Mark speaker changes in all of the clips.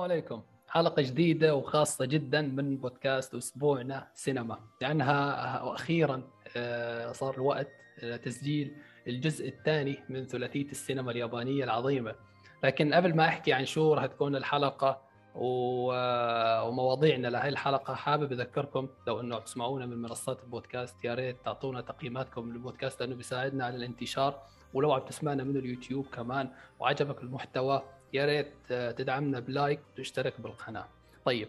Speaker 1: عليكم. حلقة جديدة وخاصة جدا من بودكاست أسبوعنا سينما. لأنها وأخيرا آه، صار الوقت لتسجيل الجزء الثاني من ثلاثية السينما اليابانية العظيمة. لكن قبل ما أحكي عن شو راح تكون الحلقة ومواضيعنا لهي الحلقة حابب أذكركم لو أنه تسمعونا من منصات البودكاست يا ريت تعطونا تقييماتكم للبودكاست لأنه بيساعدنا على الانتشار. ولو عم تسمعنا من اليوتيوب كمان وعجبك المحتوى يا ريت تدعمنا ب like وتشترك بالقناة. طيب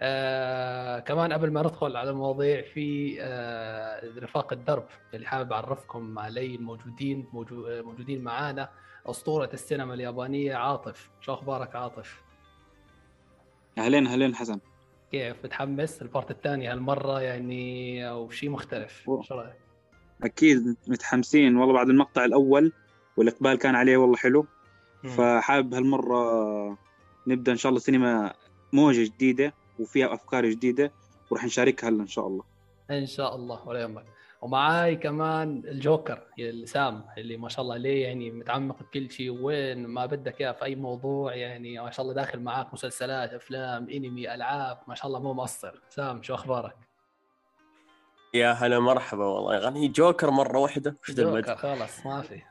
Speaker 1: آه كمان قبل ما ندخل على المواضيع في آه رفاق الدرب اللي حابب أعرفكم علي الموجودين موجودين معانا. أسطورة السينما اليابانية عاطف. شو أخبارك عاطف؟
Speaker 2: أهلين أهلين حسن.
Speaker 1: كيف؟ متحمس؟ ال part الثاني هالمرة يعني أو شيء مختلف؟ شو رأيك؟
Speaker 2: أكيد متحمسين. والله بعد المقطع الأول والإقبال كان عليه والله حلو. فحابب هالمرة نبدأ إن شاء الله سينما موجة جديدة وفيها أفكار جديدة وراح نشاركها هلا إن شاء الله.
Speaker 1: إن شاء الله ولا يهمك. ومعاي كمان الجوكر سام اللي ما شاء الله عليه يعني متعمق بكل شيء وين ما بدك إياه في أي موضوع يعني ما شاء الله داخل معاك مسلسلات أفلام أنمي ألعاب ما شاء الله مو مقصر. سام شو أخبارك؟
Speaker 3: يا هلا مرحبا والله غني. جوكر مرة واحدة
Speaker 1: جوكر خلاص ما في.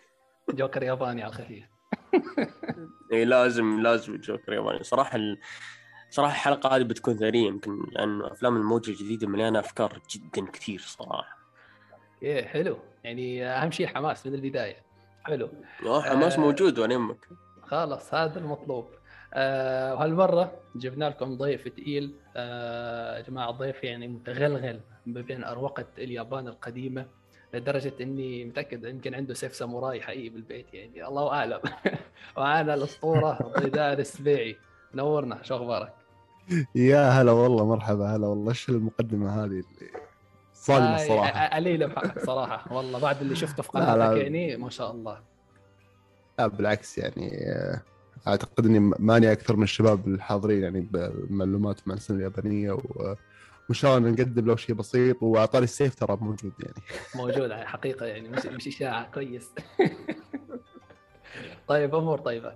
Speaker 1: جوكر ياباني على الخفيف.
Speaker 3: اي لازم لازم جوكر ياباني صراحة ال... صراحة الحلقة هذه بتكون ثرية يمكن لأنه أفلام الموجة الجديدة مليانة أفكار جدا كثير صراحة.
Speaker 1: إيه حلو. يعني أهم شيء الحماس من البداية. حلو.
Speaker 3: آه حماس آه موجود وين يمك
Speaker 1: خلاص هذا المطلوب. آه وهالمرة جبنا لكم ضيف ثقيل آه يا جماعة ضيف يعني متغلغل ما بين أروقة اليابان القديمة لدرجة إني متأكد يمكن عنده سيف ساموراي حقيقي بالبيت يعني. الله أعلم. معنا الأسطورة ضيدان السبيعي نورنا شو أخبارك؟
Speaker 4: يا هلا والله مرحبا هلا والله. إيش المقدمة هذه اللي صادمه الصراحه
Speaker 1: قليلة بحقك صراحة. والله بعد اللي شفته في قناتك يعني ما شاء الله.
Speaker 4: لا بالعكس يعني آه، أعتقد إني ماني أكثر من الشباب الحاضرين يعني بمعلومات مع السينما اليابانية و الله نقدم له شيء بسيط وأعطاني السيف ترى موجود يعني.
Speaker 1: موجود حقيقه يعني مش مش إشاعة كويس. طيب أمور طيبة.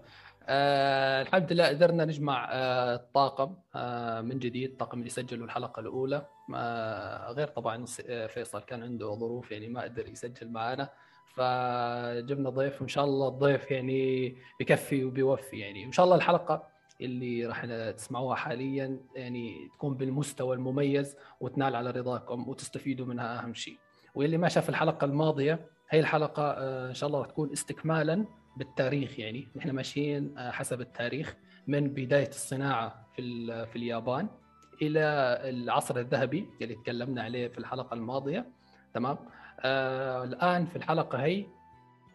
Speaker 1: آه الحمد لله قدرنا نجمع آه الطاقم آه من جديد الطاقم اللي سجلوا الحلقة الأولى. آه غير طبعا آه، فيصل كان عنده ظروف يعني ما قدر يسجل معنا. فجبنا ضيف وإن شاء الله الضيف يعني بكفي وبيوفي يعني. ان شاء الله الحلقة اللي راح تسمعوها حاليا يعني تكون بالمستوى المميز وتنال على رضاكم وتستفيدوا منها أهم شيء. واللي ما شاف الحلقة الماضية هي الحلقة آه، إن شاء الله راح تكون استكمالا بالتاريخ يعني. نحن ماشيين آه، حسب التاريخ من بداية الصناعة في في اليابان إلى العصر الذهبي اللي تكلمنا عليه في الحلقة الماضية. تمام؟ آه الآن في الحلقة هي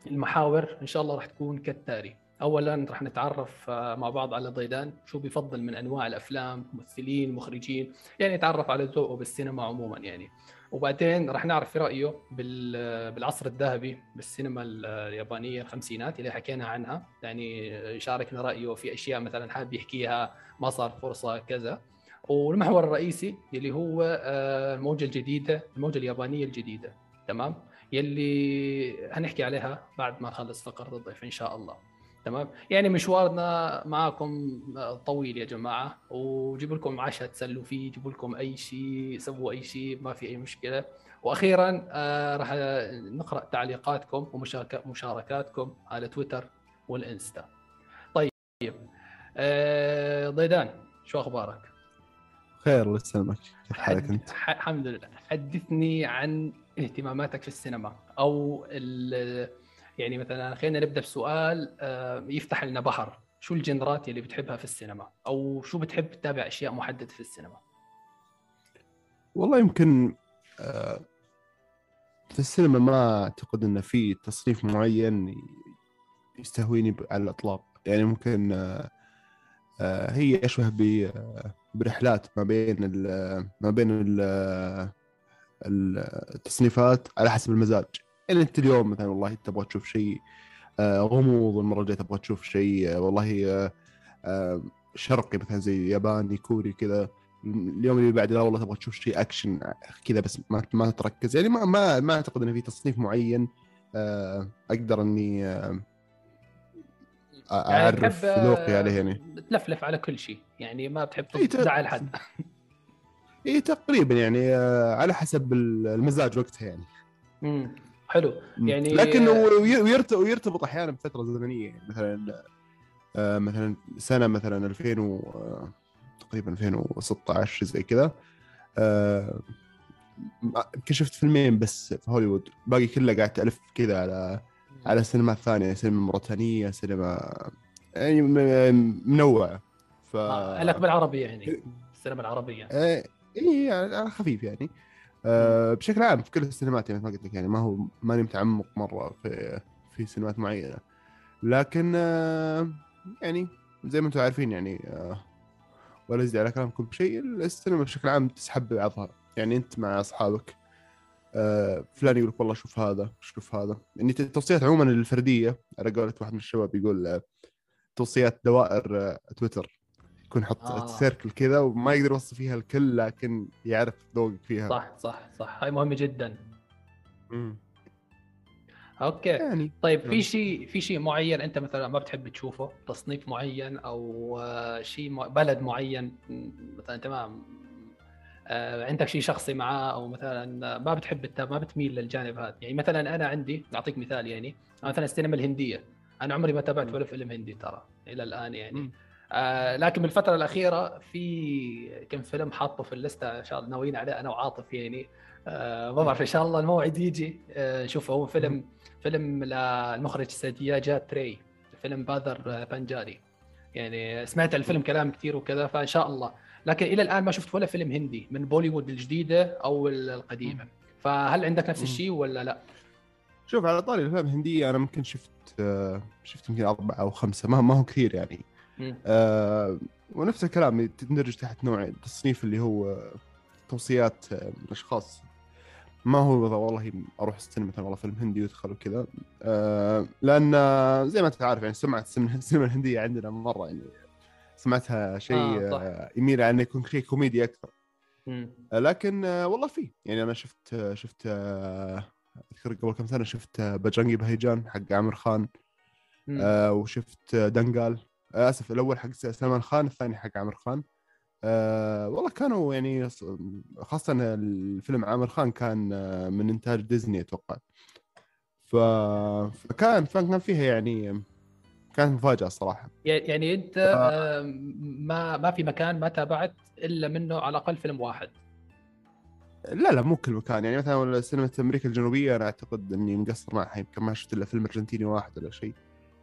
Speaker 1: المحاور إن شاء الله راح تكون كالتالي. اولا راح نتعرف آه، مع بعض على ضيدان شو بيفضل من أنواع الأفلام ممثلين مخرجين يعني نتعرف على ذوقه بالسينما عموما يعني. وبعدين راح نعرف في رأيه بالعصر الذهبي بالسينما اليابانية الخمسينات اللي حكينا عنها. يعني يشاركنا رأيه في أشياء مثلا حابب يحكيها ما صار فرصة كذا. والمحور الرئيسي اللي هو آه، الموجة الجديدة الموجة اليابانية الجديدة. تمام؟ يلي هنحكي عليها بعد ما نخلص فقرة الضيف إن شاء الله. تمام؟ يعني مشوارنا معكم طويل يا جماعة وجيب لكم عشاء تسلوا فيه جيبوا لكم أي شيء سووا أي شيء ما في أي مشكلة. وأخيرا آه راح نقرأ تعليقاتكم ومشاركاتكم على تويتر والإنستا. طيب آه ضيدان شو أخبارك؟
Speaker 4: خير الله يسلمك. كيف حالك أنت؟
Speaker 1: الحمد لله. حدثني عن اهتماماتك في السينما أو يعني مثلا خلينا نبدأ بسؤال آه، يفتح لنا بحر. شو الجنرات اللي بتحبها في السينما؟ أو شو بتحب تتابع أشياء محددة في السينما؟
Speaker 4: والله يمكن آه، في السينما ما أعتقد انه في تصنيف معين يستهويني على الإطلاق. يعني ممكن آه، هي أشبه برحلات ما بين ما بين التصنيفات على حسب المزاج. يعني أنت اليوم مثلا والله تبغى تشوف شيء آه، غموض والمرة الجاية تبغى تشوف شيء آه، والله آه، شرقي مثلا زي ياباني كوري كذا. اليوم اللي بعد لا والله تبغى تشوف شيء أكشن كذا بس ما ما تركز. يعني ما ما ما أعتقد إن في تصنيف معين أقدر إني اعرف
Speaker 1: يعني تحب،
Speaker 4: ذوقي عليه يعني.
Speaker 1: تلفلف على كل شيء. يعني ما بتحب
Speaker 4: إيه،
Speaker 1: تزعل حد.
Speaker 4: اي تقريبا يعني على حسب المزاج وقتها يعني.
Speaker 1: مم. حلو. يعني
Speaker 4: لكن وي- ويرت- ويرتبط أحيانا بفترة زمنية يعني مثلا آه، مثلا سنة مثلا 2000 و آه، تقريبا 2016 زي كذا. آه، يمكن شفت فيلمين بس في هوليوود. باقي كله قاعد تألف كذا على على سينمات ثانية سينما موريتانية سينما يعني منوعة. ف
Speaker 1: آه، لك بالعربي يعني السينما العربية.
Speaker 4: آه، اي يعني على خفيف يعني. آه، بشكل عام في كل السينمات يعني ما قلت لك يعني ما هو ماني متعمق مرة في في سينمات معينة. لكن آه، يعني زي ما أنتم عارفين يعني آه، ولا ازيد على كلامكم بشيء السينما بشكل عام تسحب بعضها. يعني انت مع أصحابك فلان يقول لك والله شوف هذا شوف هذا. يعني التوصيات عموما الفردية على قولة واحد من الشباب يقول توصيات دوائر تويتر. يكون حط
Speaker 1: آه.
Speaker 4: سيركل كذا وما يقدر يوصي فيها الكل لكن يعرف ذوقك فيها.
Speaker 1: صح صح صح. هاي مهمة جدا.
Speaker 4: مم.
Speaker 1: أوكي.
Speaker 4: يعني
Speaker 1: طيب في
Speaker 4: نعم.
Speaker 1: شيء في شيء معين أنت مثلا ما بتحب تشوفه؟ تصنيف معين أو آه، شيء م- بلد معين مثلا تمام. آه، عندك شيء شخصي معاه أو مثلا ما بتحب الت- ما بتميل للجانب هذا. يعني مثلا أنا عندي اعطيك مثال يعني مثلا السينما الهندية. أنا عمري ما تابعت ولا فيلم هندي ترى إلى الآن يعني.
Speaker 4: مم.
Speaker 1: آه لكن بالفترة الأخيرة في كم فيلم حاطه في الليستة إن شاء الله ناويين عليه أنا وعاطف يعني. آه ما بعرف إن شاء الله الموعد يجي. آه شوف هو فيلم فيلم للمخرج سادياجات تري فيلم باذر آه، بنجاري. يعني سمعت الفيلم كلام كثير وكذا فإن شاء الله. لكن إلى الآن ما شفت ولا فيلم هندي من بوليوود الجديدة أو القديمة. فهل عندك نفس. الشيء ولا لا؟
Speaker 4: شوف على طاري الأفلام الهندية أنا ممكن شفت آه، شفت يمكن أربعة أو خمسة ما ما هو كثير يعني. آه، ونفس الكلام تندرج تحت نوع التصنيف اللي هو توصيات آه، من أشخاص. ما هو والله أروح السينما مثلا والله فيلم هندي يدخل وكذا. آه، لأن آه، زي ما أنت عارف يعني سمعة السينما الهندية عندنا مرة يعني سمعتها شيء
Speaker 1: آه،.
Speaker 4: آه، يميل على انه يكون شيء كوميدي أكثر.
Speaker 1: مم.
Speaker 4: آه، لكن آه، والله في. يعني أنا شفت آه، شفت آه، أذكر قبل كم سنة شفت آه، بجرنجي بهيجان حق عامر خان. آه، وشفت آه، دنقال آه، اسف الأول حق سلمان خان الثاني حق عامر خان. آه والله كانوا يعني خاصة الفيلم عامر خان كان آه، من إنتاج ديزني أتوقع. ف... فكان فكان فيها يعني كانت مفاجأة الصراحة
Speaker 1: يعني أنت
Speaker 4: آه.
Speaker 1: آه، ما ما في مكان ما تابعت إلا منه على الأقل فيلم واحد.
Speaker 4: لا لا مو كل مكان. يعني مثلا سينما أمريكا الجنوبية أنا أعتقد إني مقصر معها يمكن ما شفت إلا فيلم أرجنتيني واحد ولا شيء.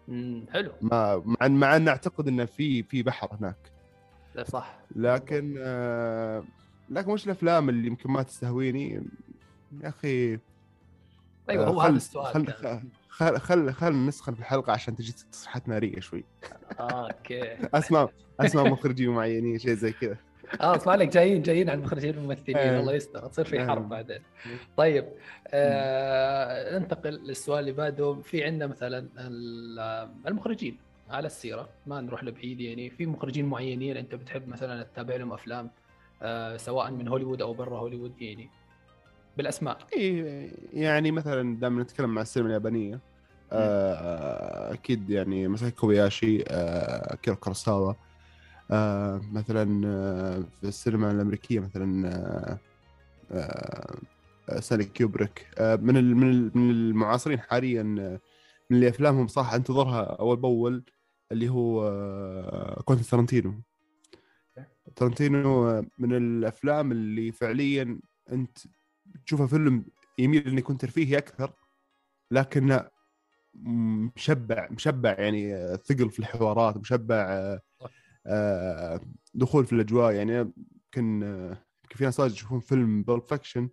Speaker 1: مم، حلو.
Speaker 4: ما مع مع أن أعتقد إنه في في بحر هناك.
Speaker 1: صح.
Speaker 4: لكن آه لكن وش الأفلام اللي يمكن ما تستهويني؟ يا أخي
Speaker 1: أيوه
Speaker 4: آه،
Speaker 1: هو
Speaker 4: خل-
Speaker 1: هذا السؤال
Speaker 4: خل
Speaker 1: كان.
Speaker 4: خل خل خل نسخن في الحلقة عشان تجي تصحيحات ناريه شوي.
Speaker 1: أوكي.
Speaker 4: اسماء أسماء مخرجين معينين شيء زي كذا.
Speaker 1: آه اسمع لك جايين جايين على المخرجين الممثلين
Speaker 4: آه.
Speaker 1: الله يستر. تصير في. حرب بعدين. طيب آه ننتقل للسؤال اللي بعده. في عندنا مثلا ال- المخرجين على السيرة. ما نروح لبعيد يعني. في مخرجين معينين أنت بتحب مثلا تتابع لهم أفلام آه سواء من هوليوود أو برا هوليوود يعني؟ بالأسماء.
Speaker 4: إيه يعني مثلا دائما نتكلم عن السينما اليابانية آه أكيد يعني مثلا كوبياشي آه أكيرا كوروساوا آه مثلا آه في السينما الأمريكية مثلا آه ستانلي كوبريك. من من من المعاصرين حاليا من اللي أفلامهم صح انتظرها أول بأول اللي هو كوينتين تارانتينو. تارانتينو آه، من الأفلام اللي فعليا أنت تشوفه فيلم يميل انه يكون ترفيهي أكثر لكنه مشبع مشبع يعني ثقل في الحوارات مشبع دخول في الأجواء. يعني يمكن آه، يمكن في ناس واجد يشوفون Pulp Fiction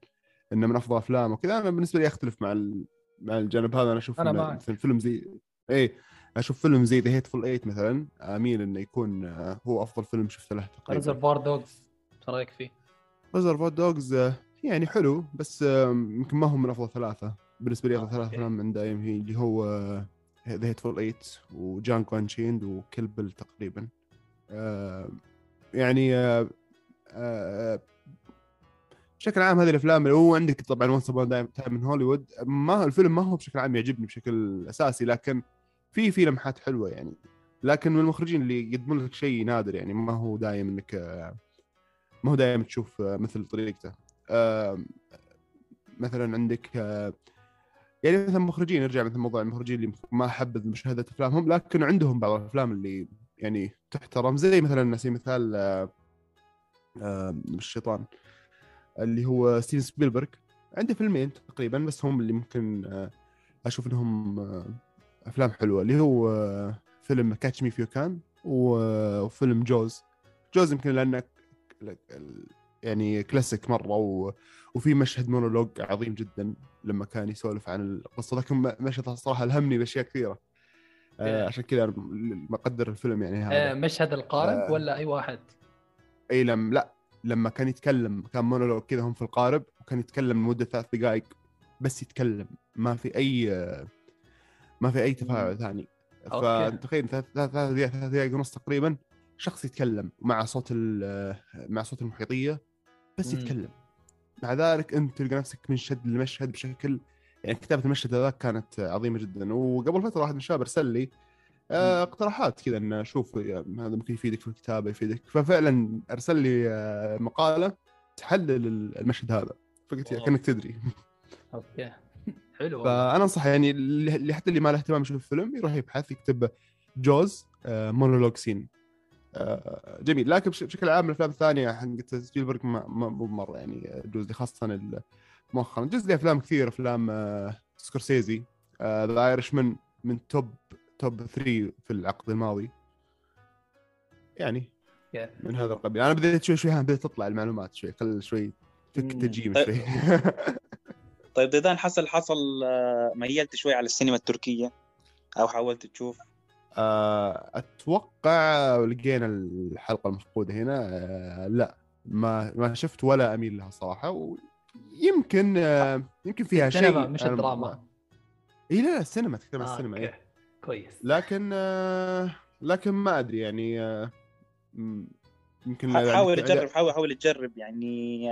Speaker 4: إنه من أفضل افلام وكذا. أنا بالنسبة لي أختلف مع ال- مع الجانب هذا. أنا أشوف
Speaker 1: أنا معك.
Speaker 4: مثلا فيلم زي إيه أشوف فيلم زي The Hateful Eight مثلا. اميل إنه يكون آه، هو أفضل فيلم شفته له تقريبا.
Speaker 1: ريزرفوار دوجز إيش رأيك فيه؟
Speaker 4: Reservoir Dogs يعني حلو بس آه، يمكن ما هو من أفضل ثلاثة. بالنسبة لي أفضل
Speaker 1: آه،
Speaker 4: ثلاث. أفلام عند اي ام هي اللي هو The Hateful Eight و Django Unchained و Kill Bill تقريبا. آه، يعني آه، آه، بشكل عام هذه الأفلام اللي هو عندك طبعا Once Upon a Time in Hollywood ما الفيلم ما هو بشكل عام يعجبني بشكل أساسي لكن في في لمحات حلوة يعني. لكن من المخرجين اللي يقدمون لك شيء نادر يعني ما هو دايم إنك آه، ما هو دايم تشوف آه، مثل طريقته. آه، مثلا عندك آه، يعني مثلا مخرجين نرجع مثل موضوع المخرجين اللي ما حبذ مشاهدة أفلامهم لكن عندهم بعض الأفلام اللي يعني تحترم زي مثلا سبيل المثال آه، آه، الشيطان اللي هو ستيفن سبيلبرغ. عنده فيلمين تقريبا بس هم اللي ممكن آه، أشوف إنهم أفلام حلوة اللي هو فيلم Catch Me If You Can وفيلم Jaws Jaws يمكن لأنه يعني كلاسيك مرة و... وفي مشهد مونولوج عظيم جدا لما كان يسولف عن القصة. لكن مشهد الصراحه ألهمني بأشياء كثيرة. آه،. عشان كذا مقدر الفيلم يعني هذا
Speaker 1: آه، مشهد القارب
Speaker 4: آه.
Speaker 1: ولا أي واحد؟
Speaker 4: إي لم لا لما كان يتكلم كان مونولوج كذا هم في القارب وكان يتكلم لمدة ثلاث دقائق بس يتكلم ما في أي ما في أي تفاعل ثاني
Speaker 1: أوكي.
Speaker 4: فانت تخيل ثلاث دقائق ثلاث دقائق ونص تقريبا شخص يتكلم مع صوت مع صوت المحيطية بس. يتكلم مع ذلك أنت تلقى نفسك منشد للمشهد بشكل يعني كتابة المشهد هذاك كانت عظيمة جدا. وقبل فترة واحد من الشباب ارسل لي آه، اقتراحات كذا إنه شوف يا- هذا ممكن يفيدك في الكتابة يفيدك. ففعلا ارسل لي آه، مقالة تحلل المشهد هذا. فقلت
Speaker 3: أوه.
Speaker 4: كأنك تدري.
Speaker 1: أوكي. حلو.
Speaker 4: فأنا أنصح يعني اللي حتى اللي ما له اهتمام يشوف الفيلم يروح يبحث يكتب Jaws آه، monologue scene. جميل. لكن بش- بشكل عام الأفلام الثانية حقت سبيلبرغ مو مرة يعني تجوز لي خاصه مؤخرا. تجوز لي أفلام كثير أفلام آه، سكورسيزي. ذا ايرش من من توب توب 3 في العقد الماضي. يعني
Speaker 1: Yeah.
Speaker 4: من هذا القبيل. أنا بديت شوي شوي بديت تطلع المعلومات شوي خل شوي فك
Speaker 2: مم.
Speaker 4: التجيم
Speaker 2: طيب.
Speaker 4: شوي.
Speaker 2: طيب ديدان حصل حصل آه، ميلت شوي على السينما التركية أو حاولت تشوف؟
Speaker 4: آه، أتوقع لقينا الحلقة المفقودة هنا. لا ما ما شفت ولا أميل لها صراحة ويمكن آه، يمكن فيها شيء
Speaker 1: مش الدراما
Speaker 4: إي لا السينما تتكلم عن
Speaker 1: آه،
Speaker 4: السينما. إيه.
Speaker 1: كويس
Speaker 4: لكن آه، لكن ما أدري يعني آه، يمكن
Speaker 2: حاول
Speaker 4: يعني-
Speaker 2: تجرب حاول حاول تجرب يعني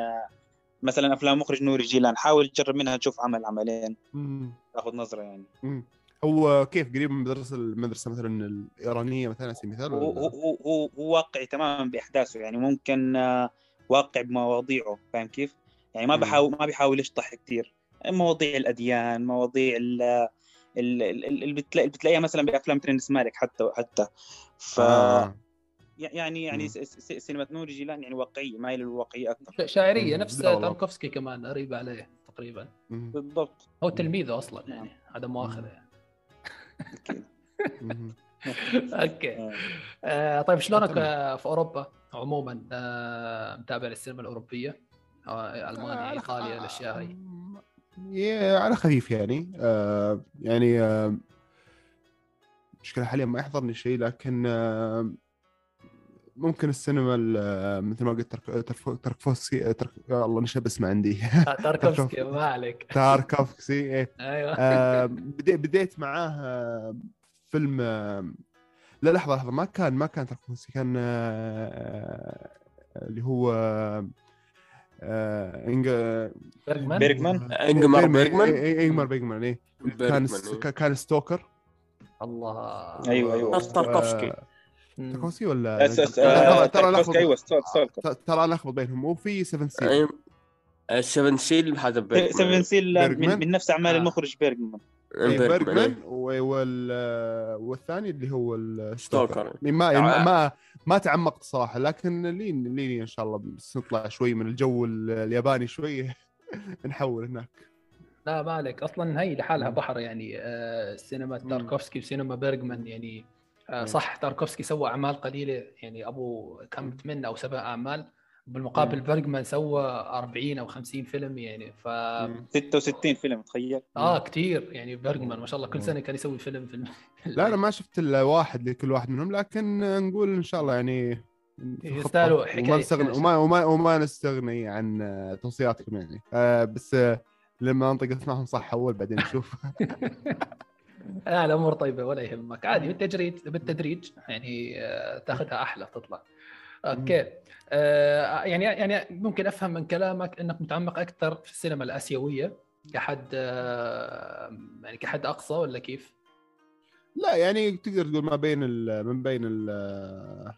Speaker 2: مثلا أفلام مخرج نوري جيلان حاول تجرب منها تشوف عمل عملين. تاخذ نظرة يعني
Speaker 4: مم. هو كيف قريب من مدرسة المدرسة مثلا الإيرانية مثلا على سبيل المثال
Speaker 2: هو؟ هو هو, هو واقعي تماما بأحداثه يعني ممكن واقع بمواضيعه فاهم كيف؟ يعني ما. بحاول ما بيحاول يشطح كثير مواضيع الأديان مواضيع ال ال- ال- اللي بتلاقي بتلاقيها مثلا بأفلام ترندس مالك حتى حتى ف
Speaker 4: آه.
Speaker 2: يعني يعني نور جيلان يعني واقعية مايل
Speaker 1: للواقعية أكثر
Speaker 4: شاعرية.
Speaker 1: نفس
Speaker 4: لا.
Speaker 1: تاركوفسكي كمان قريب عليه تقريبا.
Speaker 2: بالضبط
Speaker 1: هو تلميذه أصلا يعني هذا. مؤاخذة يعني. أوكي
Speaker 2: آه.
Speaker 1: آه طيب شلونك. آه، في أوروبا عموما آه متابع للسينما الأوروبية المانيا
Speaker 4: على-
Speaker 1: ايطاليا الأشياء هاي.
Speaker 4: يا- على خفيف يعني. آه يعني آه مشكلة حاليا ما يحضرني شيء لكن آه ممكن السينما ال- آه، مثل ما قلت ترك- ترك- تركفوسكي ترك... يا الله نشب اسمه عندي.
Speaker 1: آه، تاركوفسكي ما عليك.
Speaker 4: تاركوفسكي إيه.
Speaker 1: أيوه.
Speaker 4: آه بدي- بديت معاه آه، فيلم آه لا لحظة لحظة ما كان ما كان تاركوفسكي كان آه اللي هو آه إنج-
Speaker 1: بيرجمان
Speaker 2: بيرجمان؟
Speaker 3: إنجمار بيرجمان؟
Speaker 4: إيه، إيه، إنجمار بيرجمان إيه كان
Speaker 3: إيه.
Speaker 4: كان ستوكر
Speaker 1: الله
Speaker 2: أيوة، أيوة.
Speaker 3: نفس تاركوفسكي
Speaker 4: آه،. تاركوفسكي ولا ترى-
Speaker 2: أيوه
Speaker 4: لخبط
Speaker 2: ستولكر
Speaker 4: ترى لخبط بينهم وفي 7 سي
Speaker 3: أيوة. السفن سيل هذا بيرجمان
Speaker 2: سيفن سيل من,
Speaker 4: بيرجمان؟
Speaker 2: من نفس أعمال
Speaker 1: آه.
Speaker 2: المخرج بيرجمان
Speaker 3: بيرجمان
Speaker 4: بيرجمان
Speaker 3: إيه.
Speaker 4: و- وال والثاني اللي هو ال
Speaker 3: Stalker Stalker.
Speaker 4: ما
Speaker 3: آه.
Speaker 4: ما ما, ما تعمقت صراحة لكن لين لين إن شاء الله بس نطلع شوي من الجو ال- الياباني شوي نحول هناك
Speaker 1: لا ما عليك أصلا هي لحالها. بحر يعني آه سينما. تاركوفسكي وسينما بيرجمان يعني آه. صح تاركوفسكي سوى أعمال قليلة يعني أبو كم ثمان أو سبع أعمال بالمقابل
Speaker 4: مم.
Speaker 1: بيرجمان سوى 40 أو 50 فيلم يعني ف
Speaker 4: مم.
Speaker 2: 66 فيلم تخيل
Speaker 1: آه كثير يعني بيرجمان ما شاء الله كل. سنة كان يسوي فيلم في الم...
Speaker 4: لا أنا ما شفت إلا واحد لكل واحد منهم لكن نقول إن شاء الله يعني الخطة.
Speaker 1: يستاهلوا حكاية
Speaker 4: وما نستغني. وما وما, وما نستغني عن آه، توصياتكم يعني آه بس آه لما انطق اسمعهم صح أول بعدين نشوف
Speaker 1: لا الأمور طيبة ولا يهمك عادي بالتدريج بالتدريج يعني آه، تاخذها أحلى تطلع أوكي آه، يعني يعني ممكن أفهم من كلامك إنك متعمق أكثر في السينما الآسيوية كحد آه، يعني كحد أقصى ولا كيف؟
Speaker 4: لا يعني تقدر تقول ما بين ال من بين ال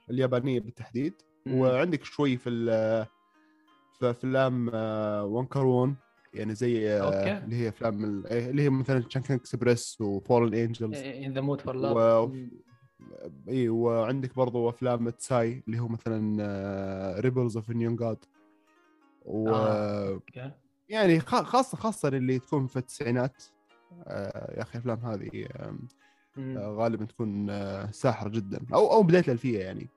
Speaker 4: اليابانية بالتحديد
Speaker 1: مم.
Speaker 4: وعندك شوي في في أفلام آه، وونغ كار واي يعني زي آه،
Speaker 1: أوكي.
Speaker 4: اللي هي أفلام ال- إيه، اللي هي مثلا Chungking Express و Fallen
Speaker 1: Angels In the Mood
Speaker 4: for
Speaker 1: Love
Speaker 4: إي وعندك برضو أفلام تساي اللي هو مثلا Rebels of the Neon God و
Speaker 1: آه. أوكي
Speaker 4: يعني خا- خاصة خاصة اللي تكون في التسعينات آه، يا أخي الافلام هذه. آه، غالبا تكون آه، ساحرة جدا أو أو بداية الألفية يعني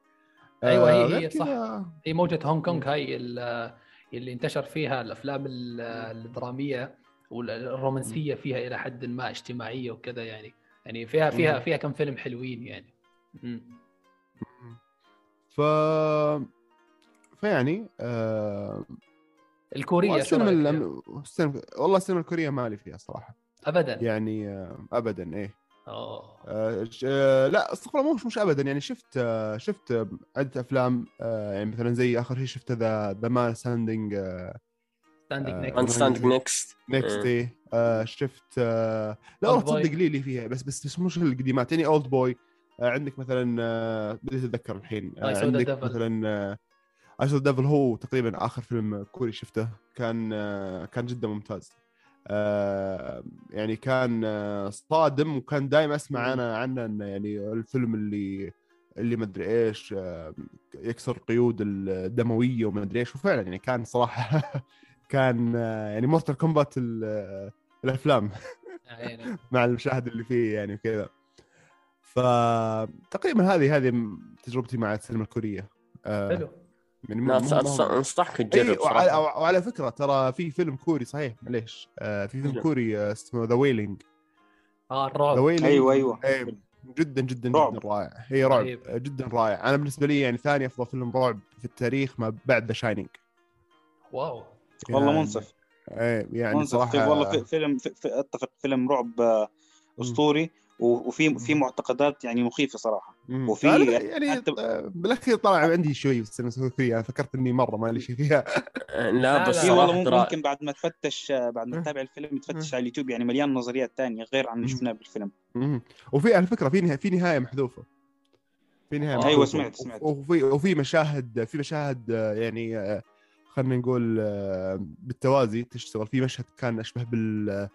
Speaker 1: أيوة، هي-
Speaker 4: آه،
Speaker 1: هي صح. هي موجة هونغ كونغ هاي ال- اللي انتشر فيها الأفلام ال- الدرامية والرومانسية فيها إلى حد ما اجتماعية وكذا يعني يعني فيها فيها. فيها كم فيلم حلوين يعني.
Speaker 4: ف فيعني آه...
Speaker 1: الكورية فيها؟
Speaker 4: الأم... السينما... والله السينما الكورية مالي فيها صراحة.
Speaker 1: ابدا؟
Speaker 4: يعني آه، ابدا إيه.
Speaker 1: أوه.
Speaker 4: آه، ش- آه، لا استغفر الله مش مش ابدا يعني شفت آه، شفت آه، عدة أفلام آه، يعني مثلا زي آخر شيء شفت
Speaker 1: The
Speaker 4: The
Speaker 1: Man
Speaker 3: Standing Standing Next
Speaker 4: Next إيه. آه، شفت آه، لا والله
Speaker 1: Old Boy.
Speaker 4: تصدق لي لي فيها بس بس بس مش القديمات يعني Old Boy عندك مثلا آه، بديت أتذكر الحين آه، عندك.
Speaker 1: مثلا I Saw the Devil
Speaker 4: هو تقريبا آخر فيلم كوري شفته كان آه، كان جدا ممتاز آه، يعني كان آه، صادم وكان دائما
Speaker 1: أسمع.
Speaker 4: أنا عنه إنه يعني الفيلم اللي اللي مدري إيش آه، يكسر قيود الدموية ومدري إيش وفعلا يعني كان صراحة كان آه، يعني Mortal Kombat الأفلام
Speaker 1: يعني
Speaker 4: مع المشاهد اللي فيه يعني وكذا فتقريبا هذه هذه تجربتي مع السينما الكورية. آه،
Speaker 1: حلو.
Speaker 4: يعني
Speaker 3: أنص-
Speaker 4: أنصحك
Speaker 3: تجرب
Speaker 4: وعلى,
Speaker 3: صراحة.
Speaker 4: وعلى فكرة ترى في فيلم كوري صحيح معليش. آه في فيلم
Speaker 3: نعم.
Speaker 4: كوري آه، اسمه The
Speaker 1: Wailing
Speaker 4: آه
Speaker 1: الرعب.
Speaker 2: أيوه أيوه.
Speaker 4: جدا جدا
Speaker 2: رعب.
Speaker 4: جدا رائع. هي رعب. آه، جدا رائع. أنا بالنسبة لي يعني ثاني أفضل فيلم رعب في التاريخ ما بعد The Shining
Speaker 1: واو.
Speaker 2: والله منصف.
Speaker 4: إيه يعني
Speaker 2: منصف.
Speaker 4: صراحة
Speaker 2: طيب والله في- فيلم في في أتفق فيلم رعب أسطوري. و- وفي في معتقدات يعني مخيفة صراحة
Speaker 4: مم.
Speaker 2: وفي
Speaker 4: يعني
Speaker 2: حتى-
Speaker 4: بالأخير طلع عندي شوي في السينما الكوريه أنا فكرت إني مرة ما لي شيء فيها
Speaker 3: لا بس
Speaker 2: والله ممكن, ممكن بعد ما تفتش بعد ما. تتابع الفيلم تفتش. على اليوتيوب يعني مليان نظريات تانية غير عن اللي. شفناه بالفيلم
Speaker 4: مم. وفي على فكرة في نها- في نهاية محذوفة في نهاية
Speaker 1: آه.
Speaker 4: محذوفة
Speaker 2: أيوة، سمعت- سمعت.
Speaker 4: وفي وفي مشاهد في مشاهد يعني خلينا نقول بالتوازي تشتغل في مشهد كان أشبه بال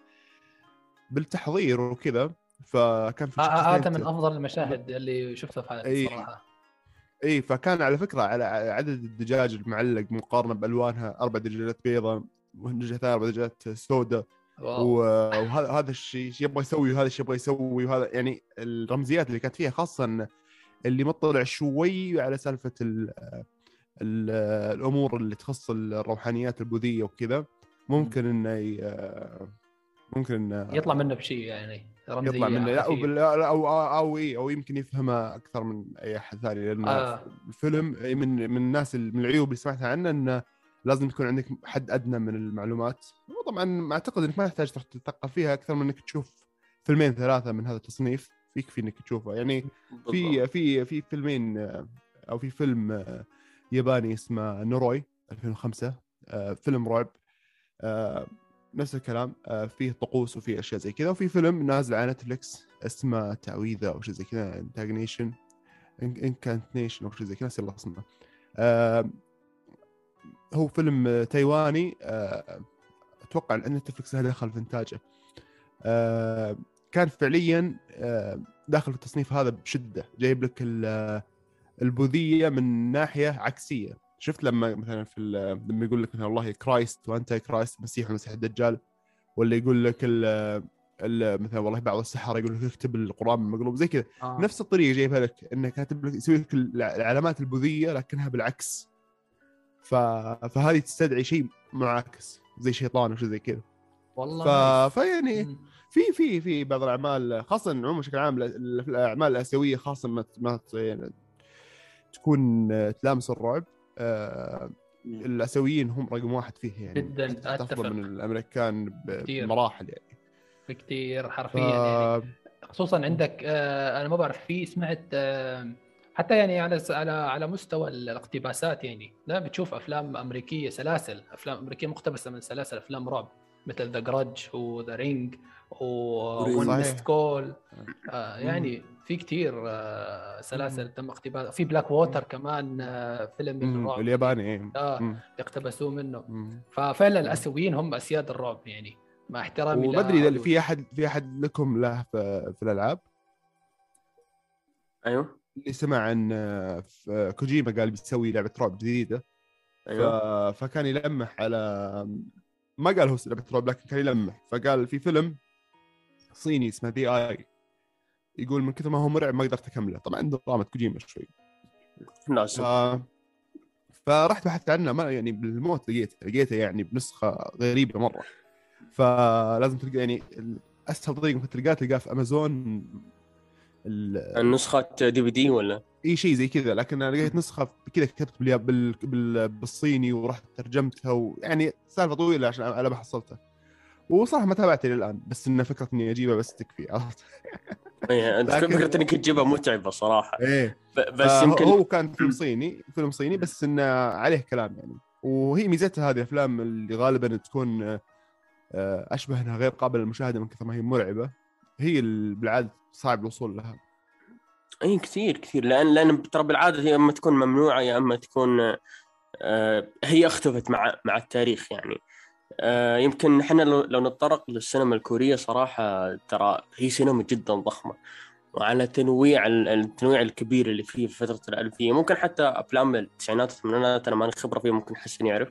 Speaker 4: بالتحضير وكذا فكان في
Speaker 1: آه، آه، هذا
Speaker 4: شخصيتين
Speaker 1: من أفضل المشاهد اللي شفتها في حياتي
Speaker 4: أي.
Speaker 1: صراحة.
Speaker 4: اي فكان على فكرة على عدد الدجاج المعلق مقارنة بألوانها أربع دجاجات بيضاء ثانية أربع دجاجات سوداء وهذا هذا الشيء شيء يبغى يسوي وهذا الشيء يبغى يسوي وهذا يعني الرمزيات اللي كانت فيها خاصة اللي مطلع شوي على سالفة ال ال الأمور اللي تخص الروحانيات البوذية وكذا ممكن إنه ممكن إنه
Speaker 1: يطلع منه بشيء يعني. رمزية
Speaker 4: يطلع منه لا أو. بال- لا، أو أو اي أو يمكن يفهمها أكثر من أي أحد ثاني لأن
Speaker 1: آه.
Speaker 4: الفيلم من من الناس ال- من العيوب اللي سمعتها عنه إنه لازم يكون عندك حد أدنى من المعلومات وطبعا أعتقد إنك ما تحتاج تتثقف فيها أكثر من إنك تشوف فيلمين ثلاثة من هذا التصنيف يكفي إنك تشوفه يعني في. في في فيلمين آه، أو في فيلم آه، ياباني اسمه نوروي 2005 آه، فيلم رعب آه، نفس الكلام آه، فيه طقوس وفيه أشياء زي كذا وفي فيلم نازل على نتفلكس اسمه تعويذة أو شيء زي كذا Incantation Incantation أو شيء زي كذا نسيت والله اسمه آه، هو فيلم تايواني آه، أتوقع إن نتفلكس له دخل في إنتاجه. كان فعليا داخل في التصنيف هذا بشدة جايب لك ال- البوذية من ناحية عكسية. شفت لما مثلا في لما يقول لك مثلا والله Christ و Antichrist المسيح والمسيح الدجال ولا يقول لك ال- مثلا والله بعض السحره يقول لك اكتب القرآن بالمقلوب زي كذا.
Speaker 1: آه.
Speaker 4: نفس الطريقة جايبها لك إنه كاتب لك يسوي لك الع- العلامات البوذية لكنها بالعكس. ف... فهذه تستدعي شيء معاكس زي شيطان وشيء زي كذا.
Speaker 1: والله
Speaker 4: ف... فيعني. في في في بعض الأعمال خاصة عموما بشكل عام ال- ال- الأعمال الآسيوية خاصة ما ما يعني تكون تلامس الرعب. الاسيويين هم رقم واحد فيه يعني.
Speaker 1: جداً،.
Speaker 4: افضل من
Speaker 1: الأمريكان.
Speaker 4: بمراحل يعني.
Speaker 1: بكثير
Speaker 4: ف...
Speaker 1: حرفيا يعني. خصوصا عندك آه، أنا ما بعرف في سمعت آه، حتى يعني على على على مستوى الاقتباسات يعني. لا بتشوف أفلام أمريكية سلاسل أفلام أمريكية مقتبسة من سلاسل أفلام رعب مثل The Grudge و The Ring
Speaker 4: صحيح.
Speaker 1: Call آه يعني في كثير آه سلاسل تم اقتباسها في Dark Water كمان آه فيلم. الرعب
Speaker 4: الياباني
Speaker 1: إيه.
Speaker 4: آه.
Speaker 1: اقتبسوه منه.
Speaker 4: مم.
Speaker 1: ففعلا الأسيويين هم أسياد الرعب يعني مع احترامي
Speaker 4: وما
Speaker 1: أدري.
Speaker 4: في أحد في أحد لكم له في, في الألعاب؟
Speaker 3: أيوه.
Speaker 4: اللي سمع عن آه، كوجيما قال بيسوي لعبة رعب جديدة. ف...
Speaker 3: أيوه
Speaker 4: فكان يلمح على ما قال هو لعبة رعب لكن كان يلمح. فقال في فيلم صيني اسمه دي آي. يقول من كثر ما هو مرعب ما قدرت أكمله. طبعا دراما كوجيما شوي.
Speaker 3: ناس
Speaker 4: فرحت بحثت عنه ما يعني بالموت لقيته. لقيته يعني بنسخة غريبة مرة. فلازم تلقى يعني أسهل طريقة ممكن تلقاه تلقاه في أمازون. ال...
Speaker 3: النسخة دي في دي ولا؟
Speaker 4: إي شيء زي كذا. لكن أنا لقيت نسخة كذا كتبت باليا- بال... بال... بالصيني ورحت ترجمتها ويعني سالفة طويلة عشان على ما حصلتها وصراحة ما تابعت إلى الآن بس إنه فكرة إني اجيبها بس تكفي عرفت؟
Speaker 3: إيه، أنت
Speaker 4: لكن-
Speaker 3: فكرة إنك تجيبها متعبة صراحة. إيه. بس يمكن
Speaker 4: هو كان فيلم صيني فيلم صيني بس إنه عليه كلام يعني. وهي ميزتها هذه الأفلام اللي غالبا تكون آه، اشبه انها غير قابلة للمشاهدة من كثر ما هي مرعبة. هي بالعادة صعب الوصول لها.
Speaker 3: اي كثير كثير. لأن لأن ترى بالعادة هي أما تكون ممنوعة يا أما تكون آه، هي اختفت مع مع التاريخ يعني. آه، يمكن إحنا لو, نتطرق للسينما الكورية صراحة ترى هي سينما جدا ضخمة وعلى تنويع ال- التنويع الكبير اللي فيه في فترة الألفية. ممكن حتى أفلام التسعينات والثمانينات أنا ماني خبرة فيها ممكن حسن يعرف.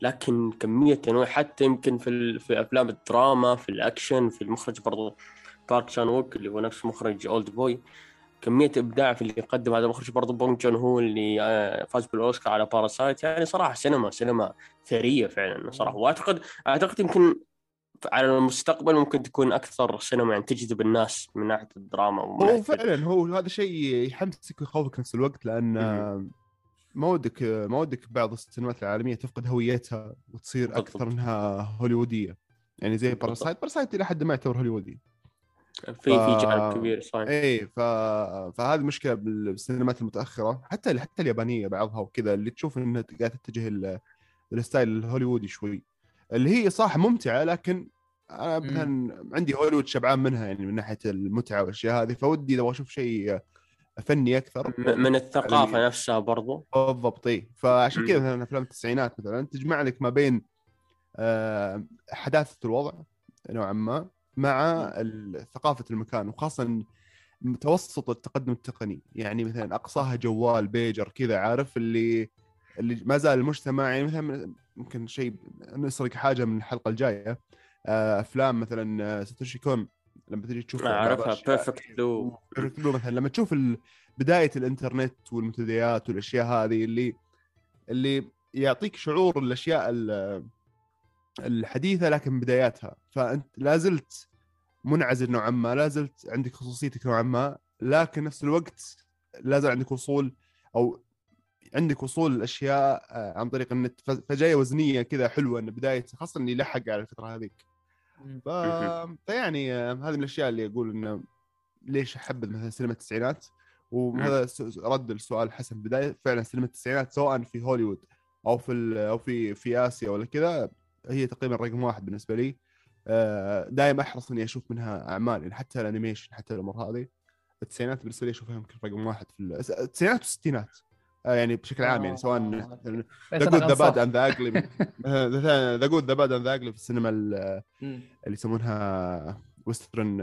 Speaker 3: لكن كمية تنويع حتى يمكن في في أفلام الدراما في الأكشن في المخرج برضو بارك شان ووك اللي هو نفس مخرج Oldboy كمية ابداع في اللي يقدم. هذا مخرج برضه بونج جون هو اللي آه، فاز بالأوسكار على Parasite يعني صراحة سينما سينما ثرية فعلا صراحة. وأعتقد أعتقد يمكن على المستقبل ممكن تكون أكثر سينما يعني تجذب الناس من ناحية الدراما
Speaker 4: هو فعلا هو هذا شيء يحمسك ويخوفك نفس الوقت
Speaker 3: لأن.
Speaker 4: ما ودك ما ودك بعض السينمات العالمية تفقد هويتها وتصير. أكثر إنها هوليوودية. يعني زي. Parasite Parasite إلى حد ما يعتبر هوليوودي.
Speaker 3: في في جانب كبير صحيح.
Speaker 4: إيه ف... فهذه مشكلة بالسينمات المتأخرة حتى حتى اليابانية بعضها وكذا اللي تشوف إنها قاعدة تتجه ال- ال style الهوليوودي شوي. اللي هي صح ممتعة لكن
Speaker 1: أنا.
Speaker 4: مثلا عندي هوليوود شبعان منها يعني من ناحية المتعة والأشياء هذه فودي لو أشوف شيء فني
Speaker 3: أكثر. من الثقافة
Speaker 4: يعني-
Speaker 3: نفسها برضو.
Speaker 4: بالضبط إي. فعشان كذا. مثلا أفلام التسعينات مثلا تجمع لك ما بين آه، حداثة الوضع نوعا ما مع ثقافه المكان وخاصة متوسط التقدم التقني. يعني مثلا أقصاها جوال بيجر كذا عارف؟ اللي اللي ما زال المجتمع يعني مثلا ممكن شيء نسرق حاجة من الحلقة الجاية. آه، أفلام مثلا آه، ساتوشي كون لما تجي تشوف
Speaker 3: اعرفها Perfect Blue
Speaker 4: Perfect Blue. مثلا. لما تشوف بداية الإنترنت والمنتديات والأشياء هذه اللي اللي يعطيك شعور الأشياء ال- الحديثة لكن بداياتها. فأنت لا زلت منعزل نوعا ما لا زلت عندك خصوصيتك نوعا ما لكن نفس الوقت لا زال عندك وصول أو عندك وصول الأشياء آه، عن طريق النت فجاية وزنية كذا حلوة إن بداية خاصة اللي لحق على الفترة هذيك. ف... فيعني آه، هذه من الأشياء اللي أقول إنه ليش احبذ مثلا سينما التسعينات. وهذا رد السؤال حسن بداية فعلا سينما التسعينات سواء في هوليوود أو في ال- أو في في آسيا ولا كذا هي تقريبا رقم واحد بالنسبة لي. دائما أحرص إني أشوف منها أعمال يعني حتى ال animation حتى الأمور هذه. التسعينات بالنسبة لي أشوفها يمكن رقم واحد في ال- التسعينات والستينات. آه، يعني بشكل عام يعني سواء
Speaker 1: آه.
Speaker 4: The Good the Bad and the Ugly The Good the Bad and the Ugly في السينما. اللي يسمونها
Speaker 3: Western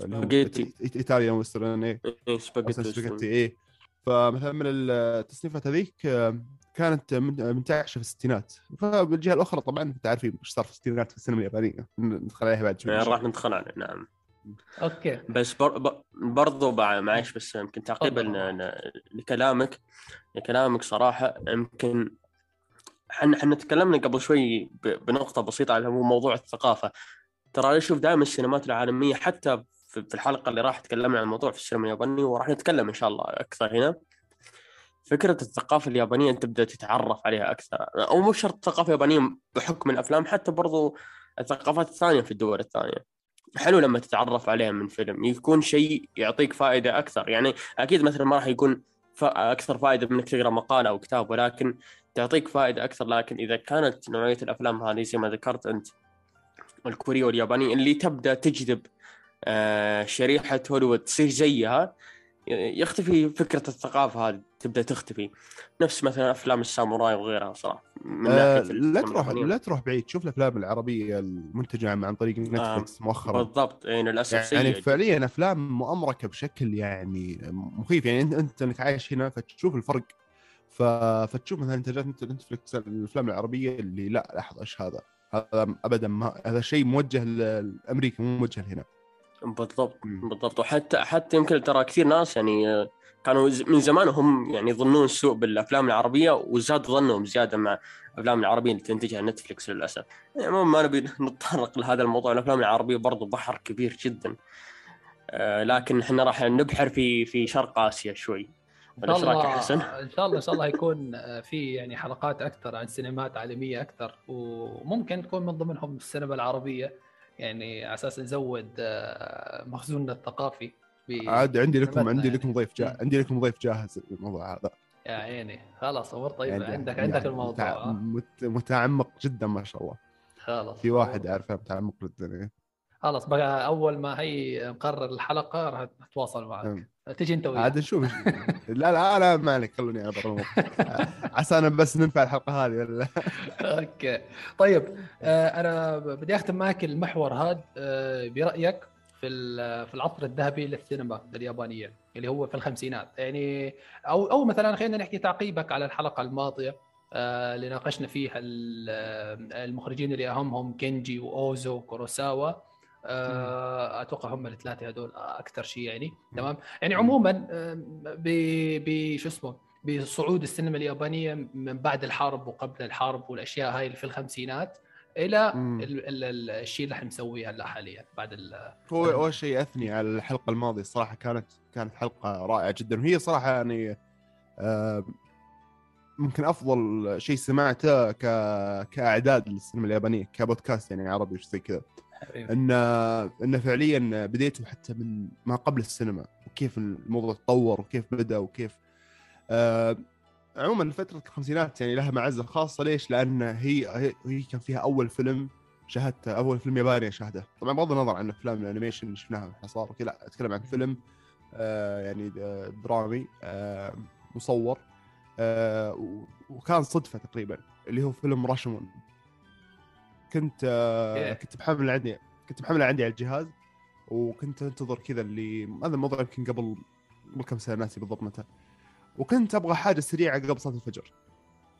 Speaker 4: Spaghetti. Italian Western
Speaker 3: إيه.
Speaker 4: إيه،
Speaker 3: Spaghetti
Speaker 4: Spaghetti إيه. فمثلا من التصنيفات هذيك آه، كانت من- منتعشه في الستينات. فبالجهة الأخرى طبعا أنت عارفين إيش صار في الستينات في السينما اليابانية. ندخل عليها بعد شوي.
Speaker 3: يعني راح ندخل عليه نعم.
Speaker 1: okay.
Speaker 3: بس بر... ب- برضو معلش بس يمكن تعقيبا. ل- لكلامك لكلامك صراحة يمكن إحنا إحنا تكلمنا قبل شوي ب... بنقطة بسيطة على هو موضوع الثقافة. ترى أنا أشوف دائما السينمات العالمية حتى في في الحلقة اللي راح تكلمنا عن الموضوع في السينما اليابانية وراح نتكلم إن شاء الله أكثر هنا. فكرة الثقافة اليابانية أنت تبدا تتعرف عليها أكثر. أو مو شرط ثقافة يابانية بحكم الأفلام حتى برضو الثقافات الثانية في الدول الثانية. حلو لما تتعرف عليها من فيلم يكون شيء يعطيك فائدة أكثر. يعني أكيد مثلا ما راح يكون. أكثر فائدة من إنك تقرأ مقالة أو كتاب ولكن تعطيك فائدة أكثر. لكن إذا كانت نوعية الأفلام هذه زي ما ذكرت أنت الكورية واليابانية اللي تبدأ تجذب آه، شريحة هوليوود تصير زيها يختفي فكرة الثقافة هذه. تبدأ تختفي. نفس مثلا أفلام الساموراي وغيرها صراحة.
Speaker 4: من آه لا تروح لا تروح بعيد. شوف الأفلام العربية المنتجة عن طريق نتفلكس آه مؤخرا.
Speaker 3: بالضبط. اي للاسف
Speaker 4: يعني. فعليا أفلام مؤامركة بشكل يعني مخيف. يعني انت أنت انك عايش هنا فتشوف الفرق. فتشوف مثلا انتاجات نتفلكس الأفلام العربية اللي لا لحظة إيش هذا؟ هذا ابدا ما هذا شيء موجه لامريكا مو موجه لهنا.
Speaker 3: بالضبط. بالضبط. وحتى حتى يمكن ترى كثير ناس يعني كانوا من زمان هم يعني يظنون السوء بالأفلام العربية وزاد ظنهم زيادة مع الافلام العربية اللي تنتجها نتفلكس للأسف. يعني ما نبي نتطرق لهذا الموضوع. الأفلام العربية برضو بحر كبير جدا. آه لكن إحنا راح نبحر في في شرق آسيا شوي.
Speaker 1: إن شاء الله. حسن؟ إن شاء الله إن شاء الله يكون آه، في يعني حلقات أكثر عن سينمات عالمية أكثر. وممكن تكون من ضمنهم السينما العربية. يعني على أساس نزود آه، مخزوننا الثقافي.
Speaker 4: عاد عندي لكم عندي يعني. لكم ضيف جاهز عندي لكم ضيف جاهز. الموضوع هذا.
Speaker 1: يا عيني. خلاص أمور طيبة. يعني عندك يعني عندك الموضوع
Speaker 4: مت... متعمق جدا ما شاء الله.
Speaker 1: خلاص
Speaker 4: في واحد أعرفه متعمق جدا
Speaker 1: خلاص بقى أول ما هي مقرر الحلقة راح أتواصل معك. تجي أنت وياه.
Speaker 4: عاد نشوف لا لا أنا ما عليك خلوني أنا عسى أنا بس ننفع الحلقة هذه. ولا
Speaker 1: أوكي. طيب آه أنا بدي أختم معك المحور هذا آه برأيك. في في العصر الذهبي للسينما اليابانية اللي هو في الخمسينات. يعني أو أو مثلا خلينا نحكي تعقيبك على الحلقة الماضية آه، اللي ناقشنا فيها المخرجين اللي أهمهم كينجي وأوزو وكوروساوا. آه، أتوقع هم الثلاثة هذول أكثر شيء يعني. تمام؟ يعني عموما ب شو اسمه بصعود السينما اليابانية من بعد الحرب وقبل الحرب والأشياء هاي اللي في الخمسينات إلى الشيء اللي إحنا مسويه هلا حاليا بعد
Speaker 4: هو أول شيء اثني على الحلقة الماضية الصراحه كانت كانت حلقة رائعة جدا وهي صراحة يعني آه ممكن أفضل شيء سمعته ك كأعداد للسينما اليابانية كبودكاست يعني عربي وش زي كذا. إن إن فعليا بديته حتى من ما قبل السينما وكيف الموضوع تطور وكيف بدأ وكيف آه عموما فترة الخمسينات يعني لها معزة خاصة. ليش؟ لأن هي هي كان فيها أول فيلم شاهدته أول فيلم ياباني اشاهده طبعا بغض النظر عن افلام ال animation اللي شفناها صار لا أتكلم عن فيلم آه يعني آه، درامي آه مصور آه وكان صدفة تقريبا اللي هو فيلم راشمون. كنت آه كنت محمل عندي كنت محمل عندي على الجهاز وكنت أنتظر كذا اللي هذا الموضوع يمكن قبل قبل كم سنة ناسي بالضبط متى. وكنت أبغى حاجة سريعة قبل صلاة الفجر.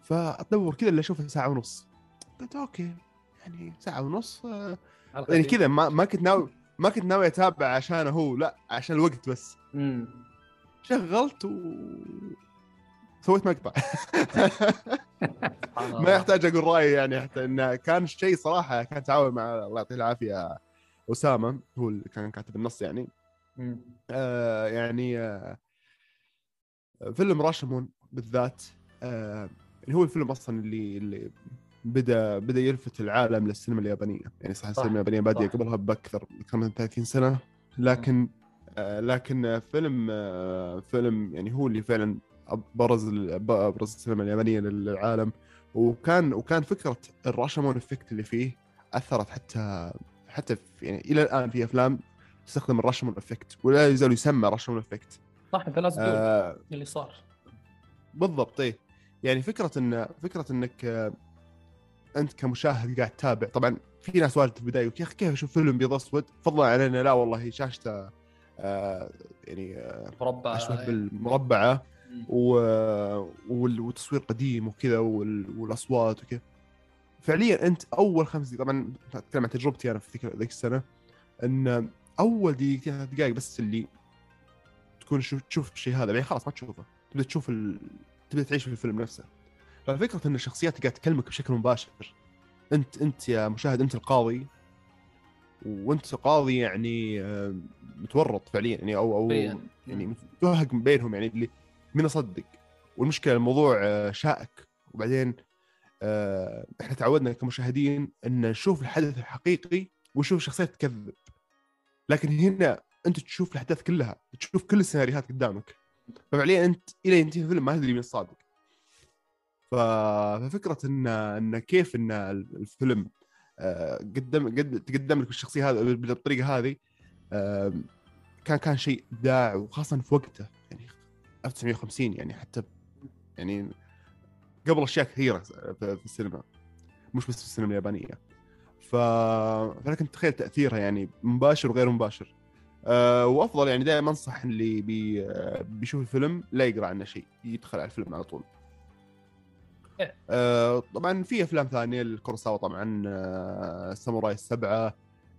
Speaker 4: فادور كذا اللي أشوفها ساعة ونص. قلت okay يعني ساعة ونص آه يعني كذا ما ما كنت ناوي ما كنت ناوي أتابع عشان هو لا عشان الوقت بس.
Speaker 1: مم.
Speaker 4: شغلت و سويت مقطع. ما يحتاج أقول رأيي يعني حتى انه كان شيء صراحة كان تعاون مع الله يعطيه العافية أسامة هو اللي كان كاتب النص يعني. آه يعني آه فيلم راشمون بالذات آه اللي هو الفيلم أصلا اللي اللي بدا بدأ يلفت العالم للسينما اليابانية. يعني صح السينما اليابانية بادية قبلها بأكثر أكثر من 30 سنة. لكن آه لكن فيلم آه فيلم يعني هو اللي فعلا برز أبرز السينما اليابانية للعالم. وكان وكان فكرة ال Rashomon effect اللي فيه أثرت حتى حتى في يعني إلى الآن في أفلام تستخدم ال Rashomon effect ولا يزال يسمى Rashomon effect.
Speaker 1: صح انت لازم آه اللي صار.
Speaker 4: بالضبط إيه. يعني فكرة إن فكرة إنك آه أنت كمشاهد قاعد تتابع طبعا في ناس واجد في البداية يا أخي كيف أشوف فيلم بيض أسود؟ فضلا انه لا والله شاشته آه يعني آه
Speaker 1: مربعه
Speaker 4: أشبه بالمربعة و... والتصوير قديم وكذا والأصوات وكذا. فعليا أنت أول خمس دقائق طبعا أتكلم عن تجربتي أنا في ذيك السنة إن أول دقيقتين ثلاث دقائق بس اللي تكون شو تشوف الشيء هذا. بعدين خلاص ما تشوفه. تبدأ تشوف ال... تبدأ تعيش في الفيلم نفسه. ففكره إن الشخصيات قاعدة تكلمك بشكل مباشر. انت أنت يا مشاهد أنت القاضي. وأنت قاضي يعني آه، متورط فعليا. يعني أو أو يعني توهق بينهم. يعني اللي مين أصدق. والمشكلة الموضوع آه، شائك. وبعدين آه، إحنا تعودنا كمشاهدين إن نشوف الحدث الحقيقي ونشوف الشخصيات تكذب لكن هنا انت تشوف الأحداث كلها تشوف كل السيناريوهات قدامك. ففعليا أنت إلى ينتهي الفيلم ما تدري مين الصادق ففكرة ان إن كيف إن الفيلم آه، قدم قد تقدم لك الشخصية هذه بالطريقة هذه كان كان شيء إبداع وخاصة في وقته يعني 1950 يعني حتى يعني قبل أشياء كثيرة في في السينما. مش بس في السينما اليابانية. ف... فلكن تخيل تأثيرها يعني مباشر وغير مباشر. أه وأفضل يعني دائما أنصح اللي بي... آه، بيشوف الفيلم لا يقرأ عنه شيء يدخل على الفيلم على طول.
Speaker 1: إيه.
Speaker 4: أه طبعا في أفلام ثانية الكورساوا طبعا أه الساموراي السبعة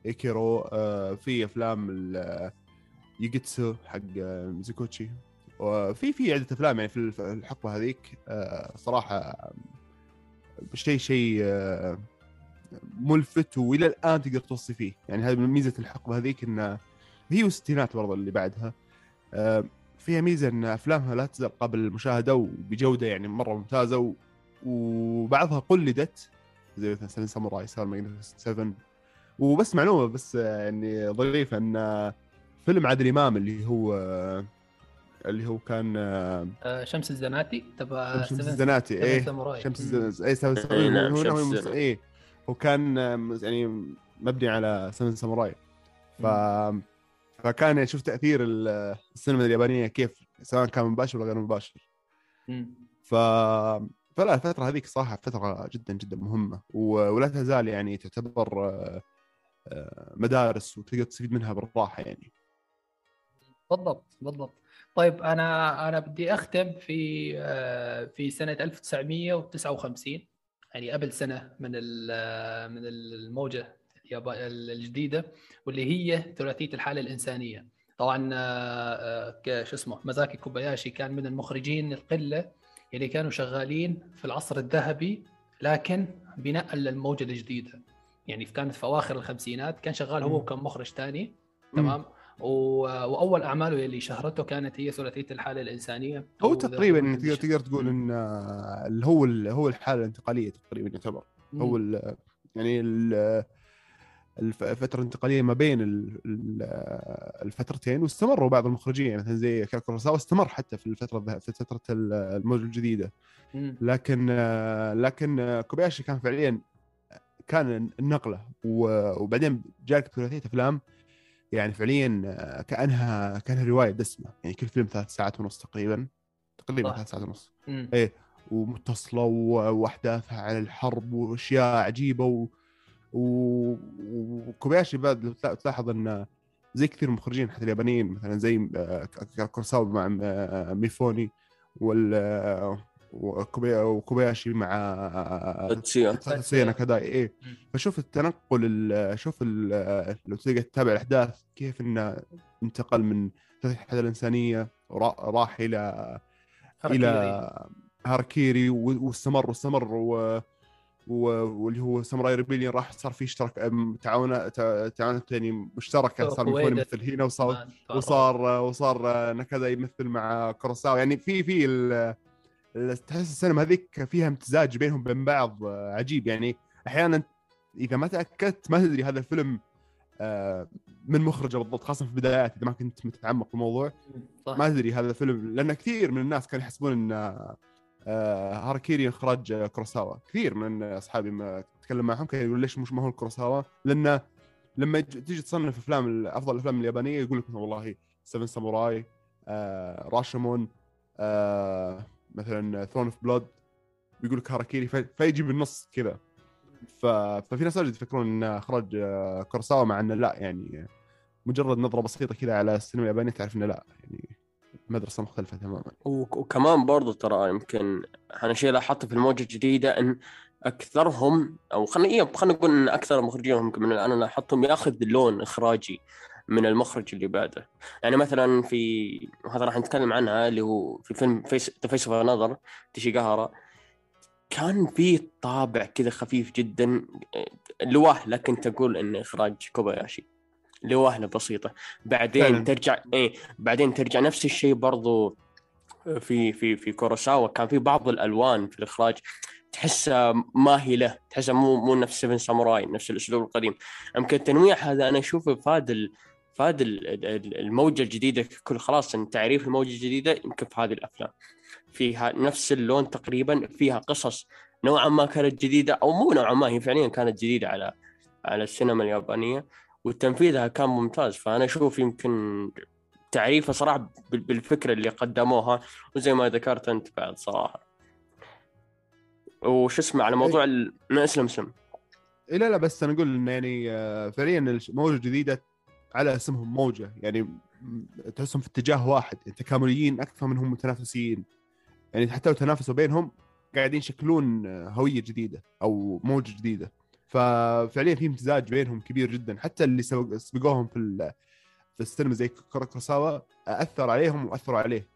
Speaker 4: إيكيرو أه في أفلام يوجيتسو حق آه، ميزوكوتشي وفي في عدة أفلام يعني في الحقبة هذيك آه، صراحة آه، شيء شيء آه، ملفت وإلى الآن تقدر توصي فيه. يعني هذه ميزة الحقبة هذيك إنه هي والستينات برضه اللي بعدها آه، فيها ميزة إن أفلامها لا تزال قابله للمشاهده وبجودة يعني مرة ممتازة و... وبعضها قلدت زي مثلا سفن ساموراي سار ماجنيفيسنت 7 وبس معلومة بس آه، يعني ظريفه إن آه، فيلم عادل إمام اللي هو آه، اللي هو كان آه،
Speaker 1: آه، شمس الزناتي تبع
Speaker 4: شمس
Speaker 1: سيفن-
Speaker 4: الزناتي
Speaker 1: ساموراي.
Speaker 4: شمس
Speaker 1: مم.
Speaker 4: الزناتي اي سفن
Speaker 3: إيه،
Speaker 4: ساموراي
Speaker 3: نعم،
Speaker 4: هو
Speaker 3: شمس
Speaker 4: نوع من المس-
Speaker 3: الزناتي.
Speaker 4: إيه هو كان آه، يعني مبني على سفن ساموراي ف فكان شوف تأثير ال- السينما اليابانية كيف سواء كان مباشر ولا غير مباشر. ف فلا الفترة هذيك صراحة فترة جدا جدا مهمة. ولا تزال يعني تعتبر آه، آه، مدارس وتقدر تستفيد منها بالراحة يعني
Speaker 1: بالضبط بالضبط طيب أنا أنا بدي أختم في آه، في سنة 1959 يعني قبل سنة من من الموجة الجديدة واللي هي ثلاثية الحالة الإنسانية. طبعا آه، آه، شو اسمه مزاكي كوباياشي كان من المخرجين القلة اللي كانوا شغالين في العصر الذهبي لكن بناء للموجة الجديدة. يعني كانت في أواخر الخمسينات كان شغال هو. وكم مخرج ثاني تمام؟ وأول أعماله اللي شهرته كانت هي ثلاثية الحالة الإنسانية.
Speaker 4: هو
Speaker 1: أو
Speaker 4: تقريبا تقدر تقدر تقول إن آه، اللي هو هو الحالة الانتقالية تقريبا يعتبر. هو يعني الفترة الانتقاليه ما بين ال- ال- الفترتين واستمروا بعض المخرجين. يعني مثلا زي كاكو كوروساوا استمر حتى في الفترة في فترة ال- الموجة
Speaker 1: الجديدة.
Speaker 4: لكن لكن كوباياشي كان فعليا كان النقله و- وبعدين جاك ثلاثيه افلام يعني فعليا كأنها كأنها رواية دسمة. يعني كل فيلم ثلاث ساعات ونص تقريبا. تقريبا. ثلاث ساعات ونص. إيه. ومتصلة و- وأحداثها على الحرب وأشياء عجيبة و... و... وكوباياشي بعد لو تلا- تلاحظ إن زي كثير من المخرجين حتى اليابانيين مثلا زي آه، ك- كورساوا مع آه، ميفوني وال آه، وكوباياشي مع تاتسويا ناكاداي إيه
Speaker 1: مم.
Speaker 4: فشوف التنقل ال- شوف ال- لو تقدر تتابع الأحداث كيف انه انتقل من الحياة الإنسانية را- راح
Speaker 1: إلى.
Speaker 4: إلى هاركيري واستمر واستمر و... واللي هو Samurai Rebellion راح صار في اشتراك تعاون تع- تعاونات يعني مشتركه صار. ميفوني يمثل هنا وصار. وصار وصار نكذا يمثل مع كوروساوا يعني في في تحس السينما هذيك فيها امتزاج بينهم وبين بعض آه، عجيب يعني أحيانا إذا ما تأكدت ما تدري هذا الفيلم آه، من مخرجه بالضبط خاصة في البدايات إذا ما كنت متعمق في الموضوع ما ادري هذا الفيلم لأن كثير من الناس كانوا يحسبون إن آه، هاراكيري إخراج كوروساوا كثير من أصحابي ما اتكلم معهم كانوا يقولون ليش مش ما هو كوروساوا لأن لما يج- تيجي تصنف أفلام أفضل الأفلام اليابانية يقول لك والله Seven Samurai آه، راشومون آه، مثلا Throne of Blood بيقول لك هاراكيري في- فيجي بالنص كذا. ففي ناس واجد يفكرون ان إخراج كوروساوا مع إنه لا يعني مجرد نظرة بسيطة كذا على السينما اليابانية تعرف إنه لا يعني مدرسة مختلفة تماما.
Speaker 3: وك- وكمان برضو ترى يمكن أنا شيء لاحظته في الموجة الجديدة إن أكثرهم أو خلينا إيه خلينا نقول إن أكثر المخرجين يمكن من اللي أنا لاحظتهم ياخذ لون إخراجي من المخرج اللي بعده. يعني مثلا في وهذا راح نتكلم عنها اللي هو في فيلم Face The Face of Another تيشيغاهارا كان فيه طابع كذا خفيف جدا لوهلة لكن تقول انه إخراج كوباياشي لوهله بسيطه. بعدين
Speaker 4: فعلاً.
Speaker 3: ترجع إيه بعدين ترجع نفس الشيء برضو في في في كوروساوا. كان في بعض الألوان في الإخراج تحسها ماهله تحسها مو مو نفس Seven Samurai نفس الأسلوب القديم. يمكن التنويع هذا أنا أشوفه فاد ال... فاد ال- ال- الموجة الجديدة كل خلاص تعريف الموجة الجديدة يمكن في هذه الأفلام. فيها نفس اللون تقريبا فيها قصص نوعا ما كانت جديدة أو مو نوعا ما هي فعليا كانت جديدة على على السينما اليابانية. وتنفيذها كان ممتاز. فأنا أشوف يمكن تعريفه صراحة بالفكرة اللي قدموها وزي ما ذكرت أنت بعد صراحة. وش اسمه على موضوع ال... اسلم اسلم.
Speaker 4: إيه لا لا بس أنا أقول انه يعني آه، فعليا الموجه الجديده على اسمهم موجة. يعني تحسهم في اتجاه واحد. تكامليين أكثر منهم متنافسيين يعني حتى لو تنافسوا بينهم قاعدين يشكلون هوية جديدة أو موجة جديدة. ففعليا في امتزاج بينهم كبير جدا. حتى اللي سبقوهم في في السينما زي كوروكوساوا أثر عليهم وأثروا عليه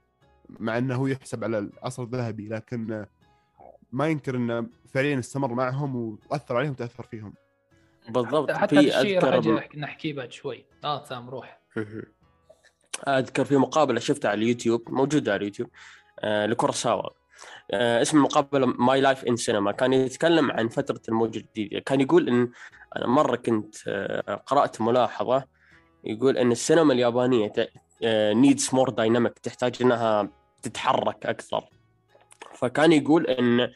Speaker 4: مع إنه هو يحسب على العصر الذهبي. لكن ما ينكر انه فعليا استمر معهم وأثر عليهم وتأثر فيهم.
Speaker 3: بالضبط.
Speaker 1: حتى في الشيء راح نحكيه بعد شوي. آه سام روح.
Speaker 3: أذكر في مقابلة شفتها على اليوتيوب موجودة على اليوتيوب آه لكورساوا آه اسم المقابلة My Life in Cinema كان يتكلم عن فترة الموجه الجديده كان يقول إن أنا مرة كنت آه قرأت ملاحظة يقول إن السينما اليابانية needs more dynamic تحتاج إنها تتحرك أكثر. فكان يقول إن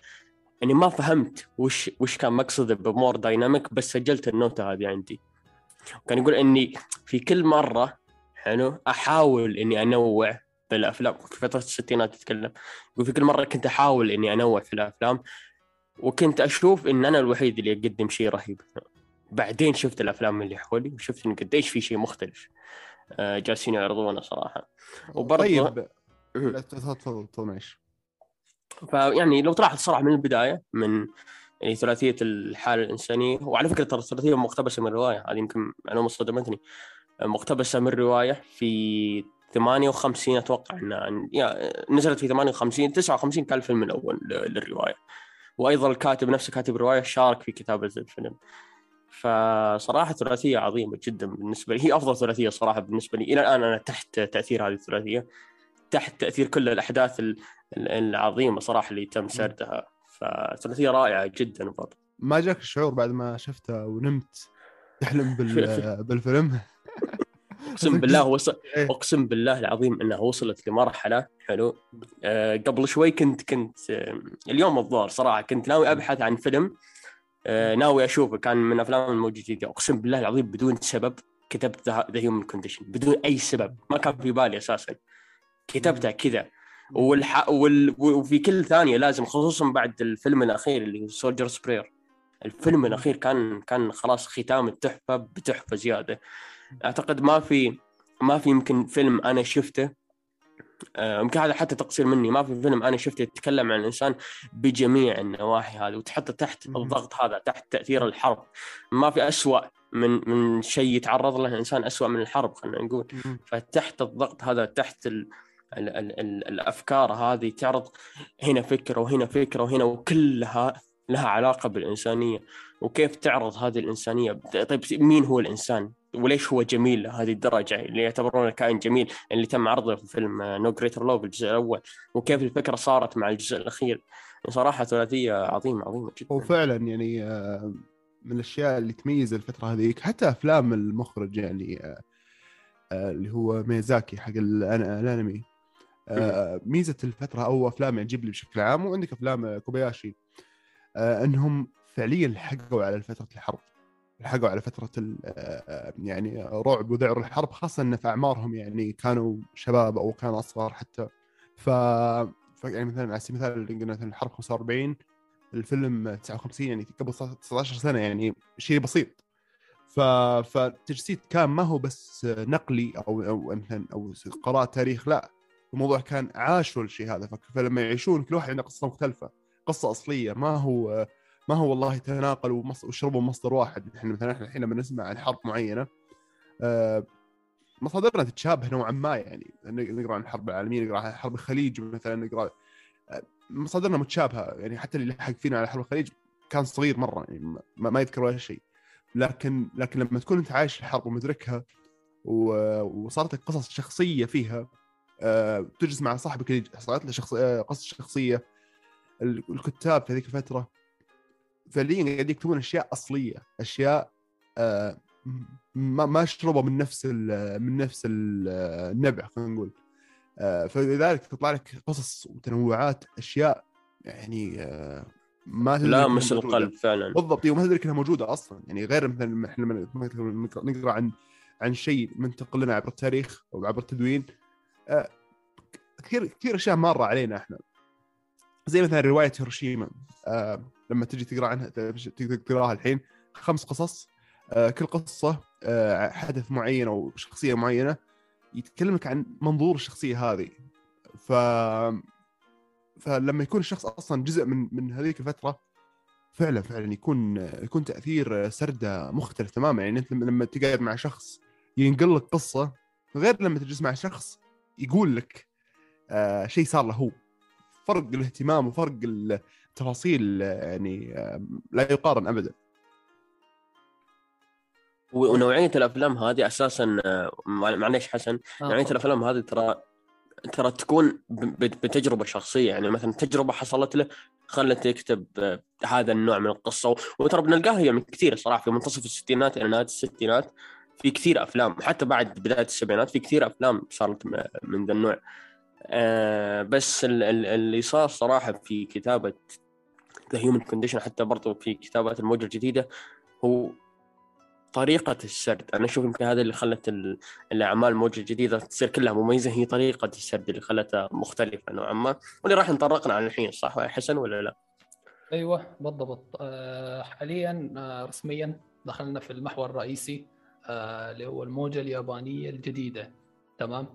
Speaker 3: إني ما فهمت وش وش كان مقصده ب more dynamic بس سجلت النوتة هذه عندي. كان يقول إني في كل مرة حلو أحاول إني أنوع بالافلام في فترة الستينات تتكلم. يقول في كل مرة كنت أحاول إني أنوع في الأفلام وكنت أشوف إن أنا الوحيد اللي اقدم شيء رهيب. بعدين شفت الأفلام اللي حولي وشفت إن قديش في شيء مختلف. آه، جالسين يعرضونه صراحة.
Speaker 4: وبرضه طيب. تفضل تفضل معلش.
Speaker 3: فيعني لو تلاحظ صراحة من البداية من يعني ثلاثية الحالة الإنسانية وعلى فكرة ترى الثلاثية مقتبسة من رواية هذه يمكن معلومة صدمتني مقتبسة من رواية في 58 أتوقع إنها يعني نزلت في 58 59 كان الفيلم الأول للرواية. وأيضا الكاتب نفسه كاتب الروايه شارك في كتابة الفيلم. فصراحة ثلاثية عظيمة جدا بالنسبة لي. هي أفضل ثلاثية صراحة بالنسبة لي. إلى الآن أنا تحت تأثير هذه الثلاثية. تحت تأثير كل الأحداث العظيمة صراحة اللي تم سردها. فثلاثية رائعة جدا برضه
Speaker 4: ما جاك الشعور بعد ما شفتها ونمت تحلم بال... بالفيلم؟
Speaker 3: أقسم بالله وصل إيه. أقسم بالله العظيم إنها وصلت لمرحلة حلو. أه قبل شوي كنت كنت أه اليوم الظاهر صراحة كنت ناوي أبحث عن فيلم أه ناوي أشوفه. كان من افلام الموجودة. أقسم بالله العظيم بدون سبب كتبت The Human Condition بدون أي سبب. ما كان في بالي أساسا. كتبتها كذا. والح... وال... وفي كل ثانية لازم خصوصا بعد الفيلم الأخير اللي هو Soldier's Prayer الفيلم الأخير كان كان خلاص ختام التحفة بتحفة زيادة. أعتقد ما في ما في يمكن فيلم أنا شفته. آه، يمكن هذا حتى تقصير مني. ما في فيلم أنا شفته يتكلم عن الإنسان بجميع النواحي هذه وتحطه تحت الضغط هذا تحت تأثير الحرب. ما في أسوأ من من شيء يتعرض له الإنسان أسوأ من الحرب خلينا نقول. فتحت الضغط هذا تحت ال ال ال ال الأفكار هذه تعرض هنا فكره وهنا فكره وهنا وكلها لها علاقة بالإنسانية. وكيف تعرض هذه الإنسانية؟ طيب مين هو الإنسان؟ وليش هو جميل لهذه الدرجة؟ اللي يعتبرونه كائن جميل اللي تم عرضه في فيلم No Greater Love الجزء الأول وكيف الفكرة صارت مع الجزء الأخير؟ صراحة ثلاثية عظيمة عظيمة جدا.
Speaker 4: وفعلا يعني آه، من الأشياء اللي تميز الفترة هذيك حتى أفلام المخرج يعني آه، آه، اللي هو ميازاكي حق الأنمي ميزة الفترة أو أفلام يعني جيبلي بشكل عام وعندك أفلام كوباياشي إنهم فعليا لحقوا على فتره الحرب. لحقوا على فترة يعني رعب وذعر الحرب خاصة إن في أعمارهم يعني كانوا شباب أو كانوا أصغر حتى. ف يعني مثلا على سبيل المثال قلنا مثلا الحرب 45 الفيلم 59 يعني قبل 19 سنة يعني شيء بسيط. ف... فالتجسيد كان ما هو بس نقلي أو أو مثلا أو قراءة تاريخ لا الموضوع كان عاشوا الشيء هذا. فلما يعيشون كل واحد عنده قصة مختلفة قصة أصلية ما هو ما هو والله تناقلوا وشربوا مصدر واحد. إحنا مثلا إحنا الحين بنسمع عن حرب معينة آه، مصادرنا تتشابه نوعا ما يعني. نقرأ عن الحرب العالمية نقرأ عن حرب الخليج مثلا نقرأ آه، مصادرنا متشابهة يعني. حتى اللي لحق فينا على حرب الخليج كان صغير مرة يعني ما, يذكر ولا شيء. لكن لكن لما تكون أنت عايش الحرب ومدركها وصارت لك قصص شخصيه فيها أه تجلس مع صاحبك اللي صارت له آه، قصص شخصية الكتاب في هذيك الفترة فعليا قاعد يكتبون أشياء أصلية أشياء أه ما ما شربوا من نفس من نفس النبع خلينا نقول. أه فلذلك تطلع لك قصص وتنوعات أشياء يعني ما
Speaker 3: لا
Speaker 4: إنها
Speaker 3: مس
Speaker 4: موجودة.
Speaker 3: القلب فعلا.
Speaker 4: بالضبط إيه، وما تدري إنها موجودة أصلا. يعني غير مثلا إحنا نقرأ عن عن شيء منتقل لنا عبر التاريخ أو عبر التدوين آه، كثير كثير أشياء مارة علينا إحنا. زي مثلا رواية هيروشيما آه، لما تجي تقرأ عنها تقدر تقراها الحين. خمس قصص آه، كل قصة آه، حدث معين أو شخصية معينة يتكلمك عن منظور الشخصية هذه. ف فلما يكون الشخص أصلا جزء من من هذيك الفترة فعلا فعلا يكون يكون تأثير سردة مختلف تماما. يعني أنت لما- تقعد مع شخص ينقل لك قصة غير لما تجلس مع شخص يقول لك آه شيء صار له هو. فرق الاهتمام وفرق التفاصيل يعني لا يقارن ابدا.
Speaker 3: ونوعية الأفلام هذه أساسا آه، مع- معليش حسن
Speaker 1: آه، نوعية.
Speaker 3: الأفلام هذه ترى ترى تكون بتجربة شخصية. يعني مثلا تجربة حصلت له خلته يكتب آه، هذا النوع من القصة. وترى بنلقاها هي من كثير صراحة في منتصف الستينات إلى نهاية الستينات في كثير أفلام. وحتى بعد بداية السبعينات في كثير أفلام صارت من ذا النوع. آه، بس ال- ال- اللي صار صراحة في كتابة The Human Condition حتى برضو في كتابات الموجة الجديدة هو طريقة السرد. أنا أشوف يمكن هذا اللي خلت ال- الأعمال الموجة الجديدة تصير كلها مميزة هي طريقة السرد اللي خلتها مختلفة نوعا ما. واللي راح نطرقنا على الحين صح يا حسن ولا لا؟
Speaker 1: أيوه بالضبط. آه، حاليا آه، رسميا دخلنا في المحور الرئيسي اللي هو الموجة اليابانية الجديدة. تمام؟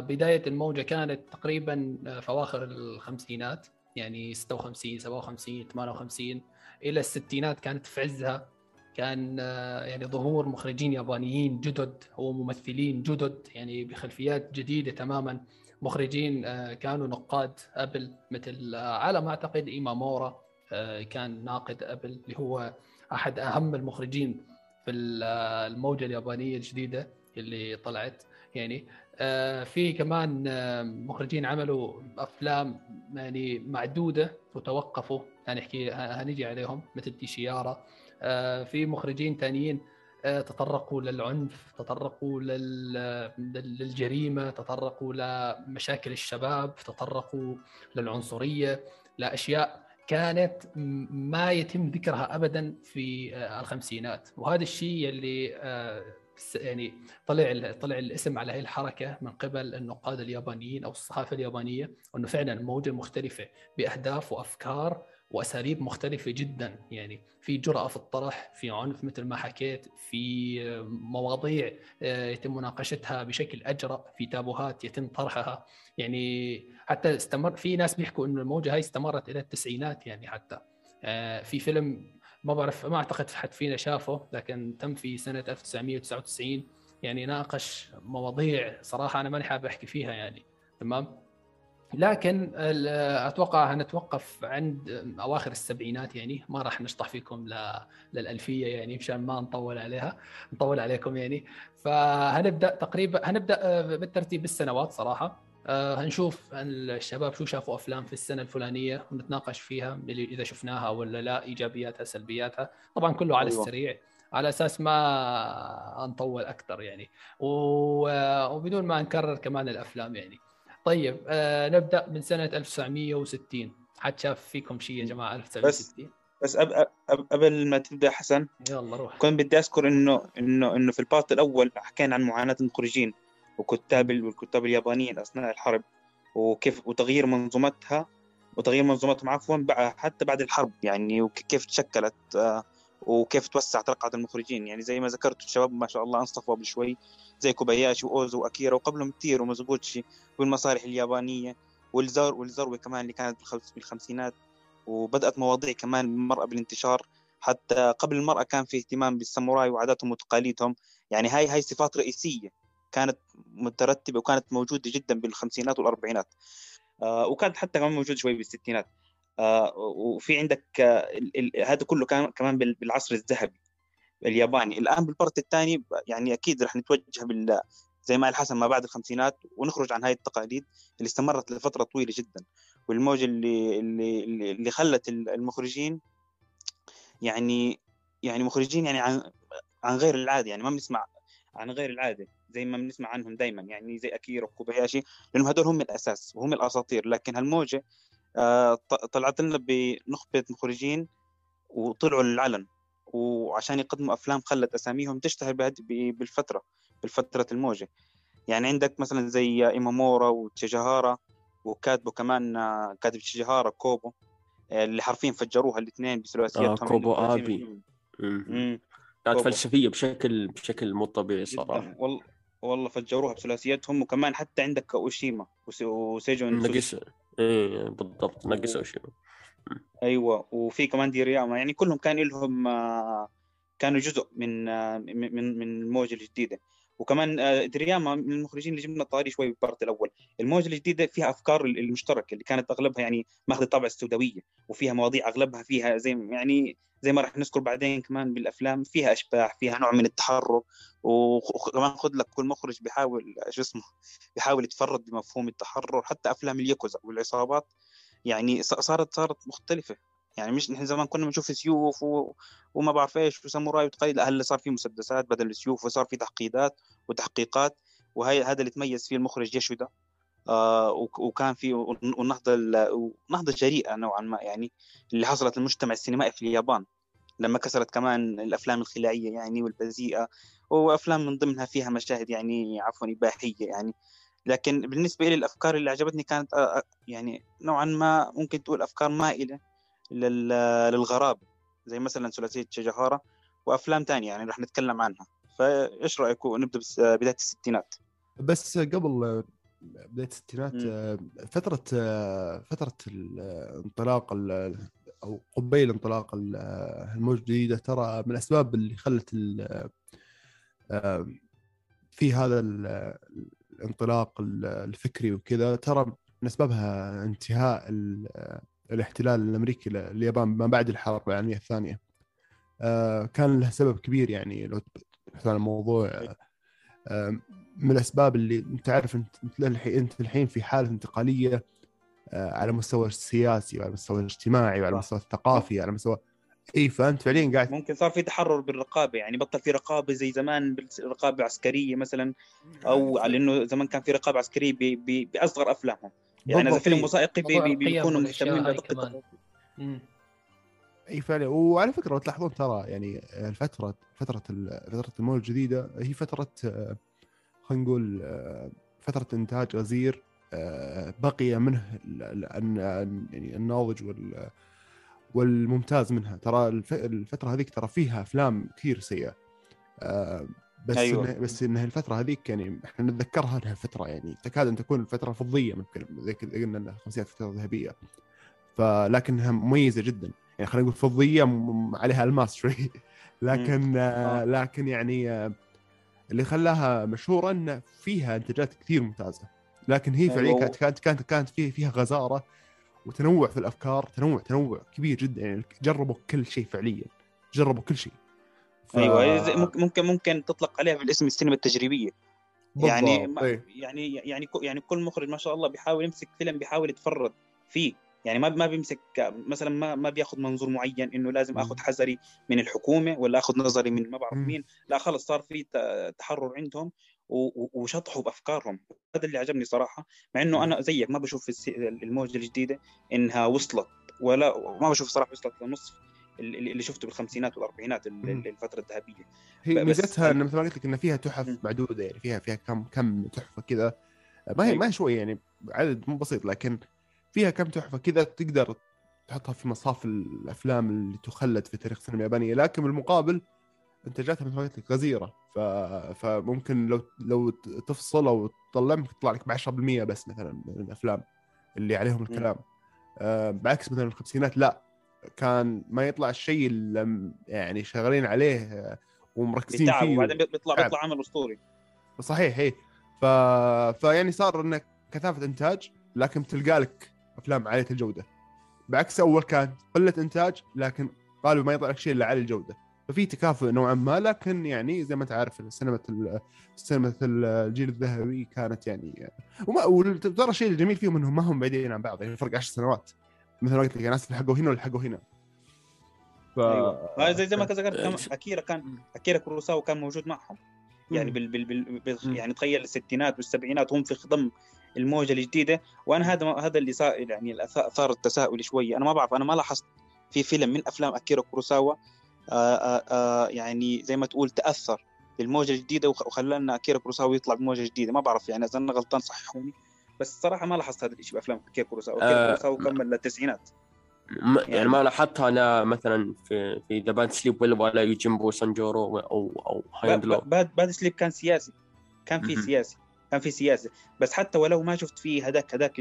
Speaker 1: بداية الموجة كانت تقريبا آه، اواخر الخمسينات يعني 56 57 58 إلى الستينات كانت في عزها. كان آه، يعني ظهور مخرجين يابانيين جدد وممثلين جدد يعني بخلفيات جديدة تماما. مخرجين آه، كانوا نقاد أبل مثل آه، على ما أعتقد إيمامورا آه، كان ناقد أبل اللي هو أحد أهم المخرجين في ال- آه، الموجة اليابانية الجديدة اللي طلعت يعني. آه، في كمان آه، مخرجين عملوا أفلام يعني معدودة وتوقفوا هنحكي هنيجي عليهم مثل تيشيارا آه، في مخرجين ثانيين آه، تطرقوا للعنف تطرقوا لل- لل- للجريمة تطرقوا لمشاكل الشباب تطرقوا للعنصرية لأشياء كانت ما يتم ذكرها ابدا في آه، الخمسينات. وهذا الشيء اللي آه، يعني طلع طلع الاسم على هذه الحركة من قبل النقاد اليابانيين أو الصحافة اليابانية إنه فعلا الموجه مختلفة بأهداف وأفكار وأساليب مختلفة جدا. يعني في جرأة في الطرح في عنف مثل ما حكيت في مواضيع آه، يتم مناقشتها بشكل أجرأ في تابوهات يتم طرحها. يعني حتى استمر في ناس بيحكوا إنه الموجة هاي استمرت إلى التسعينات يعني حتى. آه، في فيلم ما بعرف ما أعتقد حد فينا شافه لكن تم في سنة 1999 يعني ناقش مواضيع صراحة أنا ماني حابب أحكي فيها يعني. تمام؟ لكن أتوقع هنتوقف عند أواخر السبعينات يعني. ما راح نشطح فيكم للألفية يعني مشان ما نطول عليها نطول عليكم يعني. فهنبدأ تقريبا هنبدأ بالترتيب بالسنوات صراحة. آه، هنشوف الشباب شو شافوا أفلام في السنة الفلانية ونتناقش فيها إذا شفناها ولا لا إيجابياتها سلبياتها. طبعا كله على
Speaker 2: أيوة.
Speaker 1: السريع على أساس ما نطول أكثر يعني. وبدون ما نكرر كمان الأفلام يعني. طيب آه نبدأ من سنة 1960 حد شاف فيكم شيء يا جماعة؟ 1960
Speaker 2: بس أب أب قبل ما تبدأ حسن
Speaker 1: يلا روح.
Speaker 2: كنت بدي أذكر إنه إنه إنه في ال part الأول حكينا عن معاناة المخرجين وكتاب ال- والكتاب اليابانيين أثناء الحرب وكيف وتغيير منظومتها وتغيير منظومتهم عفوا حتى بعد الحرب يعني وكيف تشكلت آه، وكيف توسعت رقعة المخرجين. يعني زي ما ذكرت الشباب ما شاء الله انصفوا قبل شوي زي كوباياشي وأوزو وأكيرا وقبلهم كثير ومزبوتشي والمسارح اليابانية والزر والزروه كمان اللي كانت بالخمس- بالخمسينات وبدأت مواضيع كمان المرأة بالانتشار. حتى قبل المرأة كان في اهتمام بالساموراي وعاداتهم وتقاليدهم. يعني هاي هاي صفات رئيسية. كانت مترتبة وكانت موجودة جدا بالخمسينات والأربعينات. آه وكانت حتى كمان موجودة شوي بالستينات. آه وفي عندك آه هذا كله كان كمان بال- بالعصر الذهبي الياباني. الآن بالبارت الثاني يعني أكيد رح نتوجه بال زي ما قال حسن ما بعد الخمسينات ونخرج عن هاي التقاليد اللي استمرت لفترة طويلة جدا. والموجة اللي اللي اللي خلت المخرجين يعني يعني مخرجين يعني عن عن غير العادة يعني ما بنسمع عن غير العادة. زي ما بنسمع عنهم دائما يعني زي اكيرا وكوباياشي لانهم هدول هم الأساس وهم الأساطير لكن هالموجة آه، طلعت لنا بنخبة مخرجين وطلعوا للعلن وعشان يقدموا أفلام خلت أساميهم تشتهر بالفترة بالفترة الموجة يعني عندك مثلا زي إيمامورا وتشيجاهارا وكاتبه كمان آه، كاتب تشيجاهارا كوبو آه، اللي حرفيا فجروها الاثنين بثلاثياتهم
Speaker 3: آه، كوبو. مم. كانت. فلسفيه بشكل بشكل مو طبيعي
Speaker 2: صراحة والله والله فجروها بثلاثياتهم وكمان حتى عندك اوشيما وس- وسيجو
Speaker 3: نقص إيه بالضبط نقص أو شيء
Speaker 2: أيوه وفي كمان ديرياما يعني كلهم كان لهم آه، كانوا جزء من آه، من من من الموجه الجديده وكمان آه، ديرياما من المخرجين اللي جبنا طاري شوي بالبارت الأول. الموجة الجديدة فيها أفكار المشتركه اللي كانت أغلبها يعني ماخذة طابع السوداوية وفيها مواضيع أغلبها فيها زي يعني زي ما راح نذكر بعدين كمان بالأفلام فيها أشباح فيها نوع من التحرر وكمان خذ لك كل مخرج بيحاول شو اسمه بيحاول يتفرد بمفهوم التحرر. حتى أفلام الياكوزا والعصابات يعني صارت صارت مختلفة. يعني مش نحن زمان كنا بنشوف سيوف و... وما بعرف إيش وساموراي وتقيد لا هلا صار في مسدسات بدل السيوف وصار في تحقيقات وتحقيقات وهي هذا اللي تميز فيه المخرج يشودا آه وك- وكان في والنهضه ال- ونهضه جريئة نوعا ما يعني اللي حصلت للمجتمع السينمائي في اليابان لما كسرت كمان الأفلام الخلاعيه يعني والبذيئة وأفلام من ضمنها فيها مشاهد يعني عفوا إباحية يعني. لكن بالنسبة لي الأفكار اللي عجبتني كانت آه، آه، يعني نوعا ما ممكن تقول أفكار مائلة. لل- للغرابه زي مثلا ثلاثية شجهارة وأفلام تانية يعني راح نتكلم عنها. فإيش رأيكم؟ نبدأ بداية الستينات.
Speaker 4: بس قبل بداية الستينات فترة فترة الانطلاق ال- أو قبيل انطلاق ال- الموجه الجديدة ترى من الأسباب اللي خلت في هذا ال- الانطلاق ال- الفكري وكذا ترى من أسبابها انتهاء الاحتلال الأمريكي لليابان ما بعد الحرب العالمية الثانية. آه، كان له سبب كبير يعني لو تبحث عن الموضوع آه، من الأسباب اللي أنت عارف أنت الحين أنت الحين في حالة انتقالية آه، على المستوى السياسي وعلى المستوى الاجتماعي وعلى. المستوى الثقافي على مستوى إي فأنت فعليا قاعد
Speaker 2: ممكن صار في تحرر بالرقابة يعني بطل في رقابة زي زمان بالرقابه العسكريه مثلا أو على إنه زمان كان في رقابة عسكرية بأصغر افلامهم يعني اذا فيلم. وثائقي بي- بيكونوا مهتمين.
Speaker 1: مم.
Speaker 4: إي فعلا وعلى فكرة لو تلاحظون ترى يعني الفترة فترة ال- فترة الموجه الجديدة هي فترة آه، خلينا نقول آه، فترة إنتاج غزير آه، بقي منه ال- ال- الن- يعني الناضج وال والممتاز منها ترى الف- الفترة هذيك ترى فيها أفلام كثير سيئة بس
Speaker 2: أيوة.
Speaker 4: إنه بس ان الفترة هذيك يعني إحنا نتذكرها إنها فترة يعني تكاد أن تكون الفترة فضية ممكن زي كذا قلنا إنها الخمسينات فترة ذهبية. فلكنها مميزة جدا. يعني خلينا نقول فضية عليها الماس شوي. لكن آه
Speaker 2: آه.
Speaker 4: لكن يعني آه اللي خلاها مشهورة إن فيها إنتاجات كثير ممتازة. لكن هي فعليا. كانت كانت كانت كانت فيها فيها غزارة وتنوع في الأفكار تنوع تنوع كبير جدا. يعني جربوا كل شيء فعليا. جربوا كل شيء. ف-
Speaker 2: أيوه زي- ممكن ممكن ممكن تطلق عليها بالاسم السينما التجريبية. يعني
Speaker 4: بالضبط، إيه.
Speaker 2: يعني يعني كو- يعني كل مخرج ما شاء الله بيحاول يمسك فيلم بيحاول يتفرد فيه. يعني ما ما بيمسك مثلا ما ما بياخذ منظور معين إنه لازم. اخذ حذري من الحكومة ولا اخذ نظري من ما بعرف. مين. لا خلص صار في تحرر عندهم وشطحوا بأفكارهم. هذا اللي عجبني صراحة مع إنه أنا زيك ما بشوف الموجة الجديدة إنها وصلت ولا ما بشوف صراحة وصلت لنصف. اللي شفته بالخمسينات
Speaker 4: والأربعينات.
Speaker 2: الفترة الذهبية.
Speaker 4: هي ميزتها
Speaker 2: أنا-
Speaker 4: ان مثل ما قلت لك ان فيها تحف. معدودة يعني فيها فيها كم كم تحفة كذا ما هي
Speaker 2: أيوة.
Speaker 4: ما هي شوي يعني عدد مو بسيط لكن فيها كم تحفة كذا تقدر تحطها في مصاف الأفلام اللي تخلد في تاريخ السينما اليابانية. لكن بالمقابل إنتاجاتها مثل ما قلت لك غزيرة. ف... فممكن لو لو تفصل أو تطلع ممكن تطلع لك ب 10% بس مثلا من الأفلام اللي عليهم الكلام. آه بعكس مثلا الخمسينات لا. كان ما يطلع الشيء اللي يعني شغالين عليه آه، ومركزين
Speaker 2: بتعب
Speaker 4: فيه.
Speaker 2: وبعدين بيطلع. بيطلع عمل أسطوري.
Speaker 4: صحيح اي ف... فيعني صار انك كثافة إنتاج لكن تلقى لك أفلام عالية الجودة. بعكس أول كان قلة إنتاج لكن غالبا ما يطلع لك شيء إلا عالي الجودة. ففي تكافؤ نوعا ما لكن يعني زي ما انت عارف السينما ال- السينما الجيل الذهبي كانت يعني وما وترى الشيء الجميل فيهم إنهم ما هم بعيدين عن بعض يعني فرق 10 سنوات. مثل ما قلت لك ناس لحقوا هنا ولحقوا هنا. ف...
Speaker 2: أيوه. آه، زي زي ما ذكرت
Speaker 3: آه،
Speaker 2: أكيرا كان أكيرا كوروساوا كان موجود معهم. يعني. بال بال بال. يعني تخيل الستينات والسبعينات هم في خضم الموجة الجديدة. وأنا هذا هذا اللي صار يعني اثار التساؤل شوية أنا ما بعرف أنا ما لاحظت في فيلم من أفلام أكيرا كوروساوا آآ آآ يعني زي ما تقول تأثر بالموجة الجديدة وخلانا أكيرا كوروساوا يطلع بموجة جديدة. ما بعرف يعني إذا أنا غلطان صححوني. بس الصراحه ما لاحظت هذا الشيء بأفلام اكيرا كوروساوا اكيرا كوروساوا كمل للتسعينات.
Speaker 3: م- يعني ما لاحظتها أنا مثلا في في The Bad Sleep ولا ولا يوجيمبو سانجورو أو أو High and
Speaker 2: Low. Bad Bad Sleep كان سياسي. كان في. سياسي. كان في سياسي. بس حتى ولو ما شفت فيه هذاك هذاك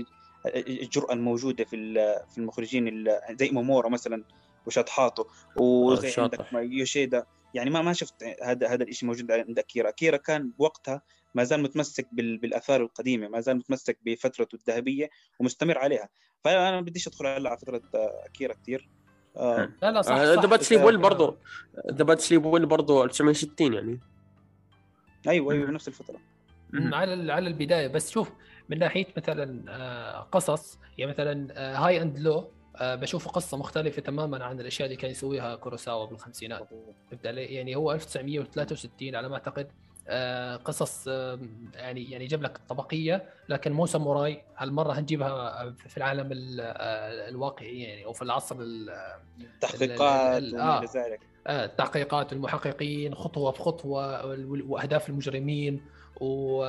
Speaker 2: الجرأة الموجودة في في المخرجين ال- زي إيمامورا مثلا وشطحاته وزي
Speaker 3: آه،.
Speaker 2: عندك يوشيدا. يعني ما ما شفت هذا هذا الشيء موجود عند أكيرا. أكيرا كان بوقتها ما زال متمسك بال- بالآثار القديمة ما زال متمسك بفترته الذهبية ومستمر عليها. فأنا ما بديش أدخل هلا على فكرة آه، أكيرا كثير آه،
Speaker 1: لا لا صح
Speaker 3: The Bad Sleep
Speaker 1: Well
Speaker 3: برضه The Bad Sleep Well برضه 1960 يعني.
Speaker 2: أيوه أيوه بنفس
Speaker 1: الفترة. على على البداية. بس شوف من ناحية مثلا آه، قصص يعني مثلا High and Low بشوفه قصة مختلفة تماما عن الأشياء اللي كان يسويها كوروساوا بالخمسينات. فهمت علي؟ يعني هو 1963 على ما أعتقد. قصص آه، يعني يعني جاب لك طبقية لكن مو ساموراي. هالمرة هنجيبها في العالم ال- آه، الواقعي يعني أو في العصر ال-
Speaker 2: تحقيقات
Speaker 1: ال- ال-
Speaker 2: وما
Speaker 1: آه.
Speaker 2: إلى ذلك.
Speaker 1: آه، التحقيقات المحققين خطوة بخطوة وأهداف المجرمين و-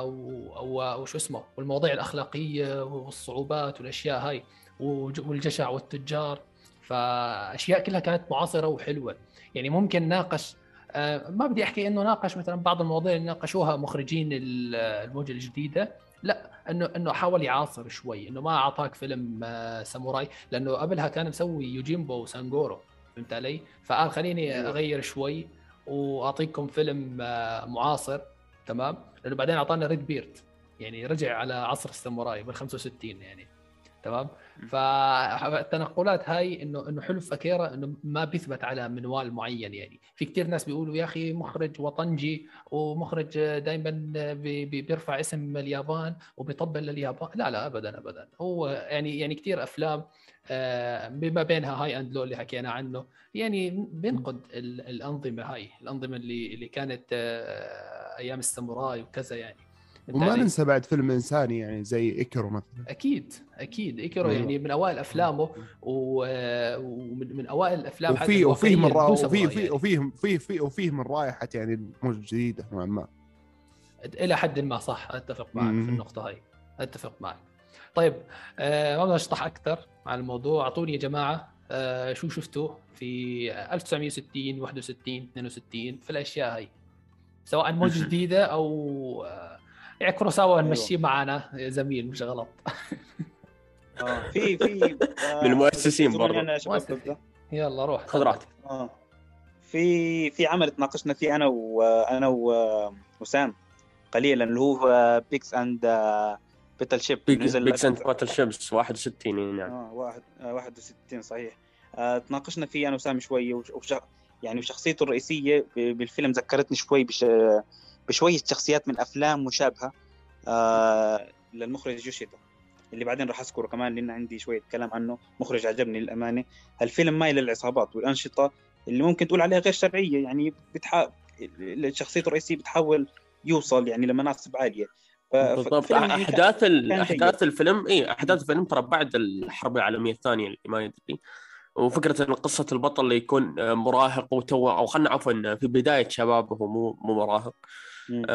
Speaker 1: و- و- وشو اسمه والمواضيع الأخلاقية والصعوبات والأشياء هاي والجشع والتجار. فأشياء كلها كانت معاصرة وحلوة. يعني ممكن ناقش آه، ما بدي أحكي إنه ناقش مثلا بعض المواضيع اللي ناقشوها مخرجين ال- الموجة الجديدة لا انه إنه حاول يعاصر شوي إنه ما أعطاك فيلم آه، ساموراي لأنه قبلها كان مسوي يوجيمبو وسانجورو فهمت علي؟ فقال خليني
Speaker 2: أيوة.
Speaker 1: أغير شوي وأعطيكم فيلم آه، معاصر تمام؟ لأنه بعدين أعطانا Red Beard يعني رجع على عصر الساموراي بال 65 يعني تمام؟ فالتنقلات هاي انه إنه حلو في اكيرا إنه ما بيثبت على منوال معين يعني. في كثير ناس بيقولوا يا أخي مخرج وطنجي ومخرج دائما بيرفع اسم اليابان وبيطبل لليابان. لا لا ابدا ابدا. هو يعني يعني كثير أفلام آه، بما بينها هاي أند لو اللي حكينا عنه. يعني بينقد ال- الأنظمة هاي الأنظمة اللي اللي كانت آه، أيام الساموراي وكذا يعني.
Speaker 4: وما؟ ننسى بعد فيلم إنساني يعني زي ايكرو مثلا
Speaker 1: أكيد أكيد إيكيرو
Speaker 4: أيوة.
Speaker 1: يعني من أوائل أفلامه و- ومن من أوائل الأفلام
Speaker 4: وفي وفيه من را...
Speaker 1: بدون
Speaker 4: وفي
Speaker 1: ساموراي
Speaker 4: وفي
Speaker 1: يعني.
Speaker 4: وفيه وفيه وفيه وفيه من رائحة يعني الموجة الجديده نوعا ما
Speaker 1: إلى حد ما صح أتفق معك. في النقطة هاي أتفق معك طيب آه ما بدنا نشطح أكثر على الموضوع أعطوني يا جماعة آه شو شفتوا في 1960 61 62 في الأشياء هاي سواء موجة جديدة أو آه يعني كروساوا نمشيه معنا يا زميل مش غلط.
Speaker 2: آه في في آه،
Speaker 3: من المؤسسين برضه.
Speaker 1: يلا روح.
Speaker 3: خذ راحتك.
Speaker 2: آه. في في عمل تناقشنا فيه أنا وأنا وسام قليلا اللي هو Pigs and
Speaker 3: Battleship Pigs and Battleships 61 يعني.
Speaker 2: آه واحد آه 61 صحيح. آه تناقشنا فيه أنا وسام شوية وش يعني وشخصيته الرئيسية بالفيلم ذكرتني شوي بش بشوية شخصيات من أفلام مشابهة آه للمخرج يوشيدا اللي بعدين راح أذكره كمان لأن عندي شوية كلام عنه مخرج عجبني للأمانة. الفيلم مايل للعصابات والأنشطة اللي ممكن تقول عليها غير شرعية يعني بتح... شخصيته الرئيسية بتحاول يوصل يعني لمناصب عالية. ف...
Speaker 3: بالضبط. أحداث ال- أحداث الفيلم اي أحداث الفيلم ترى بعد الحرب العالمية الثانية اللي ما يدري. وفكرة إن قصة البطل اللي يكون مراهق وتو أو خلينا عفوا في بداية شبابه مو مو مراهق.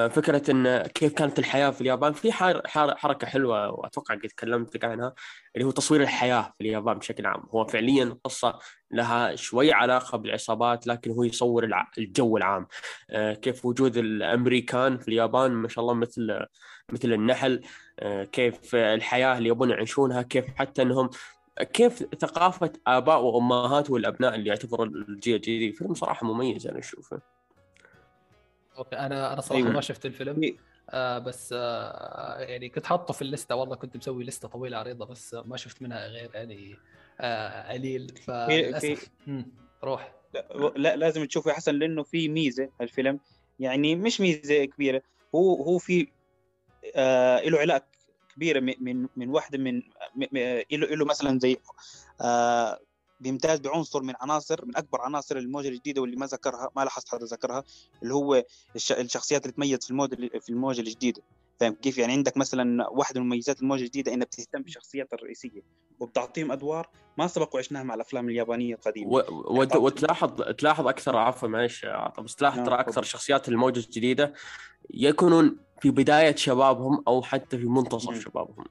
Speaker 3: فكرة إن كيف كانت الحياة في اليابان. في حار حار حركة حلوة وأتوقع قد تكلمت لك عنها اللي هو تصوير الحياة في اليابان بشكل عام. هو فعليا قصة لها شوي علاقة بالعصابات لكن هو يصور الجو العام. آه، كيف وجود الأمريكان في اليابان ما شاء الله مثل مثل النحل. آه، كيف الحياة اللي يبون يعيشونها كيف حتى إنهم كيف ثقافة آباء وأمهات والأبناء اللي يعتبروا الجيل الجديد. فيلم صراحة مميز أنا أشوفه.
Speaker 1: أوكي أنا أنا صراحة
Speaker 2: أيوة.
Speaker 1: ما شفت الفيلم.
Speaker 2: في-
Speaker 1: آه بس آه يعني كنت حاطه في الليستة والله كنت مسوي لستة طويلة عريضة بس ما شفت منها غير يعني آه قليل. فللاسف روح.
Speaker 2: لا, لا لازم تشوفه يا حسن لأنه في ميزة الفيلم يعني مش ميزة كبيرة هو هو في آه له علاقة كبيرة من من واحدة من له مثلا زي آه بيمتاز بعنصر من عناصر من أكبر عناصر الموجة الجديدة واللي ما ذكرها ما لاحظت حدا ذكرها اللي هو الش- الشخصيات اللي تميز في الموجة في الموجة الجديدة فاهم كيف يعني عندك مثلا واحدة من مميزات الموجة الجديدة إنها بتهتم بالشخصيات الرئيسية وبتعطيهم أدوار ما سبق وعشناها مع الأفلام اليابانية القديمة
Speaker 3: و... و... وتلاحظ تلاحظ أكثر عفوا معلش بس تلاحظ
Speaker 2: نعم،
Speaker 3: ترى. أكثر شخصيات الموجة الجديدة يكونون في بداية شبابهم أو حتى في منتصف. شبابهم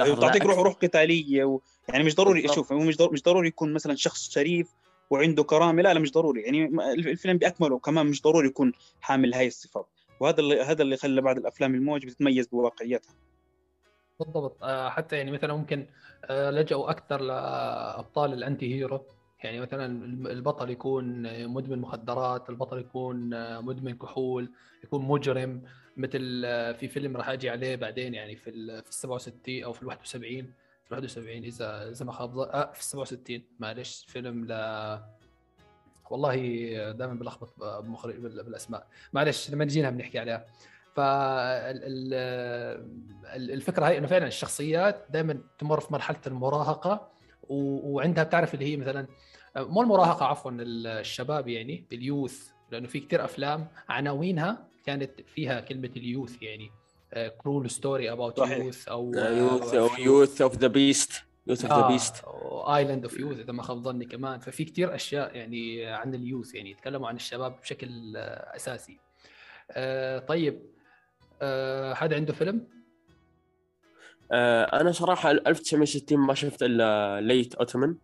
Speaker 2: أيوة،
Speaker 3: لا
Speaker 2: روح روح قتالية و... يعني مش ضروري. شوف مش ضروري مش ضروري يكون مثلا شخص شريف وعنده كرامة لا لا مش ضروري. يعني الفيلم بأكمله كمان مش ضروري يكون حامل هاي الصفات. وهذا اللي هذا اللي خلى بعض الأفلام الموج بتتميز بواقعيتها.
Speaker 1: بالضبط. آه، حتى يعني مثلا ممكن آه، لجأوا أكثر لأبطال الانتي هيرو يعني مثلا البطل يكون مدمن مخدرات البطل يكون آه، مدمن كحول يكون مجرم مثل في فيلم راح أجي عليه بعدين يعني في ال في ال 67 أو في ال 71 في ال 71 إذا إذا ما خاب آه في ال 67 معلش فيلم ل والله دائما بلخبط بمخرج بال- بالأسماء. معلش لما نجينا بنحكي عليها. فالفكرة هاي إنه فعلا الشخصيات دائما تمر في مرحلة المراهقة وعندها بتعرف اللي هي مثلا مو المراهقة عفوا الشباب يعني ال youth. لأنه في كثير أفلام عناوينها كانت فيها كلمة ال youth يعني. Cruel Story
Speaker 2: about.
Speaker 1: Youth أو
Speaker 3: Youth أو Youth of the Beast Youth of the Beast
Speaker 1: Island of Youth إذا ما خاب ظني كمان. ففي كثير أشياء يعني عن ال youth يعني يتكلموا عن الشباب بشكل آه، أساسي. آه، طيب آه، حدا عنده فيلم؟
Speaker 3: آه، أنا صراحة 1960 ما شفت إلا ليت اوتومن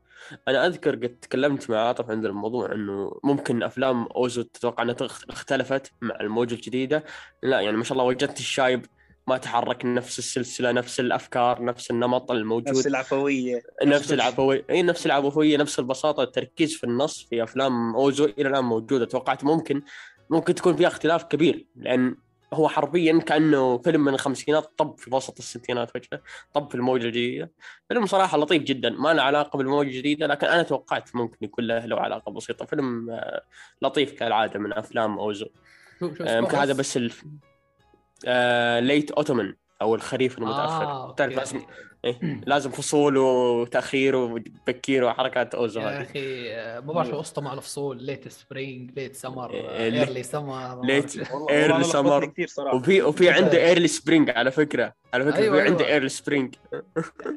Speaker 3: أنا أذكر قد تكلمت مع عاطف عند الموضوع إنه ممكن أفلام أوزو تتوقع إنها اختلفت مع الموجة الجديدة. لا يعني ما شاء الله وجدت الشايب ما تحرك نفس السلسلة نفس الأفكار نفس النمط الموجود.
Speaker 2: نفس العفوية.
Speaker 3: نفس
Speaker 2: كل
Speaker 3: العفوية. إي نفس العفوية نفس البساطة التركيز في النص في أفلام أوزو إلى الآن موجودة. توقعت ممكن ممكن تكون فيها اختلاف كبير لأن هو حرفيا كأنه فيلم من الخمسينات طب في وسط الستينات فجأة طب في الموجة الجديدة. فيلم صراحة لطيف جدا ما له علاقة بالموجة الجديدة لكن أنا توقعت ممكن يكون له له علاقة بسيطة. فيلم آه، لطيف كالعادة من
Speaker 1: أفلام أوزو.
Speaker 3: آه، يمكن
Speaker 1: اسمه
Speaker 3: هذا بس ال Late Autumn أو الخريف المتأخر.
Speaker 1: آه،
Speaker 3: تعرف
Speaker 1: أوكي.
Speaker 3: لازم إيه لازم فصول وتأخير وبكير وحركات أوزو
Speaker 1: يا
Speaker 3: هذه.
Speaker 1: أخي ما بعرف شو قصته مع الفصول
Speaker 3: Late
Speaker 1: Spring Late
Speaker 3: Summer
Speaker 2: Late-
Speaker 3: Early Summer Late-.
Speaker 2: كثير صراحة.
Speaker 3: وفي وفي عنده Early Spring على فكرة. على فكرة
Speaker 1: أيوة،
Speaker 3: في عنده
Speaker 1: أيوة.
Speaker 3: Early Spring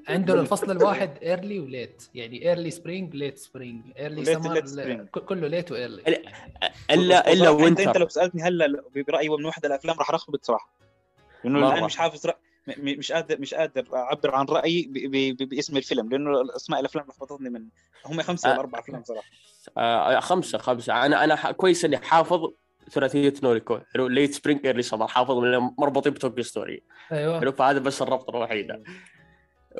Speaker 1: عنده الفصل الواحد Early و Late يعني Early Spring Late Spring Early
Speaker 2: Late- Summer.
Speaker 1: كله Late و Early
Speaker 3: ال- الا إلا
Speaker 2: وصراحة أنت انت لو
Speaker 3: Winter
Speaker 2: سألتني هلأ برايي من واحدة الأفلام راح أرخبط صراحة.
Speaker 3: لأنه.
Speaker 2: الآن مش حافظ رأ... مش قادر مش قادر أعبر عن رأيي ب... ب... ب... باسم الفيلم لأنه أسماء الأفلام لخبطتني من هم خمسة ولا
Speaker 3: آه.
Speaker 2: أربع أفلام صراحة.
Speaker 3: آه خمسة خمسة. أنا أنا ح- كويس إني حافظ ثلاثية نوريكو حلو Late Spring Early Summer حافظ من مربوطين ب Tokyo
Speaker 1: Story. أيوه.
Speaker 3: حلو فهذا بس الربط الوحيد.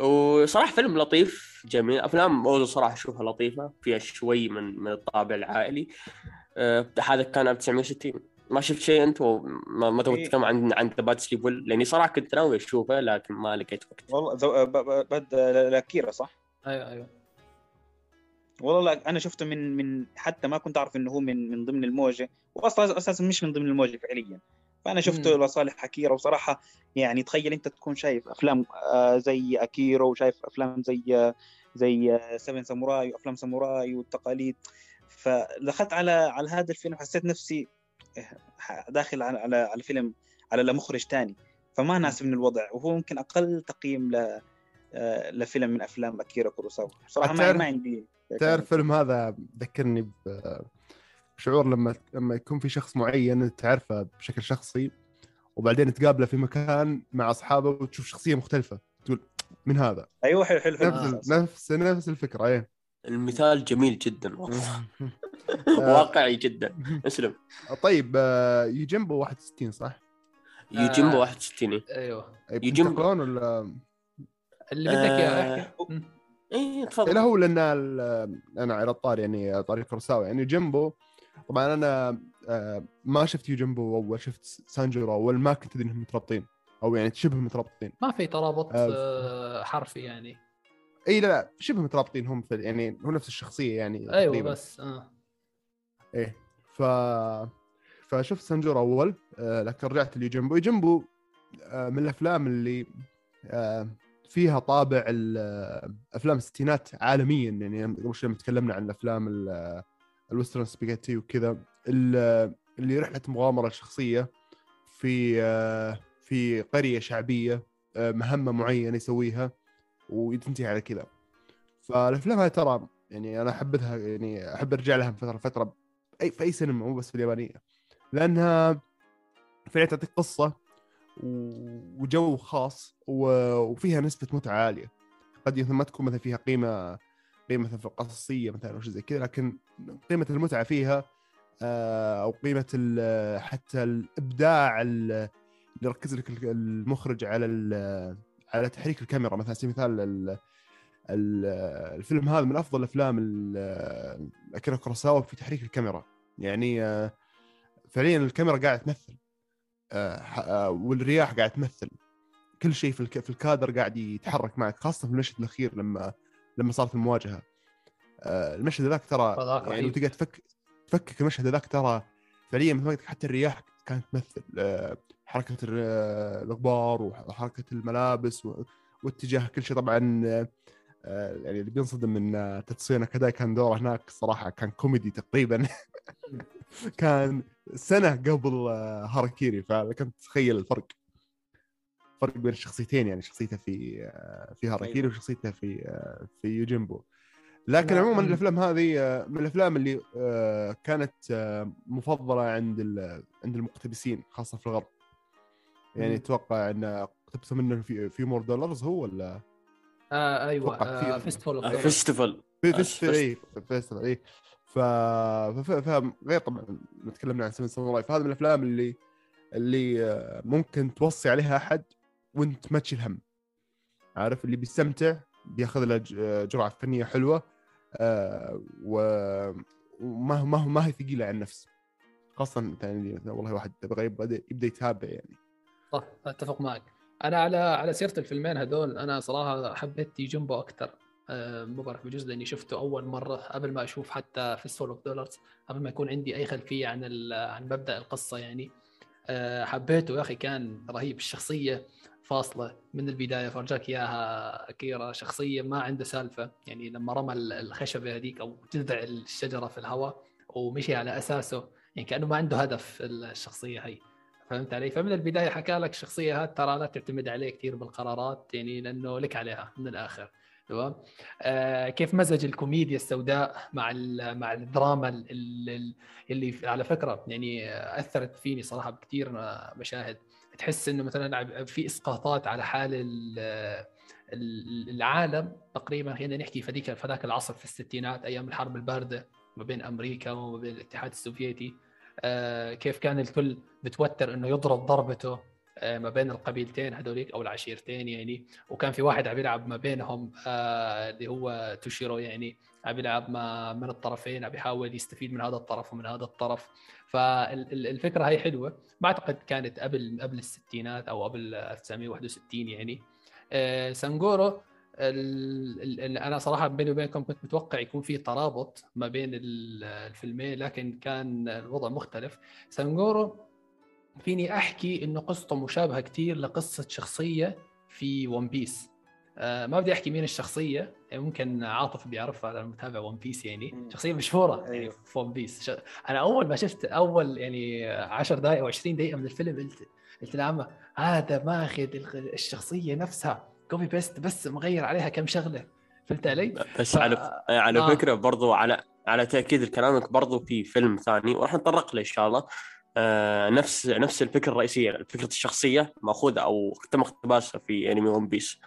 Speaker 3: وصراحة فيلم لطيف جميل. أفلام اوزو صراحة أشوفها لطيفة فيها شوي من من الطابع العائلي. آه هذا كان 1960 ما شفت شيء أنت وما ما تبغى
Speaker 2: إيه.
Speaker 3: تتكلم عن عن The Bad Sleep Well لأني صراحة كنت ناوي أشوفه لكن ما لقيت وقت
Speaker 2: والله زو... ب... ب... بد لاكيرا صح؟
Speaker 1: أيوه أيوه
Speaker 2: والله لا أنا شفته من من حتى ما كنت أعرف إنه هو من من ضمن الموجة واصلا أساسا مش من ضمن الموجة فعليا فأنا شفته. لصالح أكيرا وصراحة يعني تخيل أنت تكون شايف أفلام آه، زي أكيرا وشايف أفلام زي آه، زي سفن ساموراي وأفلام ساموراي والتقاليد فدخلت على على هذا الفيلم حسيت نفسي آه، داخل على على فيلم على لمخرج تاني. فما ناسبني الوضع وهو ممكن أقل تقييم ل آه، لفيلم من أفلام أكيرا كوروساوا. صراحة ما, عندي
Speaker 4: تعرف الفيلم هذا ذكرني بشعور لما لما يكون في شخص معين تعرفه بشكل شخصي وبعدين تقابله في مكان مع أصحابه وتشوف شخصية مختلفة تقول من هذا؟
Speaker 2: أيوه حلو حلو
Speaker 4: نفس
Speaker 2: حلو.
Speaker 4: ال- نفس نفس الفكرة إيه.
Speaker 3: المثال جميل جدا. والله واقعي جدا. اسلم.
Speaker 4: طيب آه، يوجيمبو 61 صح؟
Speaker 3: يوجيمبو
Speaker 1: آه.
Speaker 3: 61
Speaker 1: أيوه.
Speaker 4: أي
Speaker 3: يوجيمبو.
Speaker 4: ولا؟
Speaker 1: اللي بدك إياه
Speaker 3: آه. اي
Speaker 4: لا
Speaker 3: تفضل.
Speaker 4: هو لأن أنا على الطاري يعني طريق كورساوا يعني جيمبو طبعا أنا ما شفت يوجيمبو اول شفت سانجورو أول. ما كنت أدري إنهم مترابطين أو يعني شبه مترابطين.
Speaker 1: ما في ترابط حرفي يعني.
Speaker 4: إي لا لا شبه مترابطين هم في يعني هو نفس الشخصية يعني
Speaker 1: أيوه
Speaker 4: تقريباً.
Speaker 1: بس آه.
Speaker 4: إيه ف فشفت سانجورو أول آه، لكن رجعت ليوجيمبو يوجيمبو آه، من الأفلام اللي آه، فيها طابع آه، أفلام الستينات عالميا يعني قبل شوي لما تكلمنا عن الأفلام ال- آه، ال Western Spaghetti وكذا ال- اللي رحلة مغامرة شخصية في آه، في قرية شعبية مهمة معينة يسويها وتنتهي على كذا. فالأفلام هاي ترى يعني أنا أحبها يعني أحب أرجع لها من فترة لفترة اي في أي سينما مو بس في اليابانية. لأنها فعلا تعطيك قصة وجو خاص وفيها نسبة متعة عالية. قد ما تكون مثلا فيها قيمة قيمة مثلا في القصصية مثلا أو شيء زي كذا لكن قيمة المتعة فيها آه، أو قيمة حتى الإبداع ال- اللي يركز لك المخرج على على تحريك الكاميرا. مثلا على سبيل المثال الفيلم هذا من أفضل أفلام ال- أكيرا كوروساوا في تحريك الكاميرا. يعني آه، فعليا الكاميرا قاعدة تمثل آه، آه، والرياح قاعدة تمثل. كل شيء في في الكادر قاعد يتحرك معك خاصة في المشهد الأخير لما لما صارت المواجهة. آه، المشهد ذاك ترى يعني. وتقعد تفك تفكك المشهد ذاك ترى فعليا مثل ما قلت حتى الرياح كانت تمثل. آه، حركة الغبار وحركة الملابس واتجاه كل شيء. طبعا آه، يعني اللي بينصدم من تاتسويا كذا كان دوره هناك صراحة كان كوميدي تقريبا. كان سنة قبل آه، هاراكيري فكنت تتخيل الفرق. فرق بين الشخصيتين يعني شخصيته في آه، في هاراكيري
Speaker 2: أيوة.
Speaker 4: وشخصيته في في يوجيمبو. لكن. عموما الأفلام هذه من الأفلام اللي كانت مفضلة عند عند المقتبسين خاصة في الغرب. يعني. أتوقع إن اقتبسوا منه في في More Dollars هو ولا؟
Speaker 1: آه أيوه
Speaker 4: أتوقع في-
Speaker 1: آه Fistful of
Speaker 3: Fistful
Speaker 4: في
Speaker 3: آه،
Speaker 4: Fistful إي إي ف... ف... ف... غير طبعا تكلمنا عن Seven Samurai فهذا من الأفلام اللي اللي آه، ممكن توصي عليها أحد وأنت ما تشيل هم. عارف؟ اللي بيستمتع بياخذ له آه، جرعة فنية حلوة آه، و وما ما هو ما هي ثقيلة على النفس. خاصة يعني مثلاً والله واحد يبغى يبدأ يتابع يعني.
Speaker 1: صح أتفق معك. أنا على على سيرة الفيلمين هذول أنا صراحة حبيت يوجيمبو أكثر مو بعرف بجوز لأني شفته أول مرة قبل ما أشوف حتى Fistful of Dollars قبل ما يكون عندي أي خلفية عن عن مبدأ القصة يعني. آه، حبيته يا أخي كان رهيب الشخصية فاصلة من البداية فرجاك إياها أكيرا شخصية ما عنده سالفة. يعني لما رمى ال- الخشبة هذيك أو جذع الشجرة في الهواء ومشي على أساسه يعني كأنه ما عنده هدف الشخصية هي. فهمت علي؟ فمن البداية حكى لك الشخصيه هذه ترى لا تعتمد عليه كثير بالقرارات يعني لأنه لك عليها من الآخر تمام؟ آه كيف مزج الكوميديا السوداء مع مع الدراما ال- ال- اللي في- على فكرة يعني أثرت فيني صراحة بكثير مشاهد تحس إنه مثلا في إسقاطات على حال ال- ال- العالم تقريبا خلينا نحكي فديك فذاك العصر في الستينات أيام الحرب الباردة ما بين أمريكا وما بين الاتحاد السوفيتي كيف كان الكل بتوتر إنه يضرب ضربته آه، ما بين القبيلتين هذوليك أو العشيرتين يعني. وكان في واحد عم يلعب ما بينهم آه، اللي هو توشيرو يعني عم يلعب من الطرفين عم يحاول يستفيد من هذا الطرف ومن هذا الطرف. فالفكرة هي حلوة. ما اعتقد كانت قبل قبل الستينات أو قبل 1961 يعني. آه، سانجورو ال- ال- أنا صراحة بيني وبينكم كنت متوقع يكون في ترابط ما بين ال- الفيلمين لكن كان الوضع مختلف. سانجورو فيني أحكي إنه قصته مشابهة كثير لقصة شخصية في One Piece آه ما بدي أحكي مين الشخصية يعني ممكن عاطف بيعرفها لأنه متابع One Piece يعني. شخصية مشهورة يعني
Speaker 2: أيوه.
Speaker 1: في One Piece ش... أنا أول ما شفت أول يعني 10 دقائق أو 20 دقيقة من الفيلم قلت قلت لعمه هذا ماخذ الشخصية نفسها. copy paste بس مغير عليها كم شغلة فهمت علي؟
Speaker 3: بس
Speaker 1: ف-
Speaker 3: على على
Speaker 1: آه.
Speaker 3: فكرة برضو على على تأكيد لكلامك برضو في فيلم ثاني وراح نتطرق له إن شاء الله. آه نفس نفس الفكرة الرئيسية فكرة الشخصية مأخوذة أو تم اقتباسها في أنمي One Piece.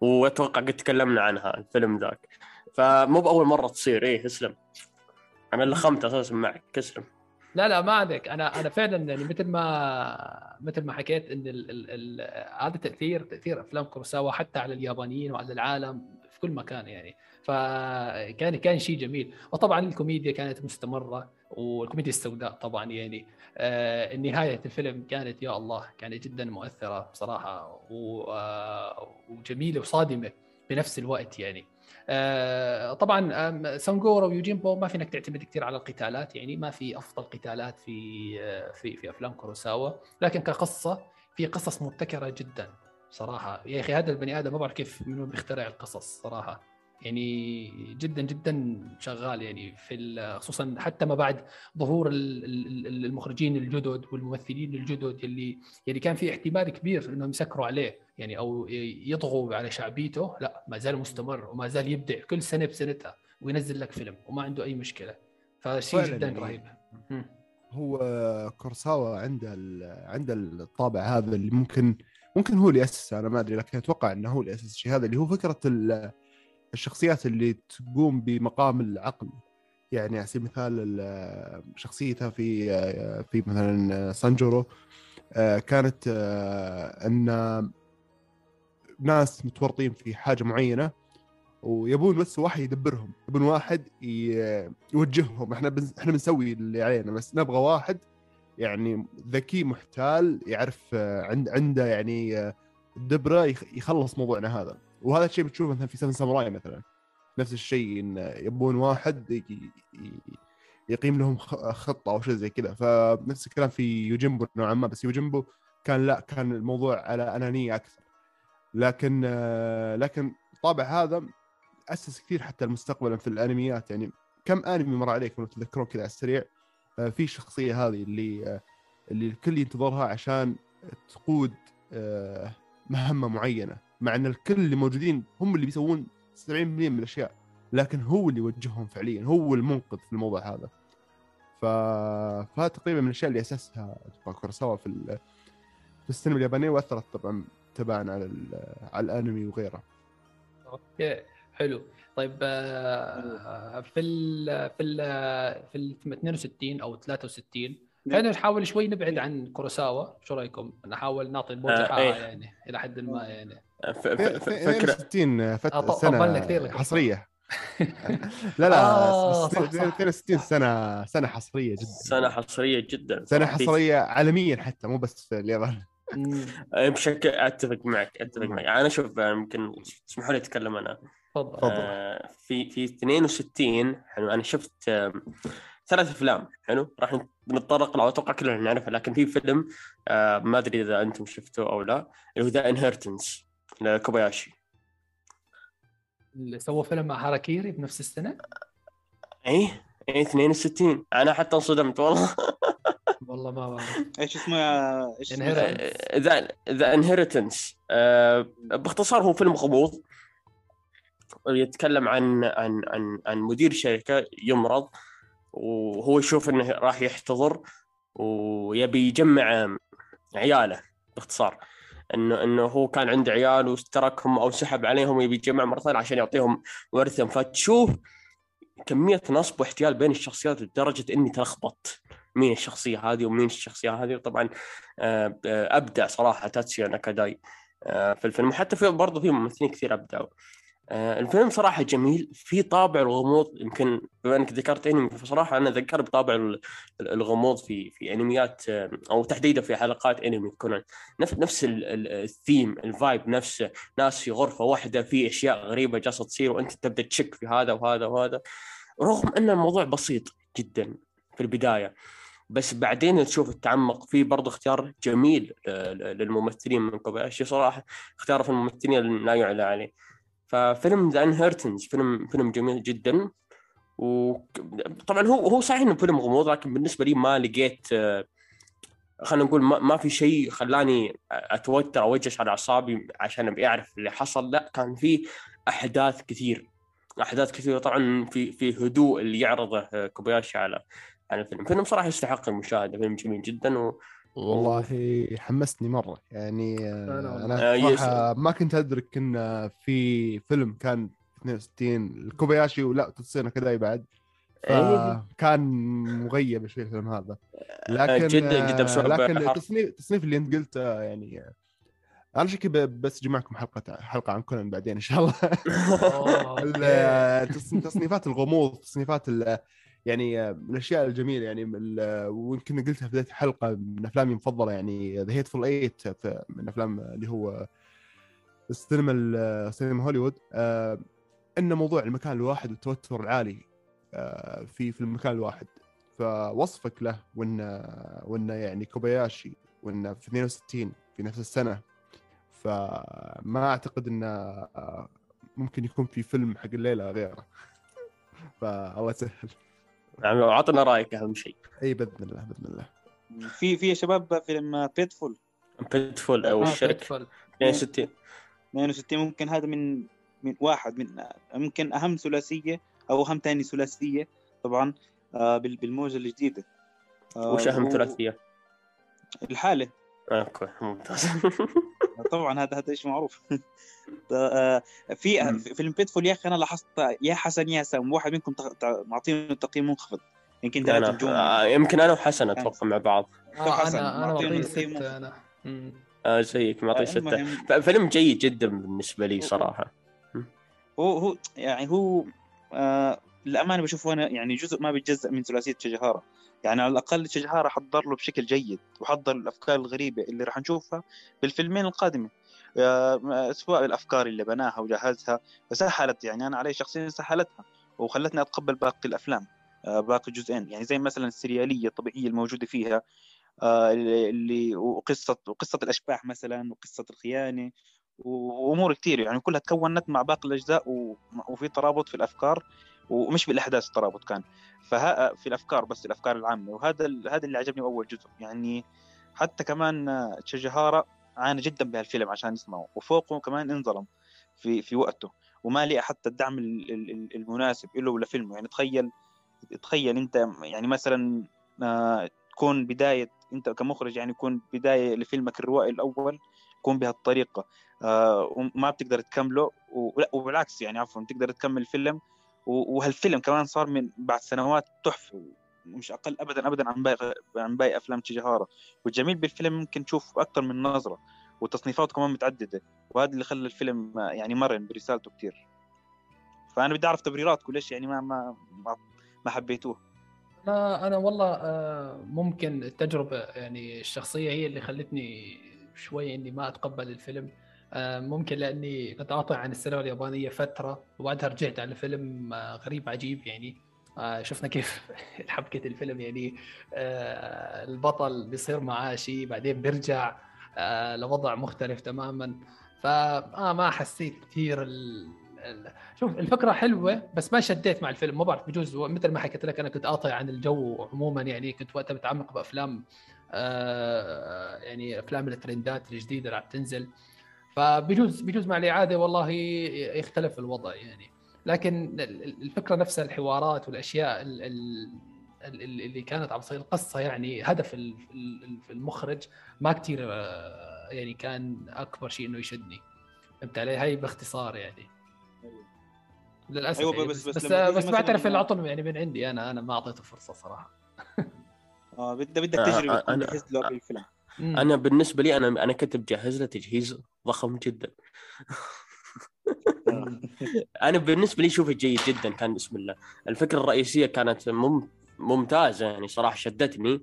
Speaker 3: وأتوقع قد تكلمنا عنها الفيلم ذاك. فمو بأول مرة تصير. إيه اسلم. أنا اللي خمت أساسا معك اسلم.
Speaker 1: لا لا ما عليك أنا أنا فعلا يعني مثل ما مثل ما حكيت إن هذا تأثير تأثير أفلام كوروساوا حتى على اليابانيين وعلى العالم في كل مكان يعني. فكان كان شيء جميل. وطبعا الكوميديا كانت مستمرة والكوميديا السوداء طبعا يعني آه نهاية الفيلم كانت يا الله كانت جدا مؤثرة بصراحة آه، وجميلة وصادمة بنفس الوقت يعني. طبعا آم، سانجورو ويوجينبو ما فينك تعتمد كثير على القتالات يعني ما في أفضل قتالات في آه، في في أفلام كوروساوا. لكن كقصة في قصص مبتكرة جدا صراحة. يا أخي هذا البني آدم ما بعرف كيف منو بيخترع القصص صراحة. يعني جدا جدا شغال يعني في خصوصا حتى ما بعد ظهور ال- ال- المخرجين الجدد والممثلين الجدد اللي يعني كان في احتمال كبير إنهم يسكروا عليه يعني أو يطغوا على شعبيته لا ما زال مستمر وما زال يبدع كل سنة بسنتها وينزل لك فيلم وما عنده أي مشكلة فشيء جدا
Speaker 4: يعني.
Speaker 1: رهيب.
Speaker 4: هو كورساوا عنده عنده الطابع هذا اللي ممكن ممكن هو اللي اسسه أنا ما أدري لكن أتوقع إنه هو اللي اسس الشيء هذا اللي هو فكرة الشخصيات اللي تقوم بمقام العقل. يعني على سبيل المثال ال- شخصيتها في في مثلا سانجورو. آه، كانت آه، أن ناس متورطين في حاجة معينة ويبون بس واحد يدبرهم يبون واحد يوجههم. إحنا. إحنا بنسوي اللي علينا بس نبغى واحد يعني ذكي محتال يعرف آه، عند عنده يعني يخ- يخلص موضوعنا هذا. وهذا الشيء بتشوفه مثلا في سفن ساموراي مثلا. نفس الشيء إن يبون واحد يقيم لهم خطة أو شيء زي كذا. فنفس الكلام في يوجيمبو نوعا ما بس يوجيمبو كان لا كان الموضوع على أنانية أكثر. لكن آه، لكن الطابع هذا أسس كثير حتى مستقبلا في الأنميات. يعني كم أنمي مر عليك لو تتذكرون كذا على السريع؟ آه، في الشخصيه هذه اللي آه، اللي الكل ينتظرها عشان تقود مهمة معينة. مع إن الكل اللي موجودين هم اللي بيسوون 70% من الأشياء لكن هو اللي يوجههم فعليا هو المنقذ في الموضوع هذا. ف... فهذا تقريبا من الأشياء اللي أسسها أتوقع كورساوا في ال... في السينما اليابانية وأثرت طبعا تبعا على ال... على الأنمي وغيره.
Speaker 1: أوكي حلو. طيب آه، في ال في ال في ال 62 أو 63 خلينا نحاول شوي نبعد عن كوروساوا شو رأيكم؟ نحاول نعطي الموجة
Speaker 3: آه، إيه.
Speaker 1: يعني إلى حد ما يعني.
Speaker 3: ف- ف- ف- فكره
Speaker 4: 62 فت...
Speaker 1: آه، ط- طولنا كثير
Speaker 4: سنه. حصرية. لا لا
Speaker 1: آه، صح، صح.
Speaker 4: 62 سنة سنة حصرية جدا.
Speaker 3: سنة حصرية جدا. سنة.
Speaker 4: حصرية عالميا حتى مو بس في اليابان
Speaker 3: آه، بشكل أتفق معك أتفق معك. أنا شوف آه، يمكن تسمحوا لي أتكلم أنا.
Speaker 1: تفضل.
Speaker 4: تفضل.
Speaker 3: آه، في في 62 حلو أنا شفت آه، ثلاث أفلام حلو راح نتطرق له أتوقع كلنا نعرفه لكن في فيلم آه، ما أدري إذا أنتم شفتوه أو لا اللي هو The Inheritance لكوباياشي
Speaker 1: اللي سوى فيلم مع هاراكيري بنفس السنة؟
Speaker 3: اي اي 62 أنا حتى انصدمت والله.
Speaker 1: والله ما بعرف.
Speaker 2: إيش اسمه إيش. The The
Speaker 1: Inheritance
Speaker 3: باختصار هو فيلم غموض. يتكلم عن عن عن عن مدير شركة يمرض وهو يشوف إنه راح يحتضر ويبي يجمع عياله باختصار. انه إنه هو كان عنده عيال وتركهم أو سحب عليهم ويبي يجمع مرة ثانية عشان يعطيهم ورثهم فتشوف كمية نصب واحتيال بين الشخصيات لدرجة إني تلخبطت مين الشخصية هذه ومين الشخصية هذه؟ وطبعا آه، آه، أبدع صراحة تاتسيو ناكاداي آه، في الفيلم. وحتى في برضه في ممثلين كثير أبدعوا. الفيلم صراحة جميل. في طابع الغموض يمكن بما إنك ذكرت انمي فصراحة أنا ذكر بطابع ال- ال- الغموض في في انميات آه، أو تحديدا في حلقات انمي كونان نفس نفس ال- ال- الثيم الفايب نفسه ناس في غرفة واحدة في أشياء غريبة جالسة تصير وأنت تبدأ تشك في هذا وهذا وهذا. رغم أن الموضوع بسيط جدا في البداية بس بعدين تشوف التعمق في برضه اختيار جميل آه، للممثلين من كوباياشي صراحة اختياره في الممثلين لا يعلى عليه. ففيلم ذا انهرتنز فيلم فيلم جميل جدا. وطبعا هو هو صحيح إنه فيلم غموض لكن بالنسبة لي ما لقيت آه، خلينا نقول ما, في شيء خلاني أتوتر أو أوجش على أعصابي عشان أبي أعرف اللي حصل. لا كان في أحداث كثير أحداث كثيرة. طبعا في في هدوء اللي يعرضه آه، كوباياشي على على الفيلم. فيلم صراحة يستحق المشاهدة فيلم جميل جدا.
Speaker 4: والله حمسني مرة. يعني آه،. أنا
Speaker 3: آه،
Speaker 4: صراحة ما كنت أدرك إن في فيلم كان 62 الكوباياشي ولا تصير كذا بعد.
Speaker 3: إيه.
Speaker 4: فكان مغيب شوي الفيلم هذا. لكن
Speaker 3: جداً- جداً بسبب
Speaker 4: لكن. التصنيف التصنيف اللي أنت قلته يعني آه، أنا شكلي بس أجي معكم حلقه حلقة عن كونان بعدين إن شاء الله. تصنيفات الغموض تصنيفات ال- يعني من الأشياء الجميلة يعني ويمكن قلتها في بداية الحلقة من أفلامي المفضلة يعني The Hateful Eight من أفلام اللي هو السينما ال- سينما هوليوود. آه، إن موضوع المكان الواحد والتوتر العالي آه، في في المكان الواحد. فوصفك له وإن وإن يعني كوباياشي وإن في 62 في نفس السنة. فما أعتقد انه آه، ممكن يكون في فيلم حق الليلة غيره. فالله يسهل.
Speaker 3: يعني عطنا رأيك أهم شيء.
Speaker 4: أي بإذن الله بإذن الله.
Speaker 2: في في يا شباب فيلم بيتفول
Speaker 3: بيتفول أو
Speaker 1: آه،
Speaker 3: الشركة.
Speaker 1: بيتفول.
Speaker 3: 62
Speaker 2: 62 ممكن هذا من من واحد من ممكن أهم ثلاثية أو أهم ثاني ثلاثية طبعا آه، بال- بالموجة الجديدة. آه،
Speaker 3: وش أهم
Speaker 2: و-
Speaker 3: ثلاثية؟
Speaker 2: الحالة.
Speaker 3: أوكي ممتاز.
Speaker 2: طبعا هذا هذا شيء معروف. آه، في. في فيلم بيتفول يا أخي أنا لاحظت يا حسن يا سام واحد منكم معطينه تقييم منخفض. يمكن ثلاث نجوم.
Speaker 3: آه، يمكن أنا وحسن أتوقع مع بعض.
Speaker 1: آه
Speaker 2: حسن،
Speaker 1: أنا أنا
Speaker 2: معطينه
Speaker 1: معطيه
Speaker 2: تقييم
Speaker 1: ستة.
Speaker 3: آه زيك معطي ستة.
Speaker 2: المهم،
Speaker 3: ف- فيلم جيد جدا بالنسبة لي صراحة.
Speaker 2: هو هو يعني هو آه للأمانة بشوفه أنا يعني جزء ما بيتجزأ من ثلاثية شجهارة. يعني على الأقل شجهارة حضر له بشكل جيد وحضر الأفكار الغريبة اللي راح نشوفها بالفيلمين القادمة. آه سواء الأفكار اللي بناها وجهزها فسهلت يعني أنا علي شخصيا سهلتها وخلتني أتقبل باقي الأفلام آه باقي الجزئين. يعني زي مثلا السريالية الطبيعية الموجودة فيها آه اللي وقصه وقصة الأشباح مثلا وقصة الخيانة وأمور كثير يعني كلها تكونت مع باقي الأجزاء وفي ترابط في الأفكار. ومش بالأحداث الترابط كان فها في الأفكار بس الأفكار العامة. وهذا هذا اللي عجبني أول جزء. يعني حتى كمان تشجهارا عانى جدا بهالفيلم عشان يسمعه وفوقه كمان انظلم في في وقته. وما لقى حتى الدعم ال- ال- ال- المناسب له ولفيلمه يعني تخيل تخيل أنت يعني مثلا آه، تكون بداية أنت كمخرج يعني يكون بداية لفيلمك الروائي الأول يكون بهالطريقة. آه، وما بتقدر تكمله. ولا وبالعكس يعني عفوا تقدر تكمل الفيلم و- وهالفيلم كمان صار من بعد سنوات تحفة مش أقل ابدا ابدا عن باقي عن باقي أفلام تشيجهارا والجميل بالفيلم ممكن تشوف أكثر من نظرة وتصنيفاته كمان متعددة وهذا اللي خلى الفيلم آه، يعني مرن برسالته كثير فأنا بدي أعرف تبريراتكم ليش يعني ما ما ما, حبيتوه.
Speaker 1: أنا أنا والله آه، ممكن التجربة يعني الشخصية هي اللي خلتني شوي إني ما أتقبل الفيلم. ممكن لأني قاطع عن السينما اليابانية فترة وبعدها رجعت على فيلم آه، غريب عجيب يعني. آه، شفنا كيف حبكة الفيلم يعني. آه، البطل بيصير معاه شيء بعدين بيرجع آه، لوضع مختلف تماما. فما ما حسيت كثير ال... شوف الفكرة حلوة بس ما شديت مع الفيلم. ما بعرف بجوز مثل ما حكيت لك أنا كنت قاطع عن الجو عموما يعني. كنت وقتها متعمق بأفلام آه يعني أفلام الترندات الجديدة اللي عم تنزل. فبجوز بجوز مع الإعادة والله يختلف الوضع يعني. لكن ال- ال- الفكرة نفسها الحوارات والأشياء ال- ال- ال- ال- اللي كانت عم تصير القصة يعني هدف ال- ال- المخرج ما كثير آه، يعني كان أكبر شيء إنه يشدني. فهمت علي؟ هاي باختصار يعني. للأسف
Speaker 2: أيوة،
Speaker 1: يعني.
Speaker 2: بس-
Speaker 1: بس
Speaker 2: بس
Speaker 1: بس, بعترف العطل يعني من عندي أنا. أنا ما أعطيته فرصة صراحة.
Speaker 2: آه بدك بدك
Speaker 3: آه،
Speaker 2: تجربة
Speaker 3: آه،
Speaker 2: له قبل الفيلم
Speaker 1: مم.
Speaker 3: أنا بالنسبة لي أنا أنا كنت مجهز له تجهيز ضخم جدا. أنا بالنسبة لي شوفه جيد جدا كان بسم الله. الفكرة الرئيسية كانت مم ممتازة يعني صراحة شدتني.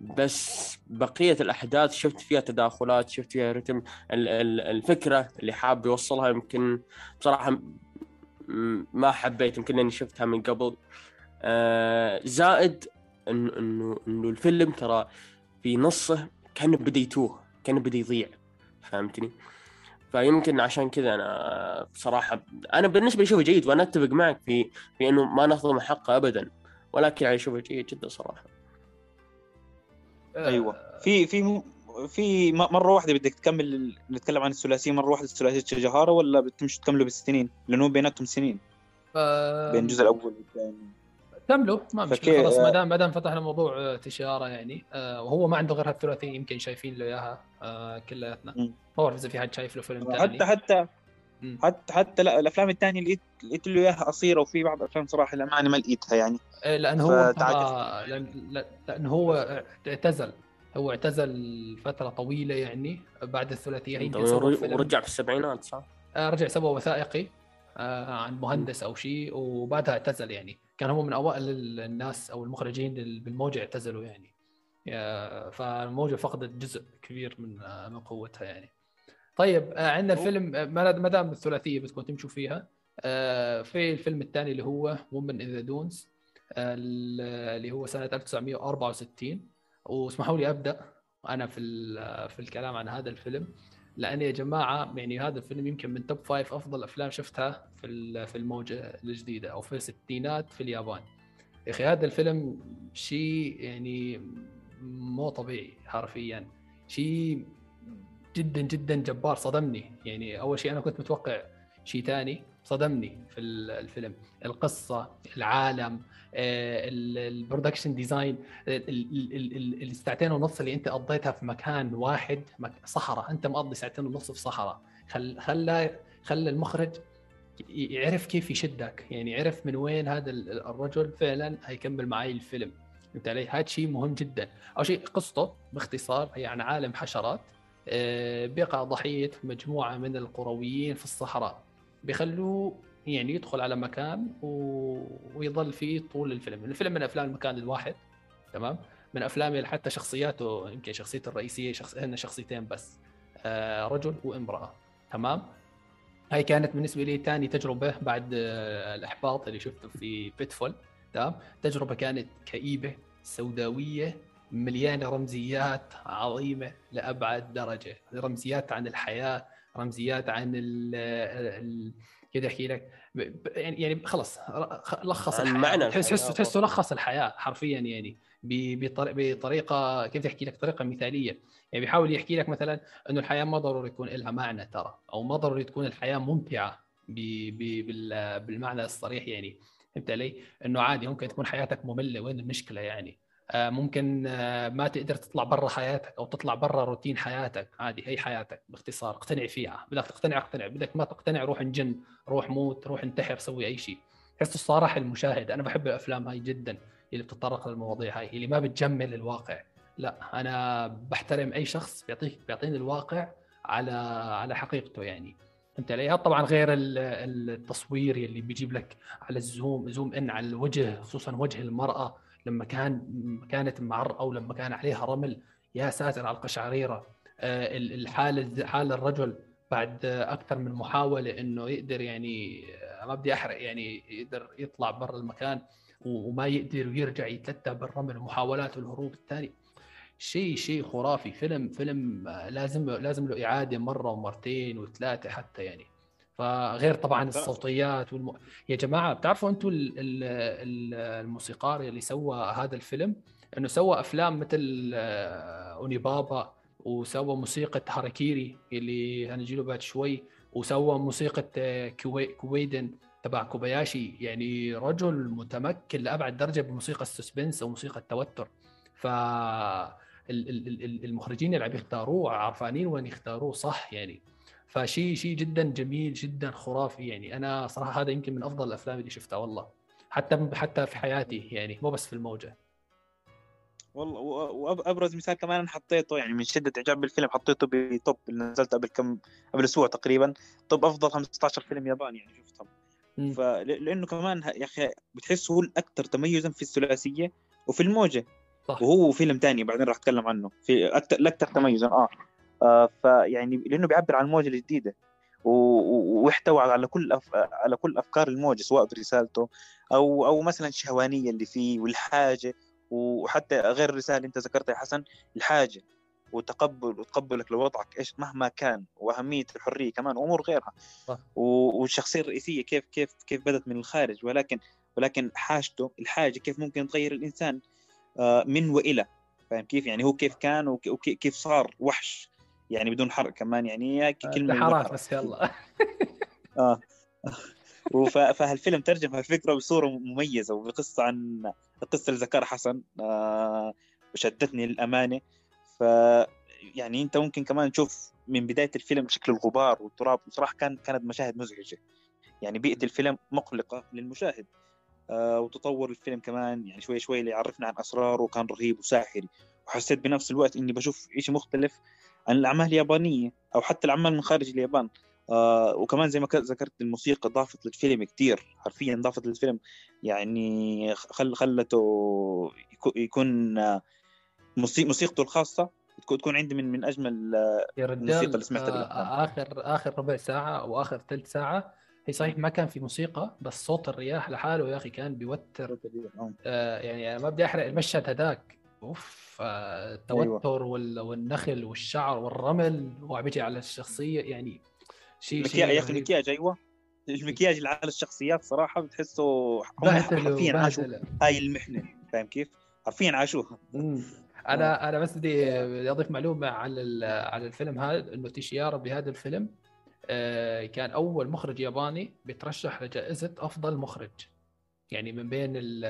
Speaker 3: بس بقية الأحداث شفت فيها تداخلات شفت فيها رتم. ال- ال- الفكرة اللي حاب يوصلها يمكن بصراحة م- ما حبيت يمكن لاني شفتها من قبل. آه، زائد انه إنه إنه الفيلم ترى في نصه كان بدأ يتوه كان بدأ يضيع فهمتني؟ فيمكن عشان كذا أنا بصراحة أنا بالنسبة لي اشوفه جيد وأنا أتفق معك في في إنه ما نهضم حقه ابدا ولكن يعني اشوفه جيد جدا صراحة.
Speaker 2: أيوه. في في م- في مرة واحدة بدك تكمل نتكلم عن الثلاثية مرة واحدة ثلاثيه شجهارة ولا بتمشي تكملوا بالسنين؟ لأنه بيناتهم سنين.
Speaker 1: آه،
Speaker 2: بين الجزء الأول والثاني
Speaker 1: كملوا. ما مشكلة. خلاص ما دام ما دام فتحنا موضوع آه، تجاره يعني آه، وهو ما عنده غير هالثلاثيه يمكن شايفين له إياها آه، كلياتنا. ما بعرف إذا في حد شايف له فيلم
Speaker 2: حتى
Speaker 1: ثاني
Speaker 2: حتى
Speaker 1: مم.
Speaker 2: حتى حتى لا الأفلام الثانية اللي لقيت لقيت له إياها قصيرة وفي بعض الأفلام صراحة للامانه ما لقيتها يعني.
Speaker 1: إيه، لأن هو. آه، لأن- لأن هو اعتزل. هو اعتزل فترة طويلة يعني بعد الثلاثية يمكن
Speaker 3: ورجع في السبعينات صح؟
Speaker 1: آه، رجع سوى وثائقي آه، عن مهندس أو شيء وبعدها اعتزل يعني. كان هو من أوائل الناس أو المخرجين اللي بالموجة اعتزلوا يعني. فالموجة فقدت جزء كبير من من قوتها يعني. طيب آه، عندنا الفيلم آه، ما دام الثلاثية بدكم تمشوا فيها. آه، في الفيلم الثاني اللي هو وومن ان ذا دونز اللي هو سنة 1964 واسمحوا لي أبدأ أنا في في الكلام عن هذا الفيلم. لأن يا جماعة يعني هذا الفيلم يمكن من توب فايف أفضل أفلام شفتها في في الموجة الجديدة أو في الستينات في اليابان. يا أخي هذا الفيلم شيء يعني مو طبيعي حرفيا. شيء جدا جدا جبار صدمني. يعني أول شيء أنا كنت متوقع شيء ثاني. صدمني في ال- الفيلم. القصة العالم ال production design الساعتين ونص اللي أنت قضيتها في مكان واحد صحراء. أنت مقضي ساعتين ونص في صحراء. خل خلى خلى المخرج يعرف كيف يشدك. يعني عرف من وين هذا ال- الرجل فعلا هيكمل معي الفيلم. فهمت علي؟ هذا شيء مهم جدا. أول شيء قصته باختصار هي عن عالم حشرات آه، بيقع ضحيه مجموعة من القرويين في الصحراء. بيخلوه يعني يدخل على مكان و... ويظل فيه طول الفيلم. الفيلم من أفلام المكان الواحد تمام؟ من افلامي حتى شخصياته يمكن شخصيته الرئيسية شخص هن شخصيتين بس آه، رجل وامرأة تمام؟ هاي كانت بالنسبة لي ثاني تجربة بعد آه، الإحباط اللي شفته في بيتفول تمام؟ تجربة كانت كئيبة سوداوية مليانة رمزيات عظيمة لأبعد درجة. رمزيات عن الحياة رمزيات عن ال كذا أحكي لك يعني يعني خلص لخص
Speaker 3: عن
Speaker 1: الحياة
Speaker 3: معنى
Speaker 1: تحس
Speaker 3: الحياة.
Speaker 1: تحس تحسه لخص الحياة حرفيا يعني بطريقة كيف أحكي لك طريقة مثالية يعني بيحاول يحكي لك مثلا إنه الحياة ما ضروري يكون لها معنى ترى أو ما ضروري تكون الحياة ممتعة بالمعنى الصريح يعني فهمت علي؟ إنه عادي ممكن تكون حياتك مملة وين المشكلة يعني؟ آه، ممكن آه، ما تقدر تطلع برا حياتك أو تطلع برا روتين حياتك. عادي هي حياتك باختصار. اقتنع فيها. بدك تقتنع اقتنع. بدك ما تقتنع روح انجن روح موت روح انتحر سوي أي شيء. تحس الصراحة المشاهد أنا بحب الأفلام هاي جدا اللي بتتطرق للمواضيع هاي اللي ما بتجمل الواقع. لا أنا بحترم أي شخص بيعطيك بيعطيني الواقع على على حقيقته يعني. فهمت علي؟ طبعا غير ال- التصوير اللي بيجيب لك على الزوم زوم إن على الوجه خصوصا وجه المرأة. لما كان كانت معرقه ولما كان عليها رمل يا ساتر على القشعريرة. آه، ال- الحال حال الرجل بعد أكثر من محاولة إنه يقدر يعني آه، ما بدي أحرق يعني يقدر يطلع برا المكان وما يقدر ويرجع يتلتى بالرمل ومحاولات الهروب الثاني. شيء شيء خرافي. فيلم فيلم آه، لازم لازم له إعادة مرة ومرتين وثلاثة حتى يعني. فغير طبعا الصوتيات والم... يا جماعة بتعرفوا أنتم ال... ال... ال- الموسيقار اللي سوى هذا الفيلم؟ إنه سوى أفلام مثل آه، اونيبابا وسوى موسيقى هاراكيري اللي هنجي له بعد شوي وسوى موسيقى آه، كوي... كويدن تبع كوباياشي. يعني رجل متمكن لأبعد درجة بموسيقى ال suspense أو موسيقى التوتر. ف ال- ال- ال- المخرجين اللي عم يختاروه عرفانين وين يختاروه صح يعني. فشيء شيء جدا جميل جدا خرافي. يعني أنا صراحة هذا يمكن من أفضل الأفلام اللي شفتها والله. حتى حتى في حياتي يعني مو بس في الموجة.
Speaker 2: والله وابرز مثال كمان أنا حطيته يعني من شدة إعجاب بالفيلم حطيته بتوب اللي نزلت قبل كم قبل أسبوع تقريبا. توب أفضل 15 فيلم ياباني يعني شفتهم. فلانه كمان يا أخي بتحسه هو الأكثر تميزا في الثلاثية وفي الموجة.
Speaker 1: صح.
Speaker 2: وهو فيلم تاني بعدين راح أتكلم عنه. في أكثر الاكثر تميزا آه, فيعني لأنه بيعبر عن الموجه الجديده و- و- واحتوى على كل أف... على كل أفكار الموجة سواء برسالته أو أو مثلا الشهوانية اللي فيه والحاجة. وحتى غير الرسالة اللي أنت ذكرتها يا حسن الحاجة وتقبل وتقبلك لوضعك إيش مهما كان وأهمية الحرية كمان وأمور غيرها.
Speaker 1: صح.
Speaker 2: والشخصية الرئيسية كيف كيف كيف بدت من الخارج. ولكن ولكن حاجته الحاجة كيف ممكن تغير الإنسان آه، من وإلى. فاهم كيف؟ يعني هو كيف كان وك- وكيف صار وحش. يعني بدون حرق كمان يعني هي
Speaker 1: كلمة
Speaker 2: حرق.
Speaker 1: بس يلا.
Speaker 2: آه. فهالفيلم ترجم هالفكرة بصورة مميزة وبقصة عن اللي ذكرها حسن آه شدتني للأمانة. ف يعني أنت ممكن كمان تشوف من بداية الفيلم شكل الغبار والتراب بصراحة كان كانت مشاهد مزعجة. يعني بيئة الفيلم مقلقة للمشاهد. آه وتطور الفيلم كمان يعني شوي شوي اللي يعرفنا عن أسراره كان رهيب وساحري. وحسيت بنفس الوقت إني بشوف شيء مختلف. عن الأعمال اليابانية أو حتى الأعمال من خارج اليابان. آه وكمان زي ما ذكرت الموسيقى ضافت للفيلم كتير. حرفيا ضافت للفيلم. يعني خل خلته يكو- يكون آه، موسي- موسيقته الخاصة تكون عندي من من أجمل آه، الموسيقى اللي سمعتها.
Speaker 1: آه، اخر آخر ربع ساعة أو آخر ثلث ساعة هي صحيح ما كان في موسيقى بس صوت الرياح لحاله يا أخي كان بيوتر. آه، يعني أنا ما بدي أحرق المشهد هذاك. أوف آه، التوتر وال- والنخل والشعر والرمل بيجي على الشخصية يعني شيء
Speaker 2: المكياج يا
Speaker 1: أخي.
Speaker 2: المكياج أيوه. المكياج اللي على الشخصيات صراحة بتحسه حرفيا عاشوا هاي المحنة فاهم كيف؟ حرفيا عاشوها.
Speaker 1: أنا أنا بس بدي أضيف معلومة على ال- على الفيلم هذا إنه تيشيارا بهذا الفيلم آه، كان أول مخرج ياباني بيترشح لجائزة أفضل مخرج. يعني من بين ال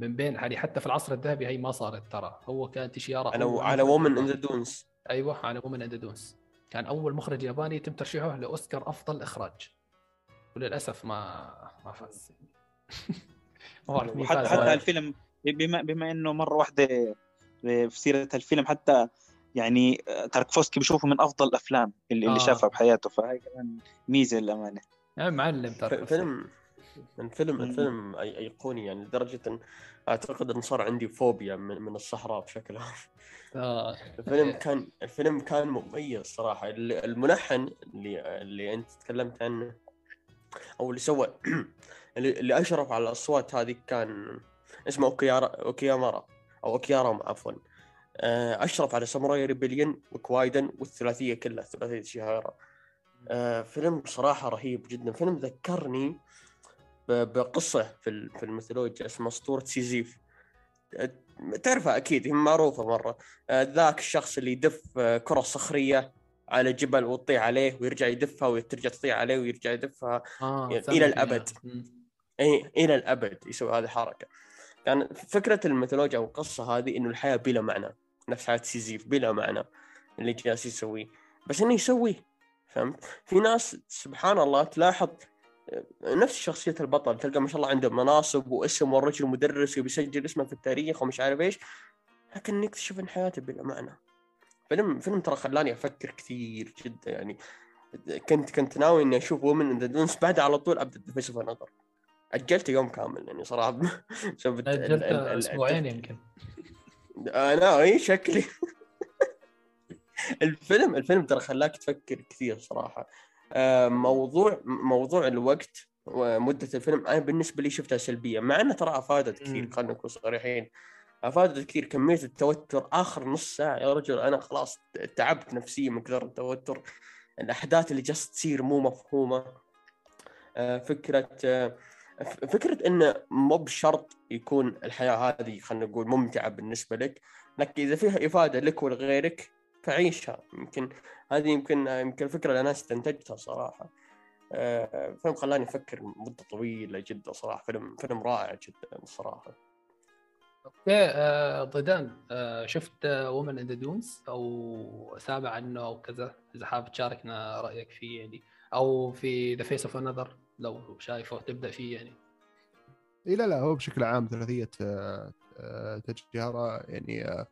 Speaker 1: من بين يعني حتى في العصر الذهبي هي ما صارت ترى. هو كان تيشيارا
Speaker 3: على على Woman
Speaker 1: in.
Speaker 3: The Dunes
Speaker 1: أيوه على Woman in Dunes كان أول مخرج ياباني يتم ترشيحه لأوسكار أفضل إخراج. وللأسف ما ما فاز. ما بعرف مين
Speaker 2: وحتى
Speaker 1: فاز.
Speaker 2: حتى
Speaker 1: ولا-
Speaker 2: الفيلم بما بما إنه مرة واحدة في سيرة الفيلم حتى يعني تاركوفسكي بشوفه من أفضل الأفلام اللي, اللي
Speaker 1: آه.
Speaker 2: شافها بحياته فهي كمان ميزة للأمانة.
Speaker 1: يعني معلم ترى
Speaker 3: فيلم الفيلم. الفيلم أيقوني يعني لدرجة إن أعتقد إن صار عندي فوبيا من, من الصحراء بشكل عام.
Speaker 1: آه.
Speaker 3: الفيلم كان الفيلم كان مميز صراحة. الملحن اللي اللي أنت تكلمت عنه أو اللي سوى اللي, اللي أشرف على الأصوات هذه كان اسمه اوكيارا أوكيامارا أو اوكيارا عفوا. آه، أشرف على Samurai Rebellion وكوايدن والثلاثية كلها ثلاثيه شهيرة آه، فيلم صراحة رهيب جدا. فيلم ذكرني بقصة في في الميثولوجيا اسمها اسطوره سيزيف تعرفها أكيد هي معروفة مرة آه، ذاك الشخص اللي يدف آه، كرة صخرية على جبل وتطيح عليه ويرجع يدفها وترجع تطيح عليه ويرجع يدفها
Speaker 1: آه.
Speaker 3: الأبد.
Speaker 1: فيها. مم.
Speaker 3: إي إلى الأبد يسوي هذه الحركة كان فكرة الميثولوجيا أو القصة هذه إنه الحياة بلا معنى نفس حياة سيزيف بلا معنى اللي جالس يسويه بس إنه يسويه فهمت في ناس سبحان الله تلاحظ نفس شخصية البطل تلقى ما شاء الله عنده مناصب واسم والرجل مدرس وبيسجل اسمه في التاريخ ومش عارف إيش. لكن نكتشف إن حياته بلا معنى. فيلم فيلم ترى خلاني أفكر كثير جدا يعني كنت كنت ناوي إني أشوف Woman in the Dunes بعدها على طول أبدأ The Face of Another اجلته يوم كامل يعني صراحة. بسبب
Speaker 1: أسبوعين يمكن.
Speaker 3: أنا إي شكلي. الفيلم الفيلم ترى خلاك تفكر كثير صراحة. موضوع موضوع الوقت ومدة الفيلم أنا بالنسبة لي شفتها سلبية مع انها ترى أفادت كثير. خلينا نكون صريحين. أفادت كثير كمية التوتر آخر نص ساعة يا رجل أنا خلاص تعبت نفسيا من كثر التوتر. الأحداث اللي جالسة تصير مو مفهومة. آه، فكرة آه، فكرة إنه مو بشرط يكون الحياة هذه خلينا نقول ممتعة بالنسبة لك لكن إذا فيها إفادة لك ولغيرك فعيشها. يمكن هذه يمكن يمكن الفكرة اللي أنا استنتجتها صراحة. آه، فيلم خلاني أفكر مدة طويلة جدا صراحة. فيلم فيلم رائع جدا صراحة.
Speaker 1: okay آه ضيدان آه شفت Woman in the Dunes أو سامع عنه أو كذا إذا حابب تشاركنا رأيك فيه يعني. أو في The Face of Another لو شايفه تبدأ فيه يعني.
Speaker 4: إي لا لا هو بشكل عام ثلاثية تيشيغاهارا يعني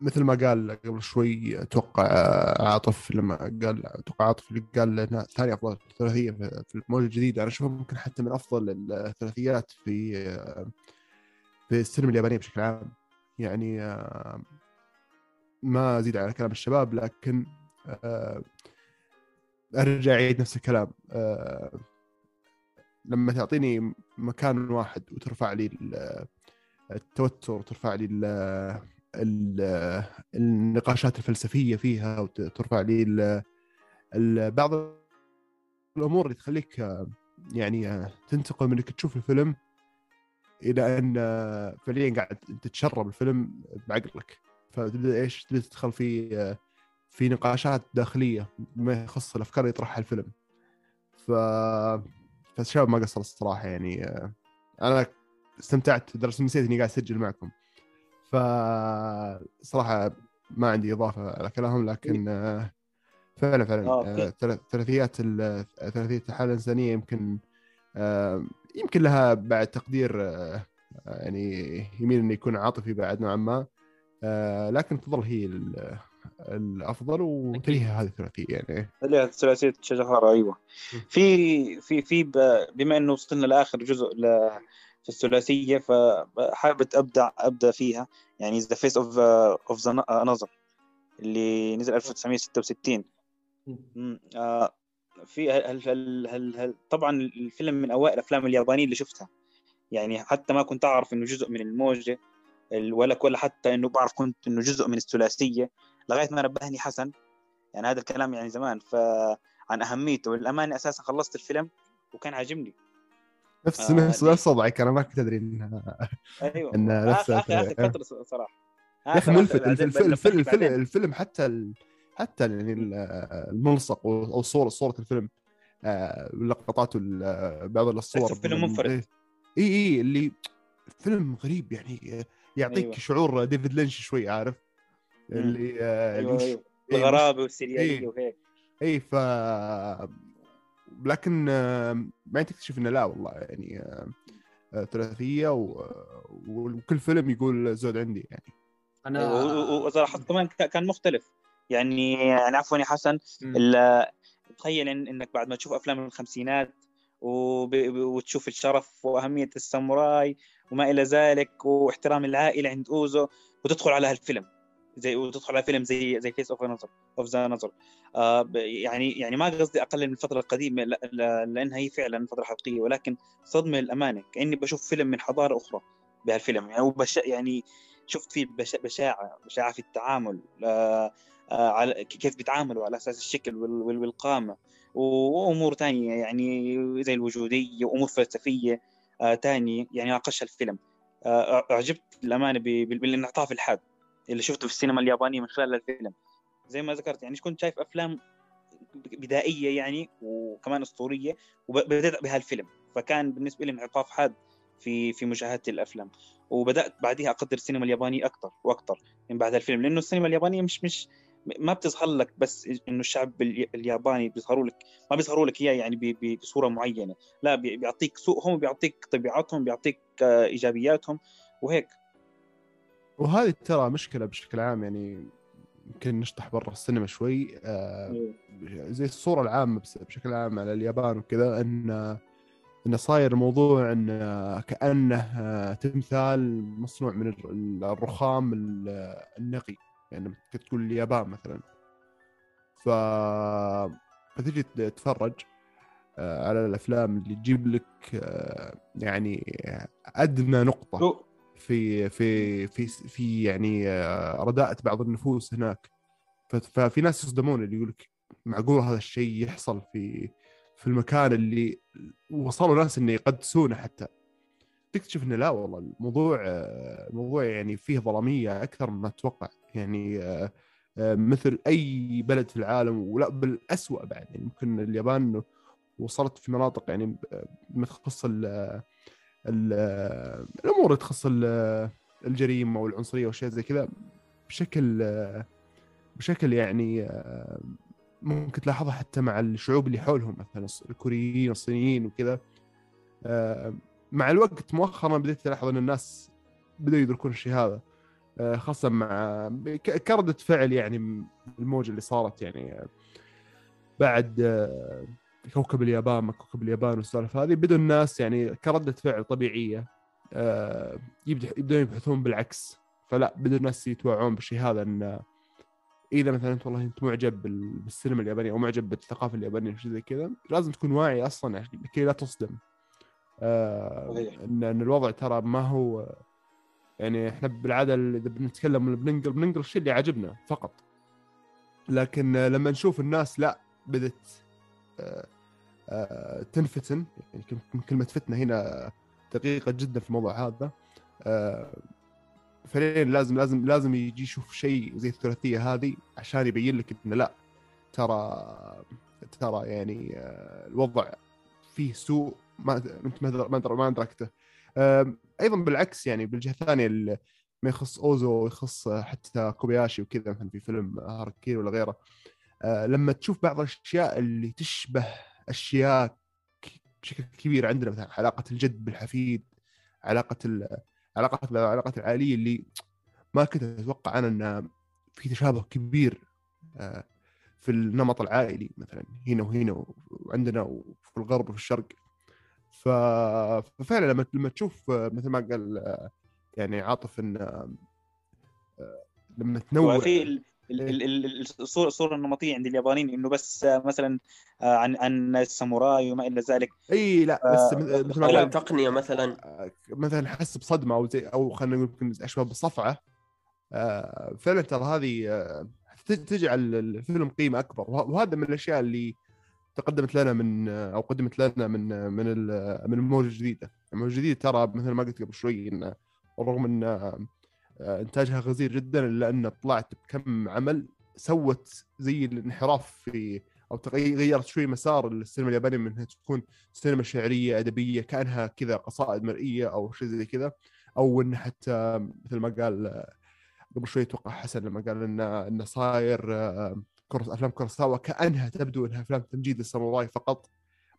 Speaker 4: مثل ما قال قبل شوي أتوقع آه، عاطف لما قال أتوقع عاطف اللي قال انها ثاني أفضل ثلاثية في الموجة الجديدة. أنا أشوفها ممكن حتى من أفضل الثلاثيات في آه، في السينما اليابانية بشكل عام. يعني آه، ما أزيد على كلام الشباب لكن أرجع أعيد نفس الكلام. لما تعطيني مكان واحد وترفع لي ال- التوتر وترفع لي النقاشات الفلسفية فيها وترفع لي بعض الأمور اللي تخليك يعني تنتقل من إنك تشوف الفيلم إلى أن فعليا قاعد تتشرب الفيلم بعقلك. فتبدأ إيش؟ تبدأ تدخل في في نقاشات داخلية بما يخص الأفكار اللي يطرحها الفيلم. ف فالشباب ما قصر الصراحة يعني. أنا استمتعت لدرجه نسيت إني قاعد أسجل معكم. ف صراحة ما عندي إضافة على كلامهم لكن آه، فعلا فعلا
Speaker 2: آه،
Speaker 4: آه، ثلاثيات ال- ثلاثيه الحالة الإنسانية يمكن آه، يمكن لها بعد تقدير آه، يعني يميل إنه يكون عاطفي بعد نوعا ما آه، لكن تظل هي ال- الأفضل وتليها هذه الثلاثية يعني.
Speaker 2: ثلاثية تيشيغاهارا أيوة
Speaker 3: م.
Speaker 2: في في في بما إنه وصلنا لآخر جزء ل في الثلاثية فحابب أبدع أبدأ فيها. يعني The Face of of the Another اللي نزل 1966 م. آه، في هل هل هل هل طبعا الفيلم من أوائل الأفلام اليابانية اللي شفتها. يعني حتى ما كنت أعرف إنه جزء من الموجة ولا ولا حتى إنه بعرف كنت إنه جزء من الثلاثية لغاية ما نبهني حسن. يعني هذا الكلام يعني زمان فعن أهميته. والأمانة أساسا خلصت الفيلم وكان عاجبني.
Speaker 4: نفس آه نفس نفس وضعك أنا ما كنت ادري إنها
Speaker 2: أيوه
Speaker 4: ان نفس
Speaker 2: اخر آخر فتره صراحة.
Speaker 4: يا أخي ملفت الفيلم الفيلم حتى. حتى يعني الملصق أو صوره صورة الفيلم آه، لقطاته بعض الصور
Speaker 2: فيلم منفرد.
Speaker 4: اي إي اللي فيلم غريب يعني يعطيك أيوة. شعور ديفيد لينش شوي عارف؟ اللي
Speaker 2: آه أيوة أيوة. الغرابه والسرياليه
Speaker 4: إيه.
Speaker 2: وهيك.
Speaker 4: إي ف لكن آه، ما تكتشف إنه لا والله يعني آه، ثلاثية و... وكل فيلم يقول زود عندي يعني
Speaker 2: أنا أيوة. وصراحه كمان كان مختلف يعني يعني عفوا يا حسن تخيل إن إنك بعد ما تشوف أفلام الخمسينات. وتشوف الشرف وأهمية الساموراي وما إلى ذلك واحترام العائلة عند أوزو وتدخل على هالفيلم زي وتدخل على فيلم زي The Face of Another of the Another يعني يعني ما قصدي اقلل من الفترة القديمة لأنها هي فعلا فترة حقيقية ولكن صدمة للامانه كأني بشوف فيلم من حضارة أخرى بهالفيلم. يعني وبش يعني شفت فيه بشاعة بشاعة في التعامل آه آه على كيف بيتعاملوا على أساس الشكل والقامة وأمور ثانية يعني زي الوجودية وأمور فلسفية آه تانية. يعني ناقشها الفيلم. آه أعجبت الأمانة بالانعطاف الحاد. اللي شفته في السينما اليابانيه من خلال الفيلم. زي ما ذكرت يعني كنت شايف أفلام بدائية يعني وكمان أسطورية وبدأت بهالفيلم. فكان بالنسبة لي انعطاف حاد في في مشاهدة الأفلام. وبدأت بعدها أقدر السينما اليابانيه أكثر وأكثر من بعد الفيلم. لأنه السينما اليابانية مش مش ما بتظهر لك بس إنه الشعب الياباني بيظهروا لك ما بيظهروا لك إياه يعني بصورة معينة. لا بيعطيك سوقهم بيعطيك طبيعتهم بيعطيك آه، إيجابياتهم وهيك.
Speaker 4: وهذه ترى مشكلة بشكل عام يعني يمكن نشطح برا السينما شوي آه زي الصورة العامة بشكل عام على اليابان وكذا إن انه صاير الموضوع إن كأنه تمثال مصنوع من الرخام النقي. يعني تقول اليابان مثلا. ف فتجي تتفرج آه، على الأفلام اللي تجيب لك آه، يعني أدنى نقطة. في في في في يعني آه، رداءة بعض النفوس هناك. ففي ناس يصدمون اللي يقول لك معقول هذا الشيء يحصل في في المكان اللي وصلوا ناس إنه يقدسونه حتى. تكتشف إنه لا والله الموضوع الموضوع يعني فيه ظلامية أكثر مما تتوقع يعني آه، آه، مثل أي بلد في العالم ولا بالاسوء بعد. يعني ممكن اليابان وصلت في مناطق يعني ما تخص الأمور اللي تخص الجريمة والعنصرية وأشياء زي كذا بشكل بشكل يعني آه، ممكن تلاحظها حتى مع الشعوب اللي حولهم مثلا الكوريين الصينيين وكذا. مع الوقت مؤخرا بديت ألاحظ إن الناس بدأوا يدركون الشيء هذا. آه، خاصة مع كردة فعل يعني الموجة اللي صارت يعني بعد آه، كوكب اليابان ما كوكب اليابان والسوالف هذه بدوا الناس يعني كردة فعل طبيعية آه، يبدأون يبحثون بالعكس. فلا بدوا الناس يتوعون بالشيء هذا إن إذا مثلا أنت والله أنت معجب بالسينما اليابانية أو معجب بالثقافة اليابانية شيء زي كذا لازم تكون واعي أصلا لكي لا تصدم. آه ان الوضع ترى ما هو يعني إحنا بالعادة إذا بنتكلم بننقل بننقل الشيء اللي عجبنا فقط. لكن لما نشوف الناس لا بدت تنفتن. يعني كلمة فتنة هنا دقيقة جدا في الموضوع هذا. آه، فعليا لازم لازم لازم يجي يشوف شيء زي الثلاثية هذه عشان يبين لك إنه لا ترى ترى يعني الوضع فيه سوء. ما انت ما ما ادركته أيضا بالعكس يعني بالجهة الثانية ما يخص أوزو ويخص حتى كوبياشي وكذا مثلا في فيلم هاركيري ولا غيره. لما تشوف بعض الأشياء اللي تشبه أشياء بشكل كبير عندنا مثلا علاقة الجد بالحفيد علاقة علاقة العلاقات العائلية اللي ما كنت أتوقع أنا إن في تشابه كبير أه، في النمط العائلي مثلا هنا وهنا وعندنا وفي الغرب وفي الشرق. ففعلا لما تشوف مثل ما قال يعني عاطف إن لما تنوع
Speaker 2: في الصورة الصورة النمطية عند اليابانيين إنه بس آه، مثلا آه، عن عن الساموراي وما إلى ذلك.
Speaker 4: إي لا بس مث- مثل ما
Speaker 3: التقنية مثلا.
Speaker 4: آه، مثلا حس بصدمة أو زي أو خلينا نقول يمكن أشبه بصفعة. آه، فعلا ترى هذه آه، تجعل الفيلم قيمة أكبر. وه- وهذا من الأشياء اللي تقدمت لنا من آه، أو قدمت لنا من آه، من ال- من الموجة الجديدة، الموجة الجديدة ترى مثل ما قلت قبل شوي إن رغم إن آه، آه، إنتاجها غزير جدا إلا أن طلعت بكم عمل سوت زي الانحراف في أو غيرت شوي مسار السينما اليابانية من إنها تكون سينما شعرية أدبية كأنها كذا قصائد مرئية أو شيء زي كذا أو إن حتى مثل ما قال قبل شوي أتوقع حسن لما قال إن إن صاير آه، أفلام كورساوا كأنها تبدو إنها أفلام تمجيد للساموراي فقط.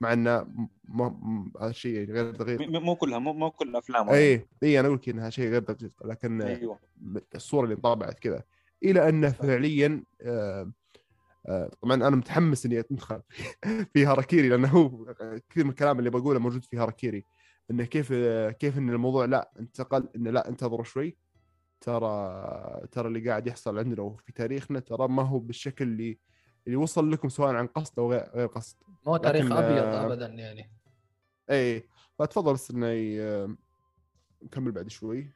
Speaker 4: مع إن م- م- هذا الشيء غير دقيق.
Speaker 2: مو كلها مو, مو كل افلام
Speaker 4: اي اي أنا أقول لك إنها شيء غير دقيق لكن
Speaker 2: أيوه.
Speaker 4: الصورة اللي انطبعت كذا. إلى انه فعليا آه، آه، طبعا أنا متحمس إني أدخل في هاراكيري لأنه هو كثير من الكلام اللي بقوله موجود في هاراكيري إنه كيف كيف إن الموضوع لا انتقل إنه لا انتظروا شوي. ترى ترى اللي قاعد يحصل عندنا وفي تاريخنا ترى ما هو بالشكل اللي اللي وصل لكم سواء عن قصد أو غير قصد.
Speaker 1: مو تاريخ
Speaker 4: لكن،
Speaker 1: أبيض
Speaker 4: آه،
Speaker 1: ابدا يعني.
Speaker 4: اي فتفضل بس انه نكمل بعد شوي.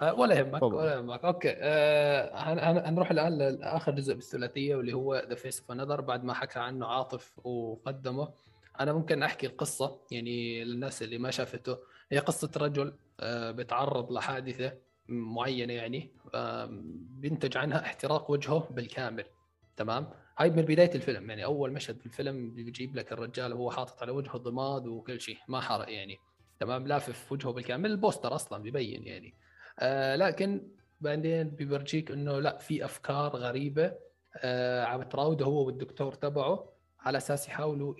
Speaker 1: آه، ولا يهمك. ولا يهمك. okay. آه هن- هن- هنروح الآن لآخر جزء بالثلاثية واللي هو The Face of Another بعد ما حكى عنه عاطف وقدمه. أنا ممكن أحكي القصة يعني للناس اللي ما شافته. هي قصة رجل آه بيتعرض لحادثة معينة يعني آه بينتج عنها احتراق وجهه بالكامل. تمام؟ هاي من بداية الفيلم يعني أول مشهد في الفيلم بيجيب لك الرجال وهو حاطط على وجهه ضماد وكل شيء ما حرق يعني. تمام؟ لافف وجهه بالكامل البوستر أصلا بيبين يعني. آه لكن بعدين بيورجيك إنه لا في أفكار غريبة آه عم تراوده هو والدكتور تبعه على أساس يحاولوا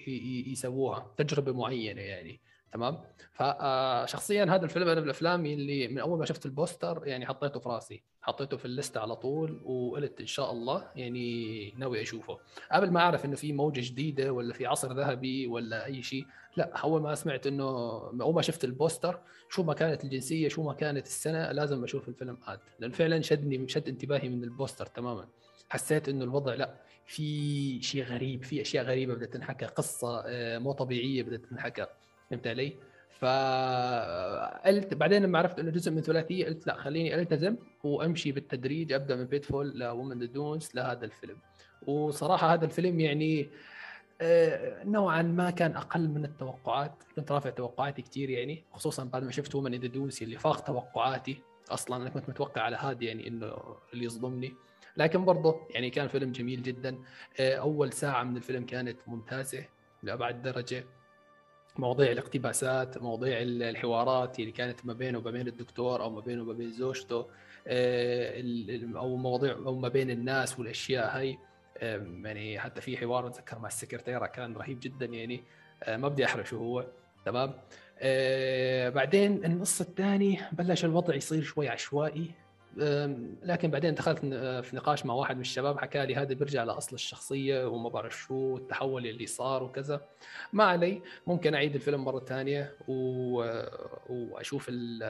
Speaker 1: يسووها تجربة معينة يعني. تمام؟ فشخصيا هذا الفيلم أنا من الأفلام اللي من أول ما شفت البوستر يعني حطيته في راسي حطيته في الليسته على طول وقلت إن شاء الله يعني ناوي أشوفه. قبل ما أعرف إنه في موجة جديدة ولا في عصر ذهبي ولا أي شيء لا أول ما سمعت إنه أول ما شفت البوستر شو ما كانت الجنسية شو ما كانت السنة لازم أشوف الفيلم هذا لأن فعلا شدني شد انتباهي من البوستر تماما. حسيت إنه الوضع لا في شيء غريب في أشياء غريبة بدها تنحكى قصة آه، مو طبيعية بدها تنحكى. فهمت علي؟ فقلت بعدين لما عرفت إنه جزء من ثلاثية قلت لا خليني ألتزم وأمشي بالتدريج أبدأ من Pitfall ل Woman in the Dunes لهذا الفيلم. وصراحة هذا الفيلم يعني آه، نوعا ما كان أقل من التوقعات كنت رافع توقعاتي كثير يعني خصوصا بعد ما شفت Woman in the Dunes اللي فاق توقعاتي. أصلا أنا كنت متوقع على هذا يعني إنه اللي يصدمني. لكن برضه يعني كان فيلم جميل جدا. آه، أول ساعة من الفيلم كانت ممتازة لأبعد درجة. مواضيع الاقتباسات مواضيع الحوارات اللي كانت ما بينه وما بين الدكتور أو ما بينه وما بين زوجته آه، أو مواضيع أو ما بين الناس والأشياء هاي. يعني حتى في حوار أتذكر مع السكرتيرة كان رهيب جدا يعني. آه، ما بدي احرق شو هو. تمام؟ آه، بعدين النص الثاني بلش الوضع يصير شوي عشوائي. لكن بعدين دخلت ن- في نقاش مع واحد من الشباب حكى لي هذا بيرجع لأصل الشخصية وما بعرف شو التحول اللي صار وكذا. ما علي ممكن أعيد الفيلم مرة ثانية و... وأشوف ال...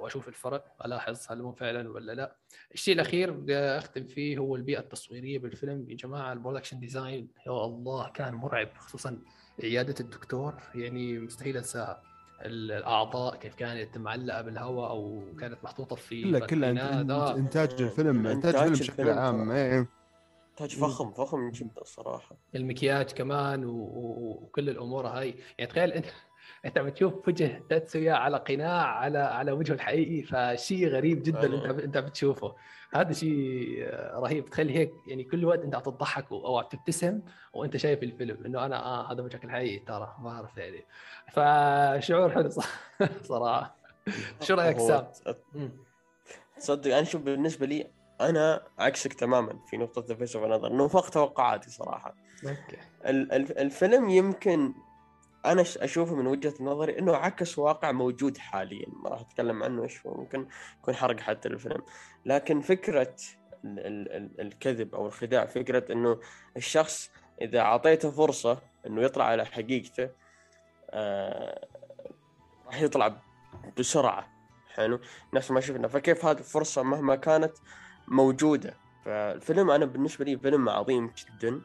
Speaker 1: وأشوف الفرق ألاحظ هل هو فعلا ولا لا. الشيء الأخير بدي أختم فيه هو البيئة التصويرية بالفيلم. يا جماعة ال production design يا الله كان مرعب خصوصا عيادة الدكتور يعني مستحيل أنساها. الأعضاء كيف كانت معلقة بالهواء أو كانت محطوطة في
Speaker 4: كله كله
Speaker 1: باترينات.
Speaker 4: إنت-
Speaker 1: آه.
Speaker 4: إنتاج الفيلم إنتاج
Speaker 3: إنتاج
Speaker 4: الفيلم بشكل
Speaker 3: الفيلم
Speaker 4: عام. إيه.
Speaker 3: تاج فخم فخم جدا صراحة
Speaker 1: المكياج كمان و... و... وكل الأمور هاي يعني تخيل أنت انت بتشوف وجه تاتسويا على قناع على على وجهه الحقيقي فشيء غريب جدا. انت انت بتشوفه. هذا شيء رهيب. تخيل هيك يعني كل وقت انت عم تضحك أو عم تبتسم وانت شايف الفيلم إنه أنا آه هذا وجهك الحقيقي ترى ما اعرف يعني. فشعور حلو صراحة. شو
Speaker 3: رأيك
Speaker 1: سام؟
Speaker 3: تصدق أنا شوف بالنسبة لي أنا عكسك تماما في نقطة The Face of Another إنه فوق توقعاتي صراحة.
Speaker 1: okay.
Speaker 3: ال- ال- الفيلم يمكن أنا أشوفه من وجهة نظري إنه عكس واقع موجود حاليا. ما راح أتكلم عنه إيش ممكن يكون حرق حتى الفيلم. لكن فكرة ال- ال- ال- الكذب أو الخداع فكرة إنه الشخص إذا أعطيته فرصة إنه يطلع على حقيقته آه راح يطلع بسرعة. حلو؟ نفس ما شفنا. فكيف هذه الفرصة مهما كانت موجودة؟ فالفيلم أنا بالنسبة لي فيلم عظيم جدا.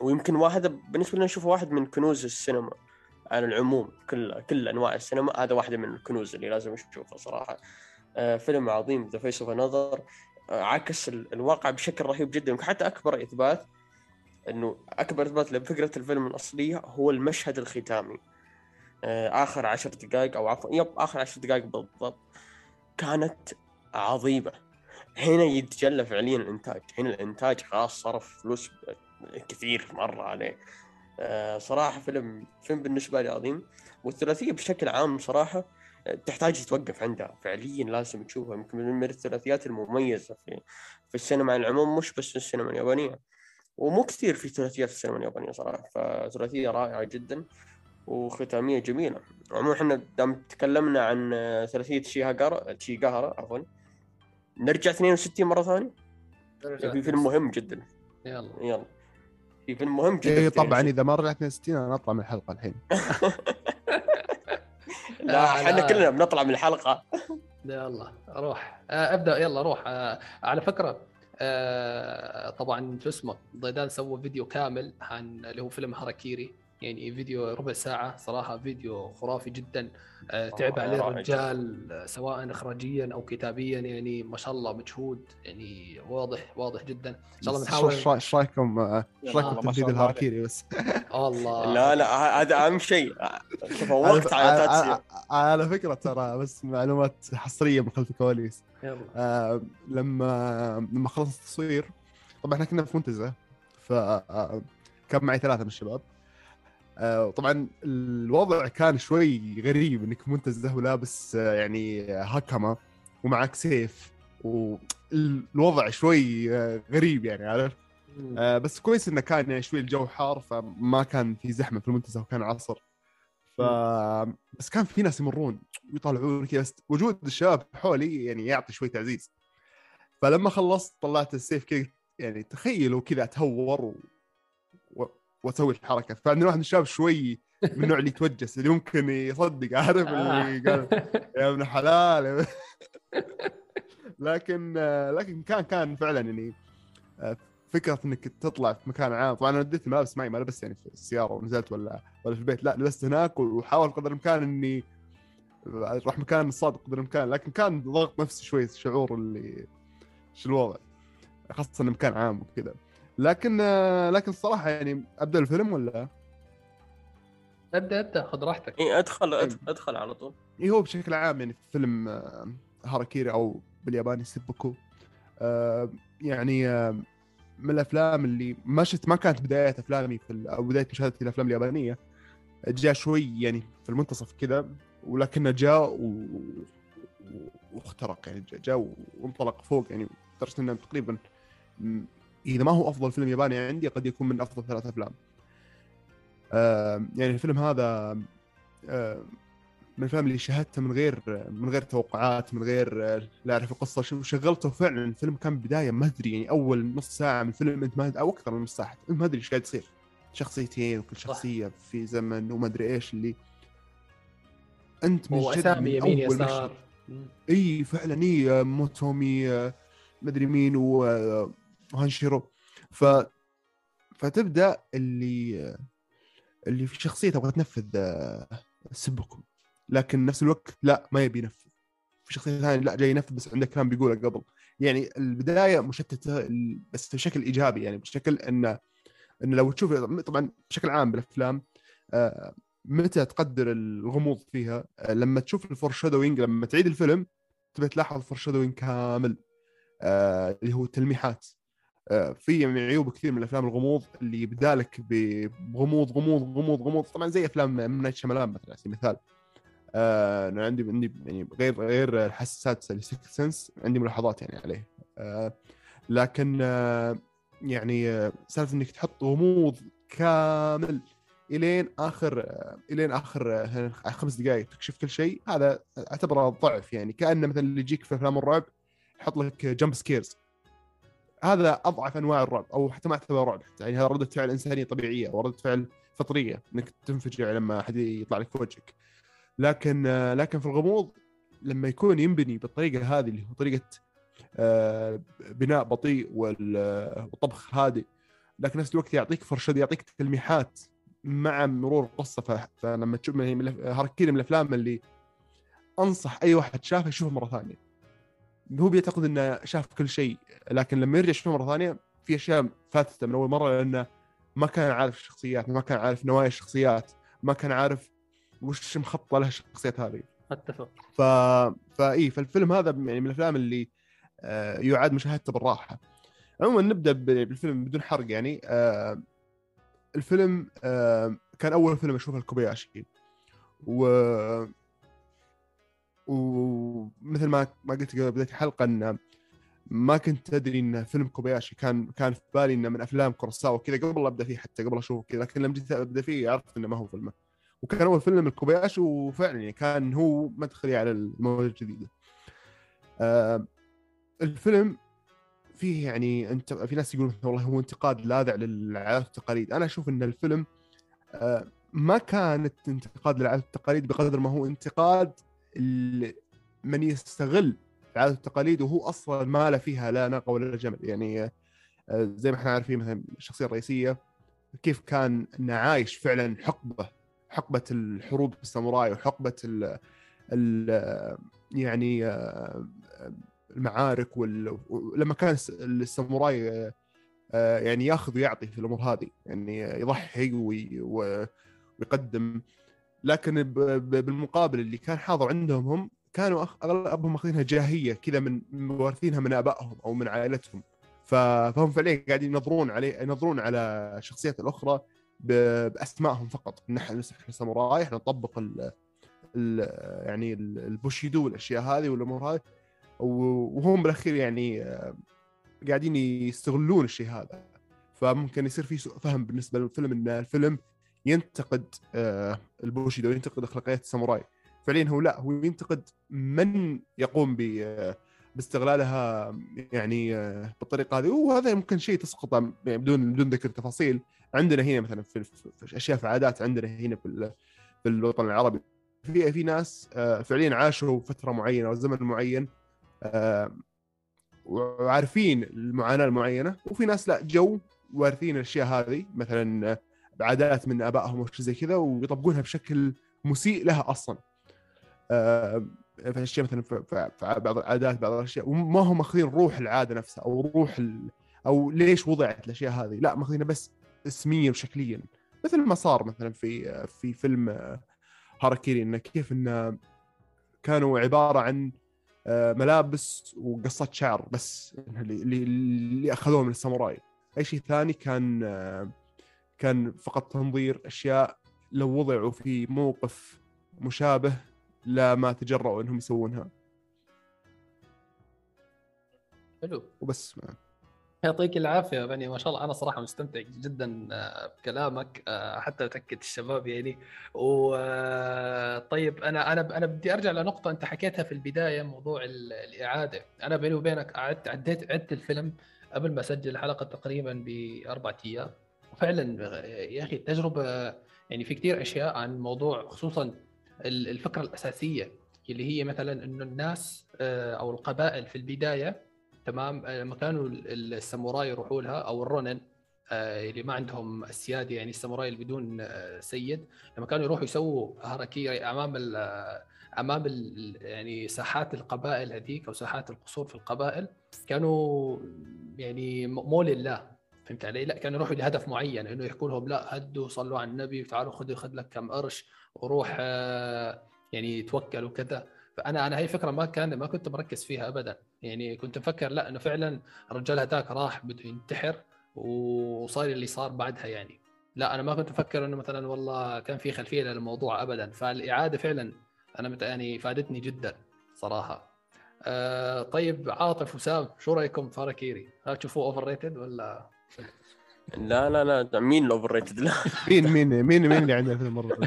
Speaker 3: ويمكن واحد بالنسبة لي اشوفه واحد من كنوز السينما على العموم كل كل أنواع السينما. هذا واحدة من الكنوز اللي لازم اشوفها صراحة. آه، فيلم عظيم The Face of Another عكس الواقع بشكل رهيب جدا حتى أكبر إثبات إنه أكبر إثبات لفكرة الفيلم الأصلية هو المشهد الختامي. آه، آخر عشر دقائق أو عفوا yep آخر عشر دقائق بالضبط كانت عظيمة. هنا يتجلى فعليا الإنتاج. هنا الإنتاج خلاص صرف فلوس كثير مرة عليه. آه، صراحة فيلم فيلم بالنسبة لي عظيم. والثلاثية بشكل عام صراحة تحتاج توقف عندها. فعليا لازم تشوفها. يمكن من الثلاثيات المميزة في في السينما على العموم مش بس السينما اليابانية. ومو كثير في ثلاثيات السينما اليابانية صراحة. فثلاثية رائعة جدا وختامية جميلة. عموما إحنا دام تكلمنا عن ثلاثية شيهاغارا شيغاهارا عفوا. نرجع 62 مرة ثانية؟ في فيلم مهم جدا.
Speaker 1: يلا.
Speaker 3: يلا. في فيلم مهم جدا
Speaker 4: اي طبعا إذا ما رجعت 62 أنا أطلع من الحلقة الحين.
Speaker 3: لا إحنا كلنا بنطلع من الحلقة.
Speaker 1: يلا روح. آه ابدأ يلا روح. آه على فكرة آه طبعا شو اسمه ضيدان سوى فيديو كامل عن اللي هو فيلم هاراكيري يعني فيديو ربع ساعة صراحة فيديو خرافي جدا. آه، تعب عليه الرجال آه، سواء إخراجيا أو كتابيا يعني ما شاء الله مجهود يعني واضح واضح جدا. إن شاء الله بنحاول
Speaker 4: إيش رأيكم إيش رأيكم بتنفيذ الهاركيري بس؟
Speaker 1: والله.
Speaker 3: لا لا هذا أهم شيء. تفوقت على تاتسيا
Speaker 4: على فكرة ترى بس معلومات حصرية من خلف الكواليس. آه لما لما خلص التصوير طبعا إحنا كنا في منتزه ف آه، كان معي ثلاثة من الشباب. آه، طبعا الوضع كان شوي غريب إنك منتزه ولابس آه، يعني هكمه ومعك سيف والوضع شوي آه، غريب يعني عارف بس كويس إنه كان يعني شوي الجو حار فما كان في زحمة في المنتزه وكان عصر. ف بس كان في ناس يمرون ويطالعون كذا بس وجود الشباب حولي يعني يعطي شوي تعزيز. فلما خلصت طلعت السيف كذا يعني تخيلوا كذا أتهور. واسوي الحركة. فعندنا واحد من الشباب شوي من النوع اللي يتوجس اللي ممكن يصدق عارف؟ اللي قال يا ابن حلال. لكن لكن كان كان فعلا يعني فكرة إنك تطلع في مكان عام. طبعا أنا وديت الملابس معي ما لبست يعني في السيارة ونزلت ولا ولا في البيت. لا لبست هناك وحاول قدر الإمكان إني أروح مكان صادق قدر الإمكان. لكن كان ضغط نفسي شوي شعور اللي شو الوضع؟ خاصة انه مكان عام وكذا. لكن لكن الصراحة يعني أبدأ الفيلم ولا؟
Speaker 1: ابدأ ابدأ خذ راحتك.
Speaker 3: اي أدخل ادخل, أدخل على طول.
Speaker 4: اي هو بشكل عام يعني فيلم آه، هاراكيري أو بالياباني سيبوكو آه، يعني آه، من الأفلام اللي ما شفت ما كانت بداية أفلامي في أو بداية مشاهدتي الأفلام اليابانية. جاء شوي يعني في المنتصف كذا ولكنه جاء و... واخترق يعني جاء وانطلق فوق يعني لدرجة إنه تقريبا إذا ما هو أفضل فيلم ياباني عندي قد يكون من أفضل ثلاث أفلام. آه يعني الفيلم هذا آه من الأفلام اللي شاهدته من غير من غير توقعات من غير لا أعرف القصة وشغلته فعلا الفيلم كان بداية ما أدري يعني أول نص ساعة من الفيلم أنت ما أو أكثر من نص ساعة أنت ما أدري إيش قاعد يصير. شخصيتين وكل شخصية في زمن وما أدري إيش اللي. أنت
Speaker 1: من اسامي يمين يسار.
Speaker 4: إي فعلا إي موتومي آه، مدري مين و وهانشيرو ف فتبدأ اللي اللي في شخصية تبغى تنفذ آه، سيبوكو. لكن نفس الوقت لا ما يبي ينفذ. في شخصية ثانية لا جاي ينفذ بس عنده كلام بيقوله قبل. يعني البداية مشتتة بس بشكل إيجابي. يعني بشكل انه انه لو تشوف طبعا بشكل عام بالأفلام آه، متى تقدر الغموض فيها؟ آه، لما تشوف ال foreshadowing لما تعيد الفيلم تبي تلاحظ ال foreshadowing كامل اللي هو التلميحات. في من عيوب كثير من الأفلام الغموض اللي يبدالك بغموض غموض غموض غموض. طبعا زي أفلام نايت شيامالان مثلا على سبيل المثال. آه أنا عندي عندي يعني غير غير ال sixth sense عندي ملاحظات يعني عليه. آه لكن آه يعني آه سالفة إنك تحط غموض كامل إلين آخر آه إلين آخر آه خمس دقائق تكشف كل شيء هذا أعتبره ضعف يعني. كأنه مثلا اللي يجيك في أفلام الرعب يحط لك jump scares هذا أضعف أنواع الرعب أو حتى ما اعتبر رعب. حتى يعني هذا ردة فعل إنسانية طبيعية ورده فعل فطرية إنك تنفجع لما حد يطلع لك في وجهك. لكن لكن في الغموض لما يكون ينبني بالطريقة هذه اللي هو طريقة آه، بناء بطيء وال- والطبخ هادئ لكن نفس الوقت يعطيك فرشة يعطيك تلميحات مع مرور القصة. فلما تشوف هاراكيري من الأفلام اللي أنصح أي واحد شافه يشوفه مرة ثانية. هو بيعتقد إنه شاف كل شيء لكن لما يرجع يشوفه مرة ثانية في أشياء فاتتة من أول مرة لأنه ما كان عارف الشخصيات ما كان عارف نوايا الشخصيات ما كان عارف وش مخططه لها الشخصيات هذه.
Speaker 1: أتفق.
Speaker 4: ف فاي فالفيلم هذا يعني من الأفلام اللي آه، يعاد مشاهدته بالراحة. عموما نبدأ بالفيلم بدون حرق يعني آه، الفيلم آه، كان أول فيلم أشوفه الكوباياشي و ومثل ما ما قلت قبل بدايه الحلقة إن ما كنت أدري إن فيلم كوباياشي كان كان في بالي إنه من أفلام كورساوا كذا قبل أبدأ فيه حتى قبل أشوفه كذا لكن لما جيت أبدأ فيه عرفت إنه ما هو فيلمه وكان أول فيلم الكوباياشي وفعلا يعني كان هو مدخلي على الموجة الجديدة. آه الفيلم فيه يعني انت في ناس يقولون والله هو انتقاد لاذع للعادات والتقاليد، أنا أشوف إن الفيلم آه ما كانت انتقاد للعادات والتقاليد بقدر ما هو انتقاد من يستغل العادات والتقاليد وهو أصلا ما له فيها لا ناقة ولا جمل يعني آه، زي ما إحنا عارفين مثلا الشخصية الرئيسية كيف كان عايش فعلا حقبة حقبة الحروب الساموراي وحقبة ال يعني آه، المعارك. ولما كان الس- الساموراي آه، يعني ياخذ ويعطي في الأمور هذه يعني يضحي وي... ويقدم لكن. بالمقابل اللي كان حاضر عندهم هم كانوا. اغلبهم ماخذينها جاهية كذا من وارثينها من آبائهم أو من عائلتهم. فهم فعليا قاعدين ينظرون عليه ينظرون على الشخصيات الأخرى. بأسمائهم فقط نحن نحن ساموراي إحنا نطبق ال... ال... يعني ال- البوشيدو والأشياء هذه والأمور هذه وهم بالأخير يعني آه، قاعدين يستغلون الشيء هذا فممكن يصير في سوء فهم بالنسبة للفيلم إن الفيلم ينتقد آه، البوشيدو ينتقد أخلاقيات الساموراي. فعليا هو لا هو ينتقد من يقوم ب آه، باستغلالها يعني آه، بالطريقة هذه. وهذا ممكن شيء تسقط يعني بدون بدون ذكر تفاصيل. عندنا هنا مثلا في, في أشياء في عادات عندنا هنا في في الوطن العربي. في في ناس فعليا عاشوا فترة معينة أو زمن معين وعارفين المعاناة المعينة. وفي ناس لا جو وارثين الأشياء هذه. مثلا بعادات من آبائهم شيء زي كذا ويطبقونها بشكل مسيء لها أصلا. آه، في الاشياء مثلا في بعض العادات بعض الأشياء. وما هم ماخذين روح العادة نفسها أو روح ال... أو ليش وضعت الأشياء هذه. لا ماخذينها بس اسميا وشكليا. مثل ما صار مثلا في في فيلم آه، هاراكيري إنه كيف إنه كانوا عبارة عن آه، ملابس وقصات شعر بس اللي اللي, اخذوه من الساموراي. أي شيء ثاني كان كان فقط تنظير أشياء لو وضعوا في موقف مشابه لا ما تجرؤوا إنهم يسوونها.
Speaker 1: حلو.
Speaker 4: وبس.
Speaker 1: يعطيك العافية يا بني ما شاء الله. أنا صراحة مستمتع جدا آه، بكلامك آه، حتى أتأكد الشباب يعني. و آه، أنا أنا أنا بدي أرجع لنقطة أنت حكيتها في البداية موضوع ال- الإعادة. أنا بيني وبينك قعدت عديت عدت الفيلم قبل ما أسجل الحلقة تقريبا بأربع أيام. وفعلا آه، يا أخي التجربه يعني في كثير أشياء عن موضوع خصوصا ال- الفكرة الأساسية اللي هي مثلا إنه الناس آه، أو القبائل في البداية تمام آه، لما كانوا ال- الساموراي يروحوا لها أو الرونن اللي ما عندهم السيادة يعني الساموراي اللي بدون سيد لما كانوا يروحوا يسووا أمام ال أمام ال يعني ساحات القبائل هذيك أو ساحات القصور في القبائل كانوا يعني مو لله. فهمت علي؟ لا كانوا يروحوا لهدف معين إنه يحكوا لهم لا هدوا صلوا على النبي تعالوا خذ خذ لك كم قرش وروح آه، يعني توكل وكذا. فأنا أنا هي فكره ما كان ما كنت مركز فيها ابدا. يعني كنت مفكر لا إنه فعلا الرجال هذاك راح بده ينتحر وصار اللي صار بعدها يعني. لا أنا ما كنت أفكر إنه مثلا والله كان في خلفية للموضوع ابدا. فالإعادة فعلا أنا مت... يعني فادتني جدا صراحة. آه طيب عاطف وسام شو رأيكم؟ في هاراكيري؟ هل تشوفوه overrated ولا؟
Speaker 3: لا لا لا مين ال overrated لا.
Speaker 4: مين مين مين مين اللي عندنا في المره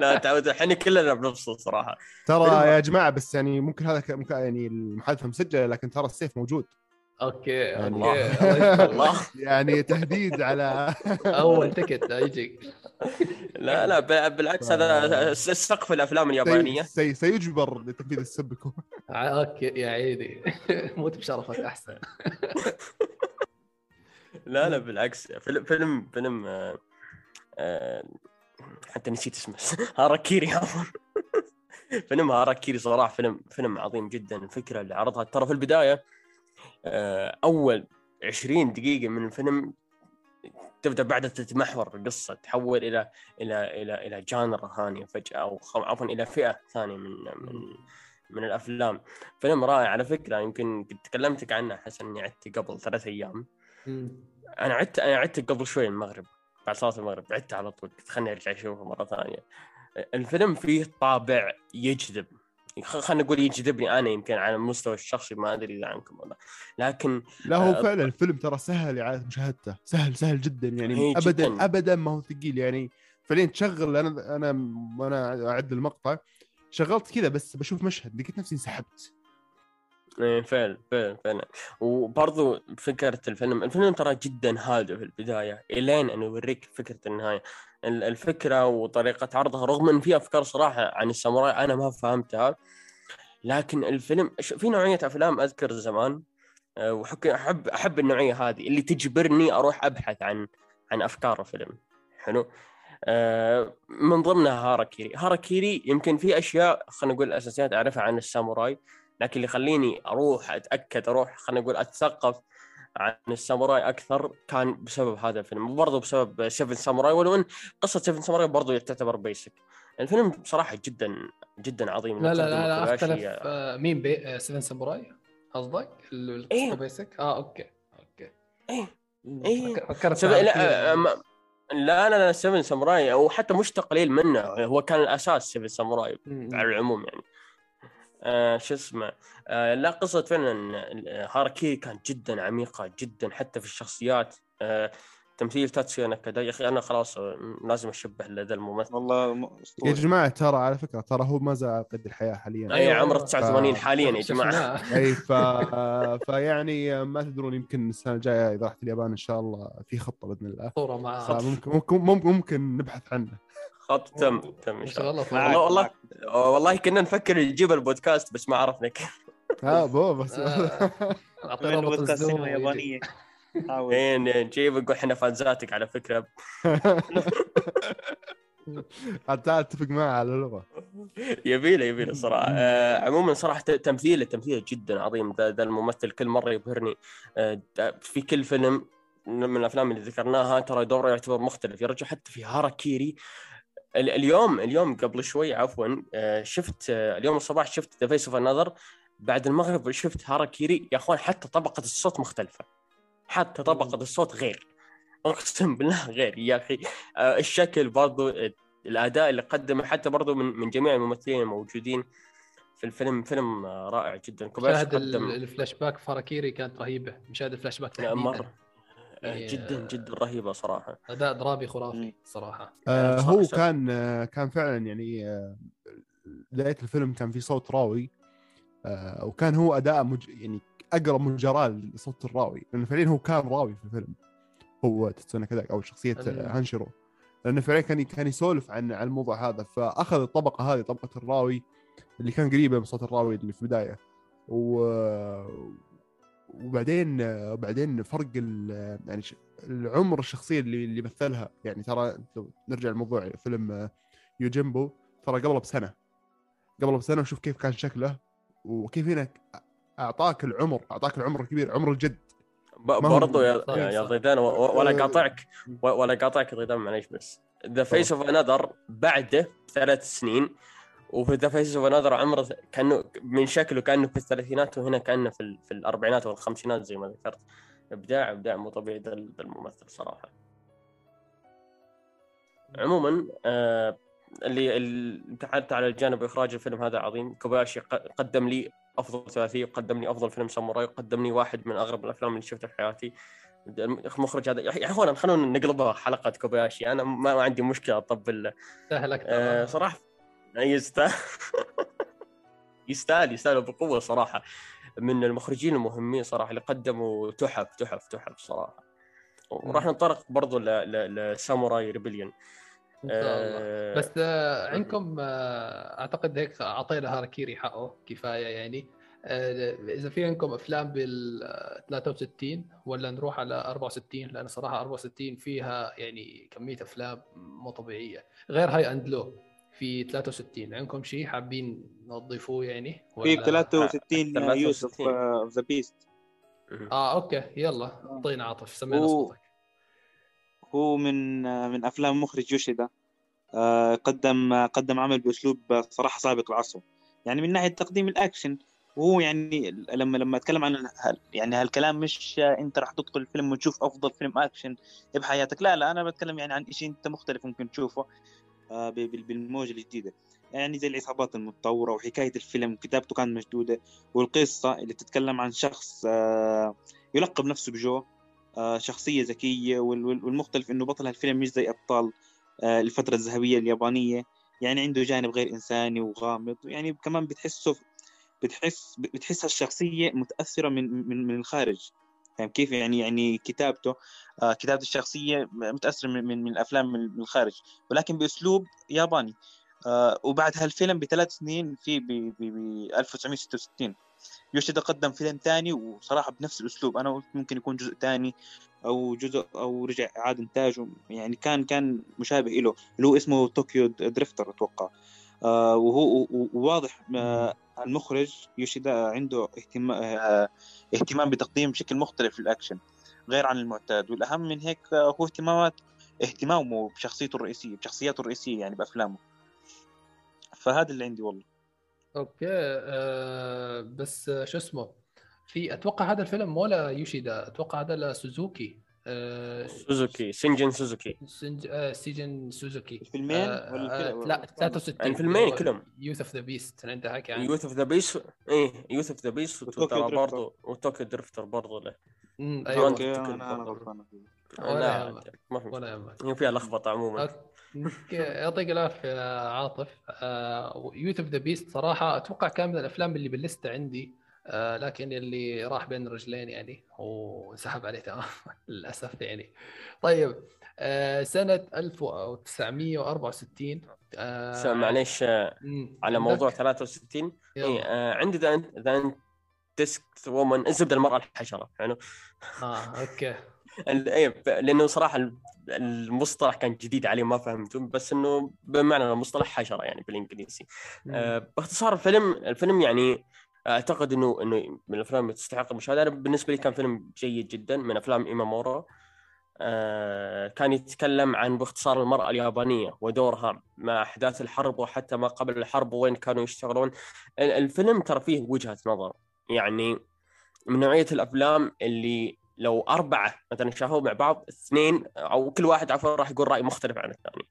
Speaker 3: لا تعود الحين كلنا بنفصل صراحة.
Speaker 4: ترى يا جماعة بس يعني ممكن هذا يعني المحادثه مسجله لكن ترى السيف موجود.
Speaker 1: أوكي
Speaker 4: يعني-
Speaker 1: أوكي. الله.
Speaker 4: يعني تهديد على
Speaker 1: أول take يجي
Speaker 3: لا لا بالعكس هذا سقف الأفلام اليابانية.
Speaker 4: سي سي سيجبر لتنفيذ السيبوكو.
Speaker 1: ع- أوكي يا عيني. موت بشرفك أحسن.
Speaker 3: لا لا بالعكس. فيلم فيلم فيلم آه، آه، حتى نسيت اسمه. هاراكيري فيلم هاراكيري صراحة فيلم فيلم عظيم جدا. الفكرة اللي عرضها ترى في البداية آه، أول 20 دقيقة من الفيلم تبدأ بعدها تتمحور القصة تحول إلى إلى إلى إلى genre ثانية فجأة أو عفوا إلى فئة ثانية من من من الأفلام. فيلم رائع على فكرة. يمكن تكلمتك عنه حسن عدت قبل ثلاث أيام. أنا عدت أنا عدت قبل شوي المغرب بعد صلاة المغرب عدت على طول. قلت خلني أرجع أشوفه مرة ثانية. الفيلم فيه طابع يجذب. خلينا نقول يجذبني أنا يمكن على المستوى الشخصي ما أدري إذا عنكم ولا لكن
Speaker 4: لا هو
Speaker 3: آه،
Speaker 4: فعلا الفيلم ترى سهل اعاده مشاهدته. سهل سهل جدا يعني.
Speaker 3: إيه،
Speaker 4: ابدا
Speaker 3: جداً.
Speaker 4: ابدا ما هو ثقيل يعني. فعليا تشغل أنا أنا وأنا أعد المقطع. شغلت كذا بس بشوف مشهد لقيت نفسي انسحبت.
Speaker 3: إيه، فعلا فعلا فعلا. وبرضو فكرة الفيلم الفيلم ترى جدا هادئ في البداية إلين أنه يوريك فكرة النهاية. ال- الفكرة وطريقة عرضها رغم أن في أفكار صراحة عن الساموراي أنا ما فهمتها لكن الفيلم في نوعية أفلام أذكر زمان آه، وحك- أحب أحب النوعية هذه اللي تجبرني أروح أبحث عن عن أفكار الفيلم. حلو؟ آه، من ضمنها هاراكيري هاراكيري يمكن في أشياء خلينا نقول أساسيات أعرفها عن الساموراي. لكن اللي يخليني أروح أتأكد أروح خلينا نقول أتثقف عن الساموراي أكثر كان بسبب هذا الفيلم وبرضه بسبب Seven Samurai ولو ان قصة Seven Samurai برضه تعتبر basic الفيلم بصراحه جدا جدا عظيم
Speaker 1: لا لا لا, لا أختلف آه، مين بي Seven Samurai قصدك؟ ال-
Speaker 3: إيه.
Speaker 1: basic؟ آه okay okay
Speaker 3: إيه إيه
Speaker 1: فك- فكرت
Speaker 3: سب... لا. آه، ما- لا لا لا Seven Samurai أو حتى مش تقليل منه هو كان الأساس
Speaker 1: Seven Samurai.
Speaker 3: على العموم يعني آه شو اسمه آه لا قصة فعلا آه، هاراكيري كانت جدا عميقة جدا حتى في الشخصيات آه تمثيل تاتسويا ناكاداي يا أخي أنا خلاص لازم أشبه لدى الممثل.
Speaker 2: والله
Speaker 4: يا جماعة ترى على فكرة ترى هو ما زال على قيد الحياة حاليا.
Speaker 3: اي
Speaker 1: أيوة.
Speaker 3: عمره 89
Speaker 4: ف-
Speaker 3: حاليا يا جماعة.
Speaker 1: شفناه.
Speaker 4: أي ف... فيعني ما تدرون يمكن السنة الجاية إذا رحت اليابان إن شاء الله في خطة بإذن الله.
Speaker 1: صورة مع
Speaker 4: ممكن ممكن, ممكن نبحث عنه.
Speaker 3: خط تم تم إن
Speaker 1: ان
Speaker 3: شاء الله. والله والله
Speaker 2: معك.
Speaker 3: والله كنا نفكر نجيب البودكاست بس ما عرفنا كيف.
Speaker 4: ها بو بس.
Speaker 1: آه. اعطيه رابط
Speaker 2: بودكاست
Speaker 1: الزوم
Speaker 2: سينما
Speaker 1: ويجي.
Speaker 2: يابانية.
Speaker 3: إيه، نجيب نقول إحنا فانزاتك على فكرة.
Speaker 4: عاد تعال اتفق معه على اللغة.
Speaker 3: يبيله يبيله صراحة. آه عموما صراحة تمثيله تمثيله جدا عظيم. ذا الممثل كل مرة يبهرني. آه في كل فيلم من الأفلام اللي ذكرناها ترى دوره يعتبر مختلف. يا رجل حتى في هاراكيري اليوم اليوم قبل شوي عفوا آه شفت آه اليوم الصباح شفت The Face of Another بعد المغرب شفت هاراكيري يا أخوان حتى طبقة الصوت مختلفة. حتى طبقة الصوت غير. أقسم بالله غير يا أخي. آه الشكل برضو الأداء اللي قدمه حتى برضو من من جميع الممثلين الموجودين في الفيلم. فيلم رائع جدا. كوباشي
Speaker 1: مشاهد
Speaker 3: قدم
Speaker 1: الفلاش باك فاراكيري كانت رهيبة. مشاهد الفلاش باك تحديداً. مرة.
Speaker 3: جدا جدا رهيبة صراحة.
Speaker 1: أداء درامي
Speaker 2: مم.
Speaker 1: خرافي صراحة.
Speaker 4: آه
Speaker 3: صح-
Speaker 4: هو
Speaker 3: صح.
Speaker 4: كان آه كان فعلا يعني آه بدايه الفيلم كان في صوت راوي آه وكان هو أداء مج... يعني أقرب مجراه لصوت الراوي لأنه فعليا هو كان راوي في الفيلم. هو تتسنى كذا أو شخصية
Speaker 1: ال-
Speaker 4: آه، هانشيرو. لأنه فعليا كان كان يسولف عن عن الموضوع هذا. فأخذ الطبقة هذه طبقة الراوي اللي كان قريبة من صوت الراوي اللي في البدايه و وبعدين وبعدين فرق ال- يعني ش- العمر الشخصية اللي اللي مثلها. يعني ترى لو نرجع للموضوع فيلم آه، يوجيمبو ترى قبله بسنة. قبله بسنة وشوف كيف كان شكله وكيف هنا أعطاك العمر أعطاك العمر الكبير عمر الجد.
Speaker 3: برضو يا, يا. ضيدان ولا
Speaker 4: آه،
Speaker 3: قاطعك ولا قاطعك يا ضيدان معليش بس. The Face of Another بعده ثلاث سنين. وفي The Face of Another عمره كأنه من شكله كأنه في الثلاثينات وهنا كأنه في, في الأربعينات والخمسينات زي ما ذكرت. ابداع إبداع مو طبيعي ذا ال- ذا الممثل صراحة. عموما آه اللي اللي حتى على الجانب إخراج الفيلم هذا عظيم. كوباياشي قدم لي أفضل ثلاثيه وقدم لي أفضل فيلم ساموراي وقدم لي واحد من أغرب الأفلام اللي شفتها في حياتي. المخرج هذا يا اخوان خلونا نقلبها حلقة كوباياشي أنا ما ما عندي مشكلة أطبل.
Speaker 1: سهل أكثر
Speaker 3: آه صراحة يستاهل يستاهل يستاهل بقوة صراحة. من المخرجين المهمين صراحة اللي قدموا تحف تحف تحف صراحة. وراح ننطلق برضو ل Samurai Rebellion
Speaker 1: إن شاء الله. بس آه، عندكم آه، أعتقد هيك أعطينا هاراكيري حقه كفاية يعني. آه، إذا في عندكم أفلام بال 63 ولا نروح على 64 لأن صراحة 64 فيها يعني كمية أفلام مو طبيعية. غير High and Low في 63 عندكم شيء حابين نضيفوه يعني؟
Speaker 2: في 63
Speaker 3: 63.
Speaker 2: Youth of the Beast
Speaker 1: آه okay يلا أعطينا عاطف سمينا
Speaker 2: هو-
Speaker 1: صوتك.
Speaker 2: هو من من أفلام مخرج يوشيدا آه، قدم قدم عمل بأسلوب صراحة سابق العصر. يعني من ناحية تقديم الأكشن وهو يعني لما لما أتكلم عن هال- يعني هالكلام مش أنت راح تدخل الفيلم وتشوف أفضل فيلم أكشن بحياتك. لا لا أنا بتكلم يعني عن شيء أنت مختلف ممكن تشوفه. آه، بالموجة الجديدة. يعني زي العصابات المتطورة وحكاية الفيلم كتابته كانت مشدودة والقصة اللي تتكلم عن شخص آه، يلقب نفسه بجو آه، شخصية ذكية وال- وال- والمختلف إنه بطل هالفيلم مش زي أبطال آه، الفترة الذهبية اليابانية. يعني عنده جانب غير إنساني وغامض يعني كمان بتحسه بتحس بتحس الشخصيه متأثرة من من من الخارج. فاهم كيف يعني يعني كتابته. آه كتابة الشخصية متأثرة من من, من الأفلام من الخارج ولكن بأسلوب ياباني. آه وبعد هالفيلم بثلاث سنين في ب ب- ب 1966 يوشيدا قدم فيلم ثاني وصراحة بنفس الأسلوب. أنا قلت ممكن يكون جزء ثاني أو جزء أو رجع اعاد إنتاجه. يعني كان كان مشابه له اللي هو اسمه Tokyo Drifter أتوقع. آه وهو وواضح آه المخرج يوشيدا عنده اهتمام آه اهتمام بتقديم بشكل مختلف للأكشن غير عن المعتاد. والأهم من هيك آه، هو اهتمامات اهتمامه بشخصيته الرئيسيه بشخصياته الرئيسية يعني بأفلامه. فهذا اللي عندي والله.
Speaker 1: okay آه بس آه، شو اسمه؟ في أتوقع هذا الفيلم مو يوشيدا أتوقع هذا لسوزوكي. آه
Speaker 3: سوزوكي سيجن سوزوكي
Speaker 1: سنج... آه سيجن سوزوكي
Speaker 2: الفيلمين
Speaker 1: آه
Speaker 2: ولا
Speaker 1: آه؟ لا 63
Speaker 3: الفيلمين كلهم.
Speaker 1: Youth of the Beast أنت حكي عنه
Speaker 3: Youth of the Beast إيه Youth of the Beast
Speaker 2: وطوكيو
Speaker 3: ترى. برضه و Tokyo Drifter برضه له.
Speaker 2: أيوه أنا
Speaker 3: أنا.
Speaker 2: غلطان
Speaker 1: ولا
Speaker 3: لا
Speaker 1: يهمك. ولا يهمك
Speaker 3: فيها لخبطه عموما
Speaker 1: يعطيك العافية يا عاطف Youth of the Beast صراحة أتوقع كان من الأفلام اللي باللسته عندي آه، لكن اللي راح بين الرجلين يعني وانسحب عليه تمام للأسف يعني طيب آه، سنة 1964 آه،
Speaker 3: معليش آه، على؟ موضوع 63
Speaker 1: يلا.
Speaker 3: إيه آه، عندي The The Insect Woman الزبده المرأة الحشره يعني آه okay ب- لأنه صراحة ال- المصطلح كان جديد علي ما فهمته بس إنه بمعنى المصطلح حشره يعني
Speaker 1: بالإنجليزي.
Speaker 3: آه، باختصار الفيلم الفيلم يعني أعتقد إنه إنه من الأفلام تستحق المشاهدة. أنا بالنسبة لي كان فيلم جيد جدا من أفلام ايمامورا آه، كان يتكلم عن باختصار المرأة اليابانية ودورها مع أحداث الحرب وحتى ما قبل الحرب وين كانوا يشتغلون. ال- الفيلم ترى فيه وجهة نظر. يعني من نوعية الأفلام اللي لو أربعة مثلا شافوه مع بعض اثنين أو كل واحد عفوا راح يقول رأي مختلف عن الثاني.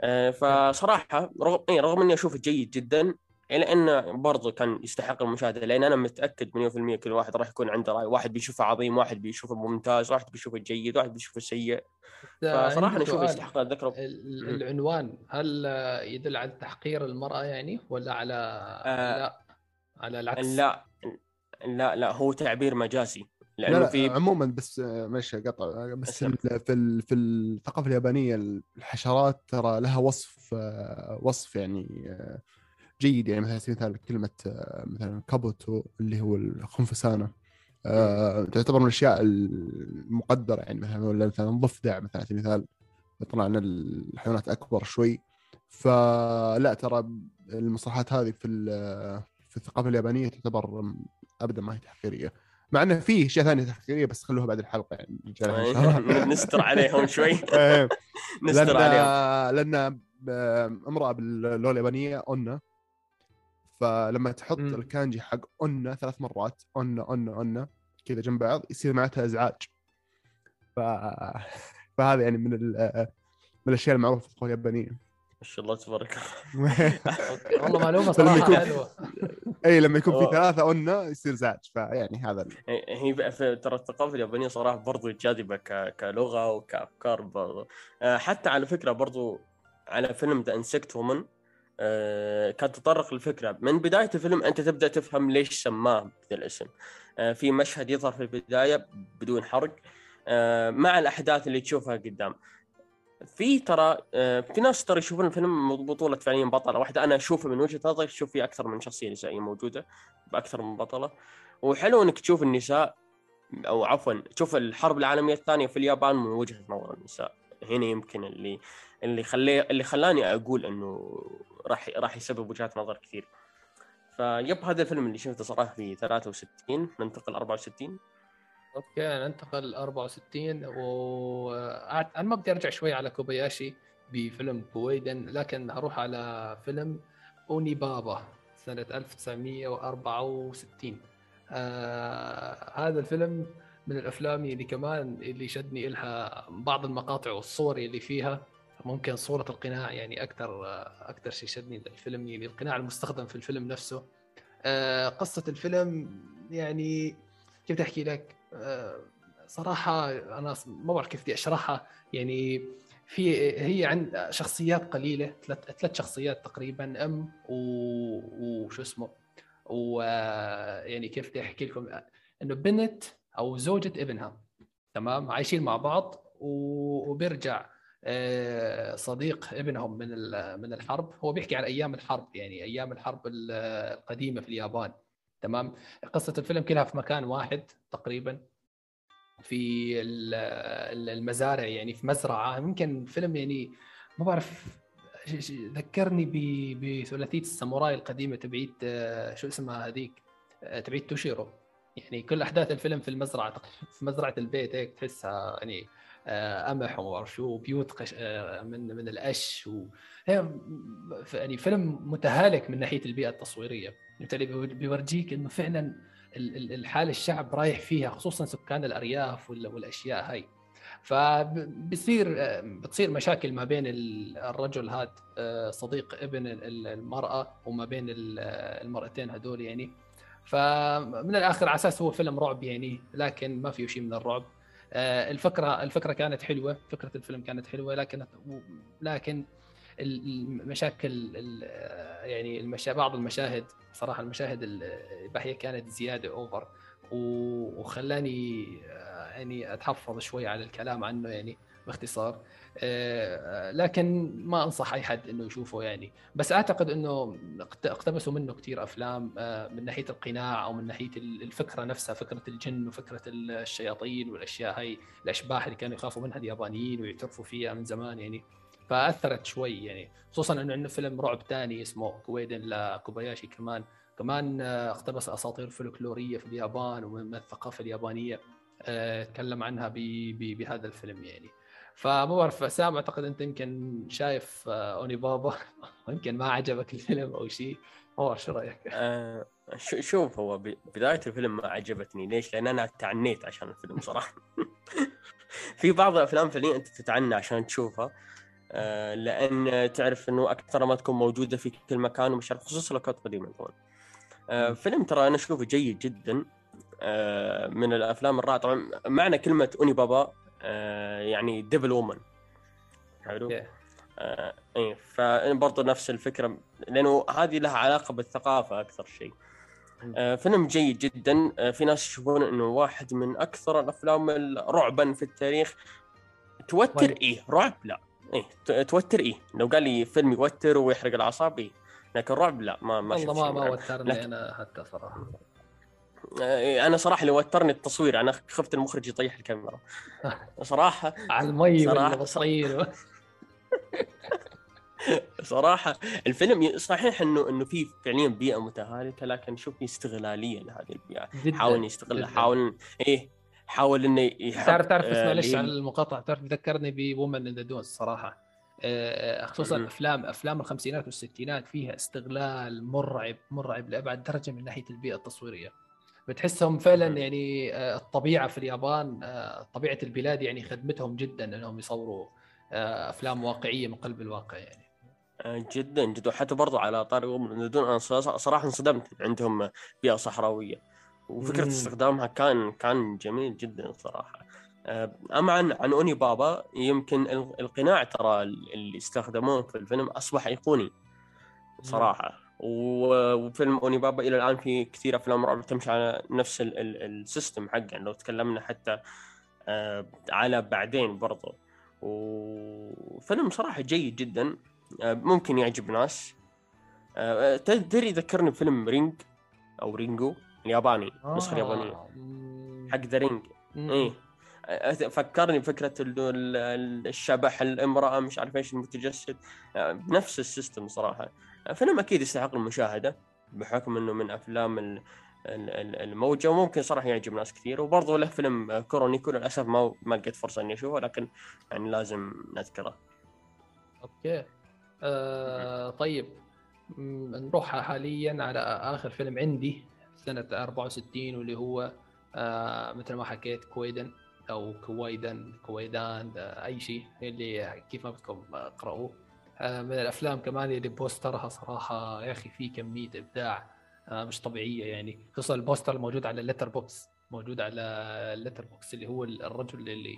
Speaker 3: آه، فصراحة رغم إيه رغم إني أشوفه جيد جدا إلا إنه برضه كان يستحق المشاهدة لأن أنا متأكد مليون في المية كل واحد راح يكون عنده رأي. واحد بيشوفه عظيم واحد بيشوفه ممتاز واحد بيشوفه جيد واحد بيشوفه سيء. أنا أشوف
Speaker 1: سؤال.
Speaker 3: يستحق الذكر.
Speaker 1: ال- العنوان هل يدل على تحقير المرأة يعني ولا على
Speaker 3: آه،
Speaker 1: لا؟ على العكس؟
Speaker 3: لا لا لا هو تعبير مجازي.
Speaker 4: لا
Speaker 3: لأنه
Speaker 4: لا
Speaker 3: في
Speaker 4: عموما بس آه، معلش قطع. بس في ال- في الثقافة اليابانية الحشرات ترى لها وصف آه، وصف يعني آه، جيد يعني مثلا على سبيل المثال كلمة آه، مثلا كابوتو اللي هو الخنفسانة. آه، تعتبر من الأشياء المقدرة يعني مثلا ولا مثلا ضفدع مثلا على سبيل المثال طلع إن الحيوانات أكبر شوي. فلا ترى المصطلحات هذه في ال- في الثقافة اليابانية تعتبر ابدا ما هي تحقيرية. مع انه في أشياء ثانية تحقيقيه بس خلوها بعد الحلقة يعني الله.
Speaker 3: نستر عليهم شوي.
Speaker 4: إيه،
Speaker 3: نستر عليهم.
Speaker 4: لأن لأن آه، امرأة باللغة اليابانية أونا. فلما تحط
Speaker 1: مم.
Speaker 4: الكانجي حق اونا ثلاث مرات اونا اونا اونا كذا جنب بعض يصير معناتها إزعاج. ف... فهذا يعني من ال... من الأشياء المعروفة في اللغة اليابانية.
Speaker 3: ما شاء الله تبارك
Speaker 1: والله معلومة
Speaker 4: فلما
Speaker 1: صراحة
Speaker 4: يكون-
Speaker 1: حلوة.
Speaker 4: إي لما يكون في. ثلاثة اونا يصير إزعاج. فيعني هذا ال-
Speaker 3: هي ترى الثقافة اليابانية صراحة برضو جاذبة ك... كلغة وكأفكار برضو آه، حتى على فكرة برضو على فيلم ذا انسكت وومن كان تطرق الفكرة من بداية الفيلم أنت تبدأ تفهم ليش سماه بذا الاسم. آه، في مشهد يظهر في البداية بدون حرق. آه، مع الأحداث اللي تشوفها قدام. في ترى آه، في ناس ترى يشوفون الفيلم بطولة فعليا بطلة. واحدة أنا أشوفه من وجهة نظري أشوف فيه أكثر من شخصية نسائية موجودة بأكثر من بطلة. وحلو إنك تشوف النساء أو عفوا تشوف الحرب العالمية الثانية في اليابان من وجهة نظر النساء. هنا يمكن اللي اللي خلي اللي خلاني أقول إنه راح راح يسبب وجهات نظر كثير. فهذا الفيلم اللي شفته صراحة في 63 ننتقل 64
Speaker 1: okay ننتقل 64 و أنا ما بدي أرجع شوي على كوباياشي بفيلم كويدن لكن هروح على فيلم اوني بابا سنة 1964 آه هذا الفيلم من الأفلام اللي كمان اللي شدني لها بعض المقاطع والصور اللي فيها. ممكن صورة القناع يعني أكثر أكثر شيء شدني الفيلم يعني القناع المستخدم في الفيلم نفسه. آه قصة الفيلم يعني كيف أحكي لك؟ آه صراحة أنا ما بعرف كيف بدي أشرحها. يعني في هي عند شخصيات قليلة ثلاث ثلاث شخصيات تقريبا أم وشو اسمه؟ ويعني كيف بدي أحكي لكم؟ إنه بنت أو زوجة ابنها تمام؟ عايشين مع بعض وبيرجع آه، صديق ابنهم من من الحرب. هو بيحكي عن أيام الحرب يعني أيام الحرب القديمة في اليابان. تمام؟ قصة الفيلم كلها في مكان واحد تقريبا. في المزارع يعني في مزرعة. يمكن فيلم يعني ما بعرف ذكرني بثلاثيه الساموراي القديمة تبعيت شو اسمها هذيك؟ تبعيت توشيرو. يعني كل أحداث الفيلم في المزرعة في مزرعة البيت هيك تحسها يعني قمح وما بعرف شو بيوت قش آه، من من القش و يعني فيلم متهالك من ناحية البيئة التصويرية. بالتالي بيورجيك إنه فعلا الحال الشعب رايح فيها خصوصا سكان الأرياف والأشياء هاي. فبصير آه، بتصير مشاكل ما بين الرجل هاد صديق ابن المرأة وما بين المرأتين هدول يعني. فمن الآخر على أساس هو فيلم رعب يعني لكن ما فيه شيء من الرعب. آه، الفكرة الفكرة كانت حلوة فكرة الفيلم كانت حلوة لكن لكن المشاكل يعني المشا بعض المشاهد صراحة المشاهد الاباحيه كانت زيادة اوفر وخلاني آه، يعني أتحفظ شوي على الكلام عنه يعني باختصار. آه، لكن ما أنصح أي حد إنه يشوفه يعني. بس أعتقد إنه اقتبسوا منه كثير أفلام آه، من ناحية القناع أو من ناحية الفكرة نفسها فكرة الجن وفكرة الشياطين والأشياء هاي الأشباح اللي كانوا يخافوا منها اليابانيين ويعترفوا فيها من زمان يعني. فأثرت شوي يعني. خصوصا إنه عندنا فيلم رعب ثاني اسمه كويدن لكوباياشي كمان. كمان آه، اقتبس أساطير فلكلورية في اليابان ومن الثقافة اليابانية تكلم عنها بهذا الفيلم يعني. فما بعرف سام أعتقد أنت يمكن شايف آه، أوني بابا. يمكن ما عجبك الفيلم أو شيء. ما بعرف شو رأيك؟
Speaker 3: آه شوف هو بداية الفيلم ما عجبتني. ليش؟ لأن أنا تعنيت عشان الفيلم صراحة. في بعض الأفلام فعليا أنت تتعنى عشان تشوفها. آه لأن تعرف إنه أكثر ما تكون موجودة في كل مكان ومش عارف خصوصا لو كانت قديمة طبعا آه فيلم ترى أنا أشوفه جيد جدا. آه من الأفلام الرائعة. طبعا معنى كلمة أوني بابا يعني Devil Woman حلو؟ Yeah. آه إيه فبرضه نفس الفكرة لأنه هذه لها علاقة بالثقافة أكثر شيء. آه فيلم جيد جدا. آه في ناس يشوفون إنه واحد من أكثر الأفلام رعبا في التاريخ. توتر؟ إيه رعب؟ لا. إيه توتر؟ إيه. لو قال لي فيلم يوتر ويحرق الأعصاب إيه. لكن رعب؟ لا ما ما
Speaker 1: والله ما ما وترني لكن... أنا حتى صراحة.
Speaker 3: آه، أنا صراحة اللي وترني التصوير أنا خفت المخرج يطيح الكاميرا. صراحة
Speaker 1: على المي صراحة بصير
Speaker 3: صراحة. الفيلم صحيح إنه إنه في فعليا بيئة متهالكة لكن شوف استغلاليه لهذه البيئة. حاول يستغلها حاول إيه حاول انه
Speaker 1: يحط تعرف تعرف بس معلش على المقاطعة تعرف ذكرني بومن ان ذا دون الصراحه آه، خصوصا أفلام أفلام الخمسينات والستينات فيها استغلال مرعب مرعب لأبعد درجة من ناحية البيئة التصويرية. بتحسهم فعلا يعني آه، الطبيعة في اليابان آه، طبيعة البلاد يعني خدمتهم جدا إنهم يصوروا آه، أفلام واقعية من قلب الواقع يعني.
Speaker 3: جدا جدا. وحتى برضو على طاري دون أنا صراحة انصدمت عندهم بيئة صحراوية. وفكرة مم. استخدامها كان كان جميل جدا صراحة. أما عن عن أوني بابا يمكن القناع ترى اللي استخدموه في الفيلم أصبح أيقوني صراحة. وفيلم اوني بابا إلى الآن في كثير أفلام رعب تمشي على نفس ال system حقه يعني لو تكلمنا حتى آه، على بعدين برضه وفيلم صراحة جيد جدا آه، ممكن يعجب ناس. آه، تدري ذكرني بفيلم Ring أو رينجو الياباني النسخه اليابانيه
Speaker 1: آه، مم.
Speaker 3: حق The
Speaker 1: Ring.
Speaker 3: إيه. فكرني بفكرة ال- ال- الشبح الإمرأة مش عارف إيش المتجسد. بنفس ال system صراحة. فيلم أكيد يستحق المشاهدة بحكم إنه من أفلام ال- ال- ال- الموجة وممكن صراحة يعجب ناس كثير. وبرضه له فيلم كورونيكو للاسف ما ما لقيت فرصة إني أشوفه لكن يعني لازم نذكره.
Speaker 1: okay. آه طيب. نروح حاليا على آخر فيلم عندي سنة 64 واللي هو آه مثل ما حكيت كويدن أو كويدن كويدان آه أي شيء اللي كيف ما بدكم اقرأوه. آه من الأفلام كمان اللي بوسترها صراحة يا أخي في كمية إبداع آه مش طبيعية يعني خصوصا البوستر الموجود على ال Letterboxd موجود على ال Letterboxd اللي هو الرجل اللي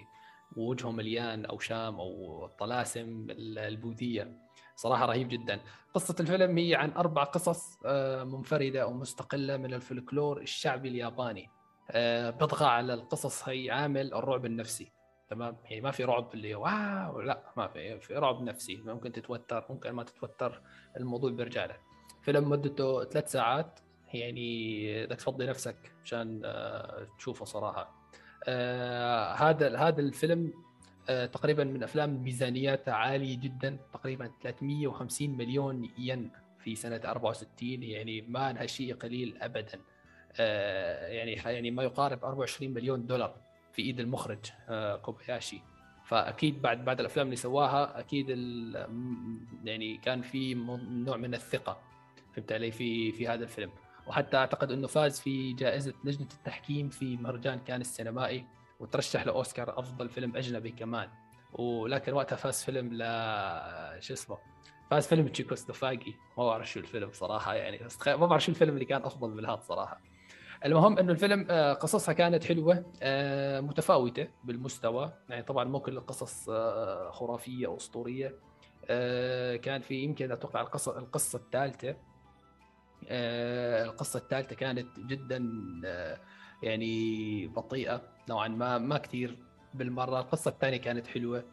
Speaker 1: وجهه مليان أوشام أو طلاسم البوذية. صراحة رهيب جدا. قصة الفيلم هي عن أربع قصص آه، منفردة أو مستقله من الفلكلور الشعبي الياباني. آه، بيطغى على القصص هي عامل الرعب النفسي. تمام؟ يعني ما في رعب اللي واو لا ما في في رعب نفسي ممكن تتوتر ممكن ما تتوتر الموضوع بيرجع لك. فيلم مدته ثلاث ساعات يعني بدك تفضي نفسك عشان آه، تشوفه صراحة. آه، هذا هذا الفيلم آه، تقريبا من أفلام ميزانياتها عالية جدا تقريبا 350 مليون ين في سنة 64 يعني ما انها شيء قليل ابدا. آه، يعني يعني ما يقارب 24 مليون دولار. في إيد المخرج آه، كوباياشي. فأكيد بعد بعد الأفلام اللي سواها أكيد يعني كان في نوع من الثقة فهمت علي؟ في في هذا الفيلم. وحتى أعتقد إنه فاز في جائزة لجنة التحكيم في مهرجان كان السينمائي وترشح لأوسكار أفضل فيلم أجنبي كمان. ولكن وقتها فاز فيلم ل شو اسمه فاز فيلم تشيكوسلوفاكي ما بعرف شو الفيلم صراحة يعني ما بعرف شو الفيلم اللي كان أفضل من هذا صراحة. المهم إنه الفيلم آه، قصصها كانت حلوة آه، متفاوتة بالمستوى. يعني طبعا مو كل القصص آه، خرافية أو أسطورية. كان في يمكن أتوقع القصة القصة الثالثة القصة الثالثة كانت جدا يعني بطيئة نوعا ما ما كثير بالمرة. القصة الثانية كانت حلوة.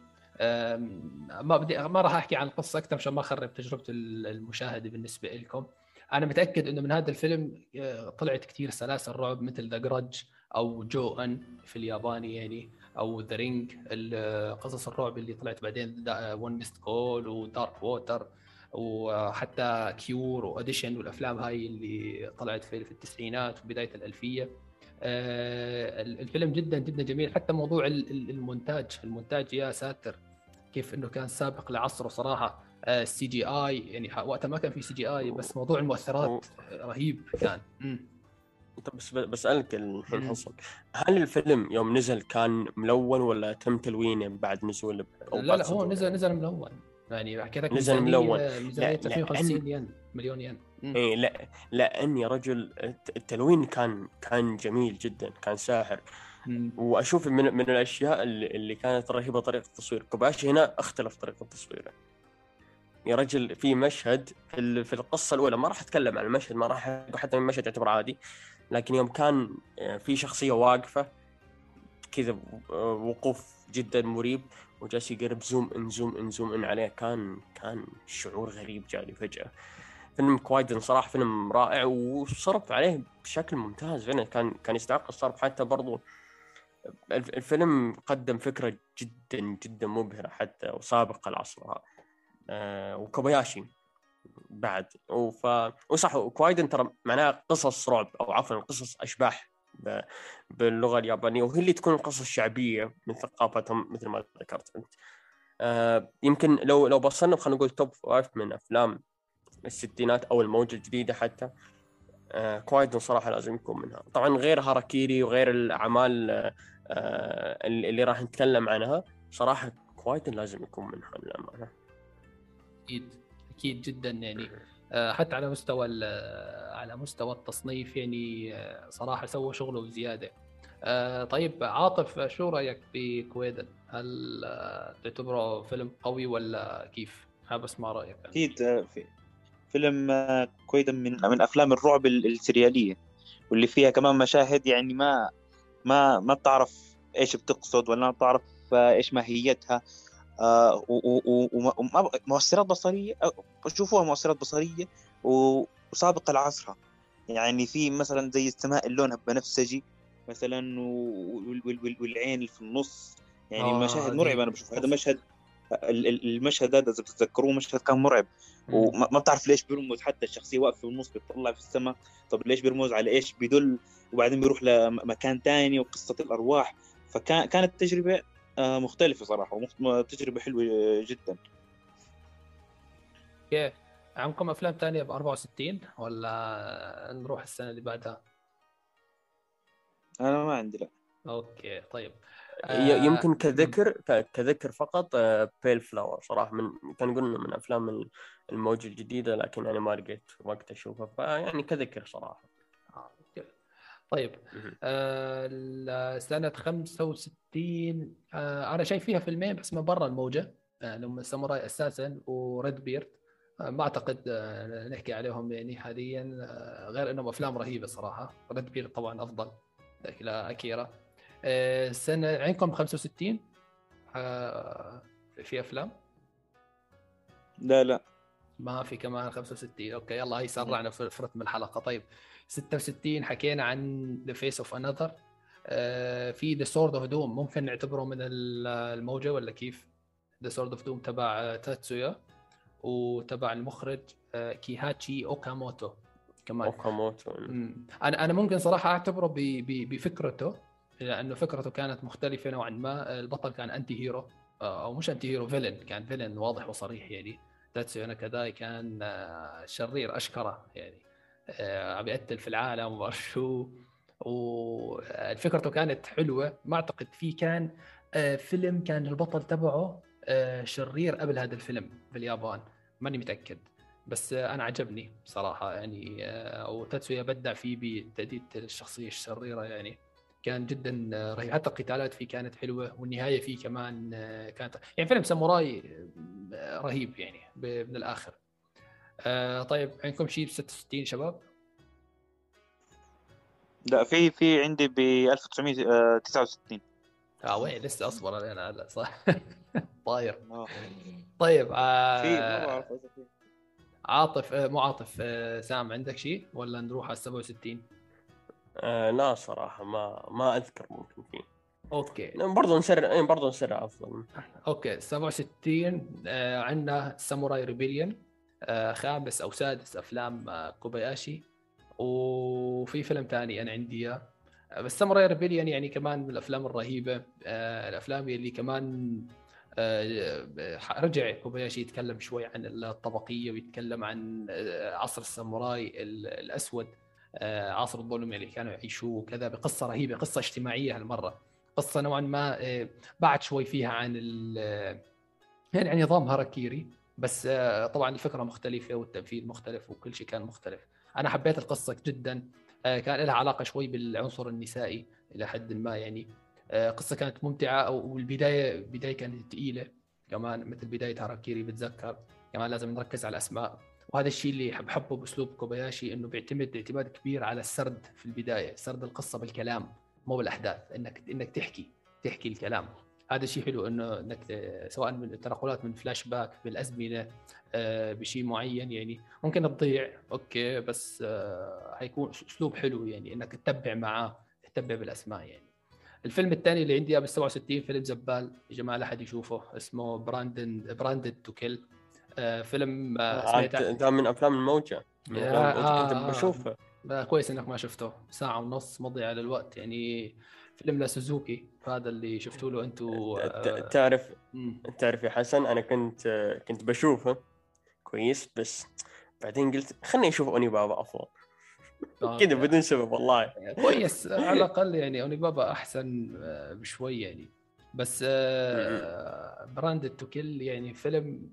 Speaker 1: ما بدي ما راح أحكي عن القصة أكثر عشان ما أخرب تجربة المشاهدة بالنسبة لكم أنا متأكد إنه من هذا الفيلم آه، طلعت كثير سلاسل رعب مثل The Grudge أو Ju-On في الياباني يعني أو The Ring قصص الرعب اللي طلعت بعدين One Missed Call و Dark Water وحتى Cure و Audition والأفلام هاي اللي طلعت في التسعينات وبداية الألفية. آه، الفيلم جدا جدا جميل. حتى موضوع ال- ال- المونتاج المونتاج يا ساتر كيف إنه كان سابق لعصره صراحة. ال CGI يعني وقتها ما كان في CGI بس موضوع المؤثرات رهيب كان مم.
Speaker 3: طب بس بسألك الحين. حصل هل الفيلم يوم نزل كان ملون ولا تم تلوينه بعد نزول أو
Speaker 1: لا لا هو؟ نزل نزل ملون يعني حكيت لك
Speaker 3: نزل ملون.
Speaker 1: ميزانية
Speaker 3: لا، لا،
Speaker 1: 350 ين مليون ين.
Speaker 3: إيه لا لأن يا رجل الت- التلوين كان كان جميل جدا كان ساحر
Speaker 1: مم.
Speaker 3: وأشوف من من الأشياء اللي, اللي كانت رهيبة طريقة التصوير كوباشي هنا اختلف طريقة تصويره يا رجل في مشهد في, ال- في القصة الأولى ما راح أتكلم عن المشهد ما راح حتى المشهد يعتبر عادي لكن يوم كان آه، في شخصية واقفة كذا آه، وقوف جدا مريب وجالس يقرب zoom in zoom in zoom in عليه كان كان شعور غريب جاني فجأة. فيلم كوايدن صراحة فيلم رائع وصرف عليه بشكل ممتاز فعلا كان كان يستحق الصرف حتى برضو. الف- الفيلم قدم فكرة جدا جدا مبهرة حتى وسابقه لعصرها آه وكوباياشي بعد. وف... وصح وكوايدن ترى معناها قصص رعب أو عفوا قصص أشباح ب... باللغة اليابانية وهي اللي تكون قصص شعبية من ثقافتهم مثل ما ذكرت أنت. آه يمكن لو لو بصلنا خلينا نقول top five من أفلام الستينات أو الموجة الجديدة حتى آه كوايدن صراحة لازم يكون منها. طبعا غير هاراكيري وغير الأعمال آه اللي راح نتكلم عنها صراحة كوايدن لازم يكون منها للأمانة.
Speaker 1: أكيد أكيد جدا يعني آه، حتى على مستوى ال- على مستوى التصنيف يعني آه، صراحة سوى شغله زياده آه، طيب عاطف شو رأيك في كويدن؟ هل آه، تعتبره فيلم قوي ولا كيف؟ حابب أسمع رأيك.
Speaker 2: أكيد آه، في فيلم آه، كويدن من من أفلام الرعب ال- السريالية واللي فيها كمان مشاهد يعني ما ما ما بتعرف إيش بتقصد ولا ما بتعرف آه، إيش ماهيتها آه ومؤثرات بصرية شوفوها مؤثرات بصرية وسابقة لعصرها. يعني في مثلا زي السماء لونها بنفسجي مثلا والعين في النص. يعني آه مشاهد مرعبة أنا بشوف هذا مشهد المشهد هذا إذا بتتذكروه مشهد كان مرعب. وما بتعرف ليش بيرمز حتى الشخصية واقفة في النص بتطلع في السماء. طب ليش بيرمز على إيش؟ بيدل وبعدين بيروح لمكان ثاني وقصة الأرواح. فكانت تجربة مختلفة صراحة وتجربه حلوة جدا.
Speaker 1: أوكي عندكم أفلام ثانية ب 64 ولا نروح السنة اللي بعدها؟
Speaker 2: أنا ما عندي لا.
Speaker 3: أوكي طيب. آه يمكن كذكر كذكر فقط Pale Flower صراحة من كان قلنا من أفلام الموجه الجديدة لكن يعني ما لقيت وقت أشوفها فيعني كذكر صراحة.
Speaker 1: آه. طيب آه سنة 65 آه أنا شايف فيها فيلمين بس من برا الموجة آه هم Samurai Assassin و Red Beard. آه ما أعتقد آه نحكي عليهم يعني حاليا آه غير أنهم أفلام رهيبة صراحة. Red Beard طبعا أفضل إلى أكيرا. آه سنة عندكم 65 آه في أفلام؟
Speaker 2: لا لا.
Speaker 1: ما في كمان 65 أوكي يلا هي سرعنا في رتم الحلقة. طيب 66 حكينا عن The Face of Another في The Sword of Doom ممكن نعتبره من الموجة ولا كيف؟ The Sword of Doom تبع تاتسويا وتبع المخرج آه، كيهاتشي أوكاموتو.
Speaker 3: كمان. أوكاموتو.
Speaker 1: أنا أنا ممكن صراحة أعتبره بفكرته لأنه فكرته كانت مختلفة نوعا ما. البطل كان anti-hero آه، أو مش anti-hero villain كان villain واضح وصريح يعني. تاتسويا ناكاداي كان آه، شرير أشكره يعني. عم يقتل في العالم وما شو. وفكرته كانت حلوة. ما أعتقد في كان آه، فيلم كان البطل تبعه شرير قبل هذا الفيلم في اليابان. ماني متأكد. بس أنا عجبني صراحة. يعني وتاتسويا بدع فيه بتاديه الشخصية الشريرة. يعني كان جدا رهيب. حتى القتالات فيه كانت حلوة. والنهاية فيه كمان كانت يعني فيلم ساموراي رهيب يعني من الآخر. آه طيب عندكم شيء ب 66 شباب؟
Speaker 2: لا في في عندي ب 1969
Speaker 1: آه وين؟ لسه أصبر أنا هلا صح. طاير. آه. طيب آه في عاطف آه مو عاطف آه سام عندك شيء؟ ولا نروح على 67
Speaker 3: آه لا صراحة ما ما أذكر ممكن فيه
Speaker 1: أوكي.
Speaker 3: برضه نسرع إيه، برضه نسرع أفضل.
Speaker 1: أوكي 67 آه عندنا Samurai Rebellion. آه خامس أو سادس أفلام آه كوباياشي. وفي فيلم ثاني أنا عندي إياه. بس Samurai Rebellion يعني كمان من الأفلام الرهيبة. آه الأفلام اللي كمان آه رجع كوباياشي يتكلم شوي عن الطبقية ويتكلم عن آه، عصر الساموراي الأسود. آه، عصر الظلم اللي كانوا يعيشوه وكذا. بقصة رهيبة قصة اجتماعية هالمرة. قصة نوعا ما آه، بعد شوي فيها عن يعني عن نظام هاراكيري بس آه، طبعا الفكرة مختلفة والتنفيذ مختلف وكل شيء كان مختلف. أنا حبيت القصة جدا. كان لها علاقة شوي بالعنصر النسائي إلى حد ما يعني. قصة كانت ممتعة والبداية بداية كانت ثقيله كمان مثل بداية هاراكيري بتذكر. كمان لازم نركز على الأسماء. وهذا الشيء اللي بحبه بأسلوب كوباياشي إنه بيعتمد اعتماد كبير على السرد في البداية. سرد القصة بالكلام مو بالأحداث. انك إنك تحكي تحكي الكلام. هذا شيء حلو إنه إنك سواء من التنقلات من فلاش باك بالأزمنة آه، بشيء معين يعني. ممكن تضيع أوكي بس آه، حيكون أسلوب حلو يعني إنك تتبع معاه تتبع بالأسماء يعني. الفيلم الثاني اللي عندي بال 67 فيلم زبال يا جماعة لا أحد يشوفه اسمه Branded Branded to Kill آه، فيلم
Speaker 3: آه، ده من أفلام الموجة. من أفلام الموجة. كنت بشوفه.
Speaker 1: كويس إنك ما شفته. ساعة ونص مضيعة للوقت يعني. فيلم لسوزوكي هذا اللي شفتوا له أنتم
Speaker 3: آه، تعرف تعرف يا حسن أنا كنت كنت بشوفه كويس بس بعدين قلت خليني أشوف أوني بابا أفضل. كذا بدون سبب والله.
Speaker 1: كويس على الأقل يعني أوني بابا أحسن بشوي يعني. بس Branded to Kill يعني فيلم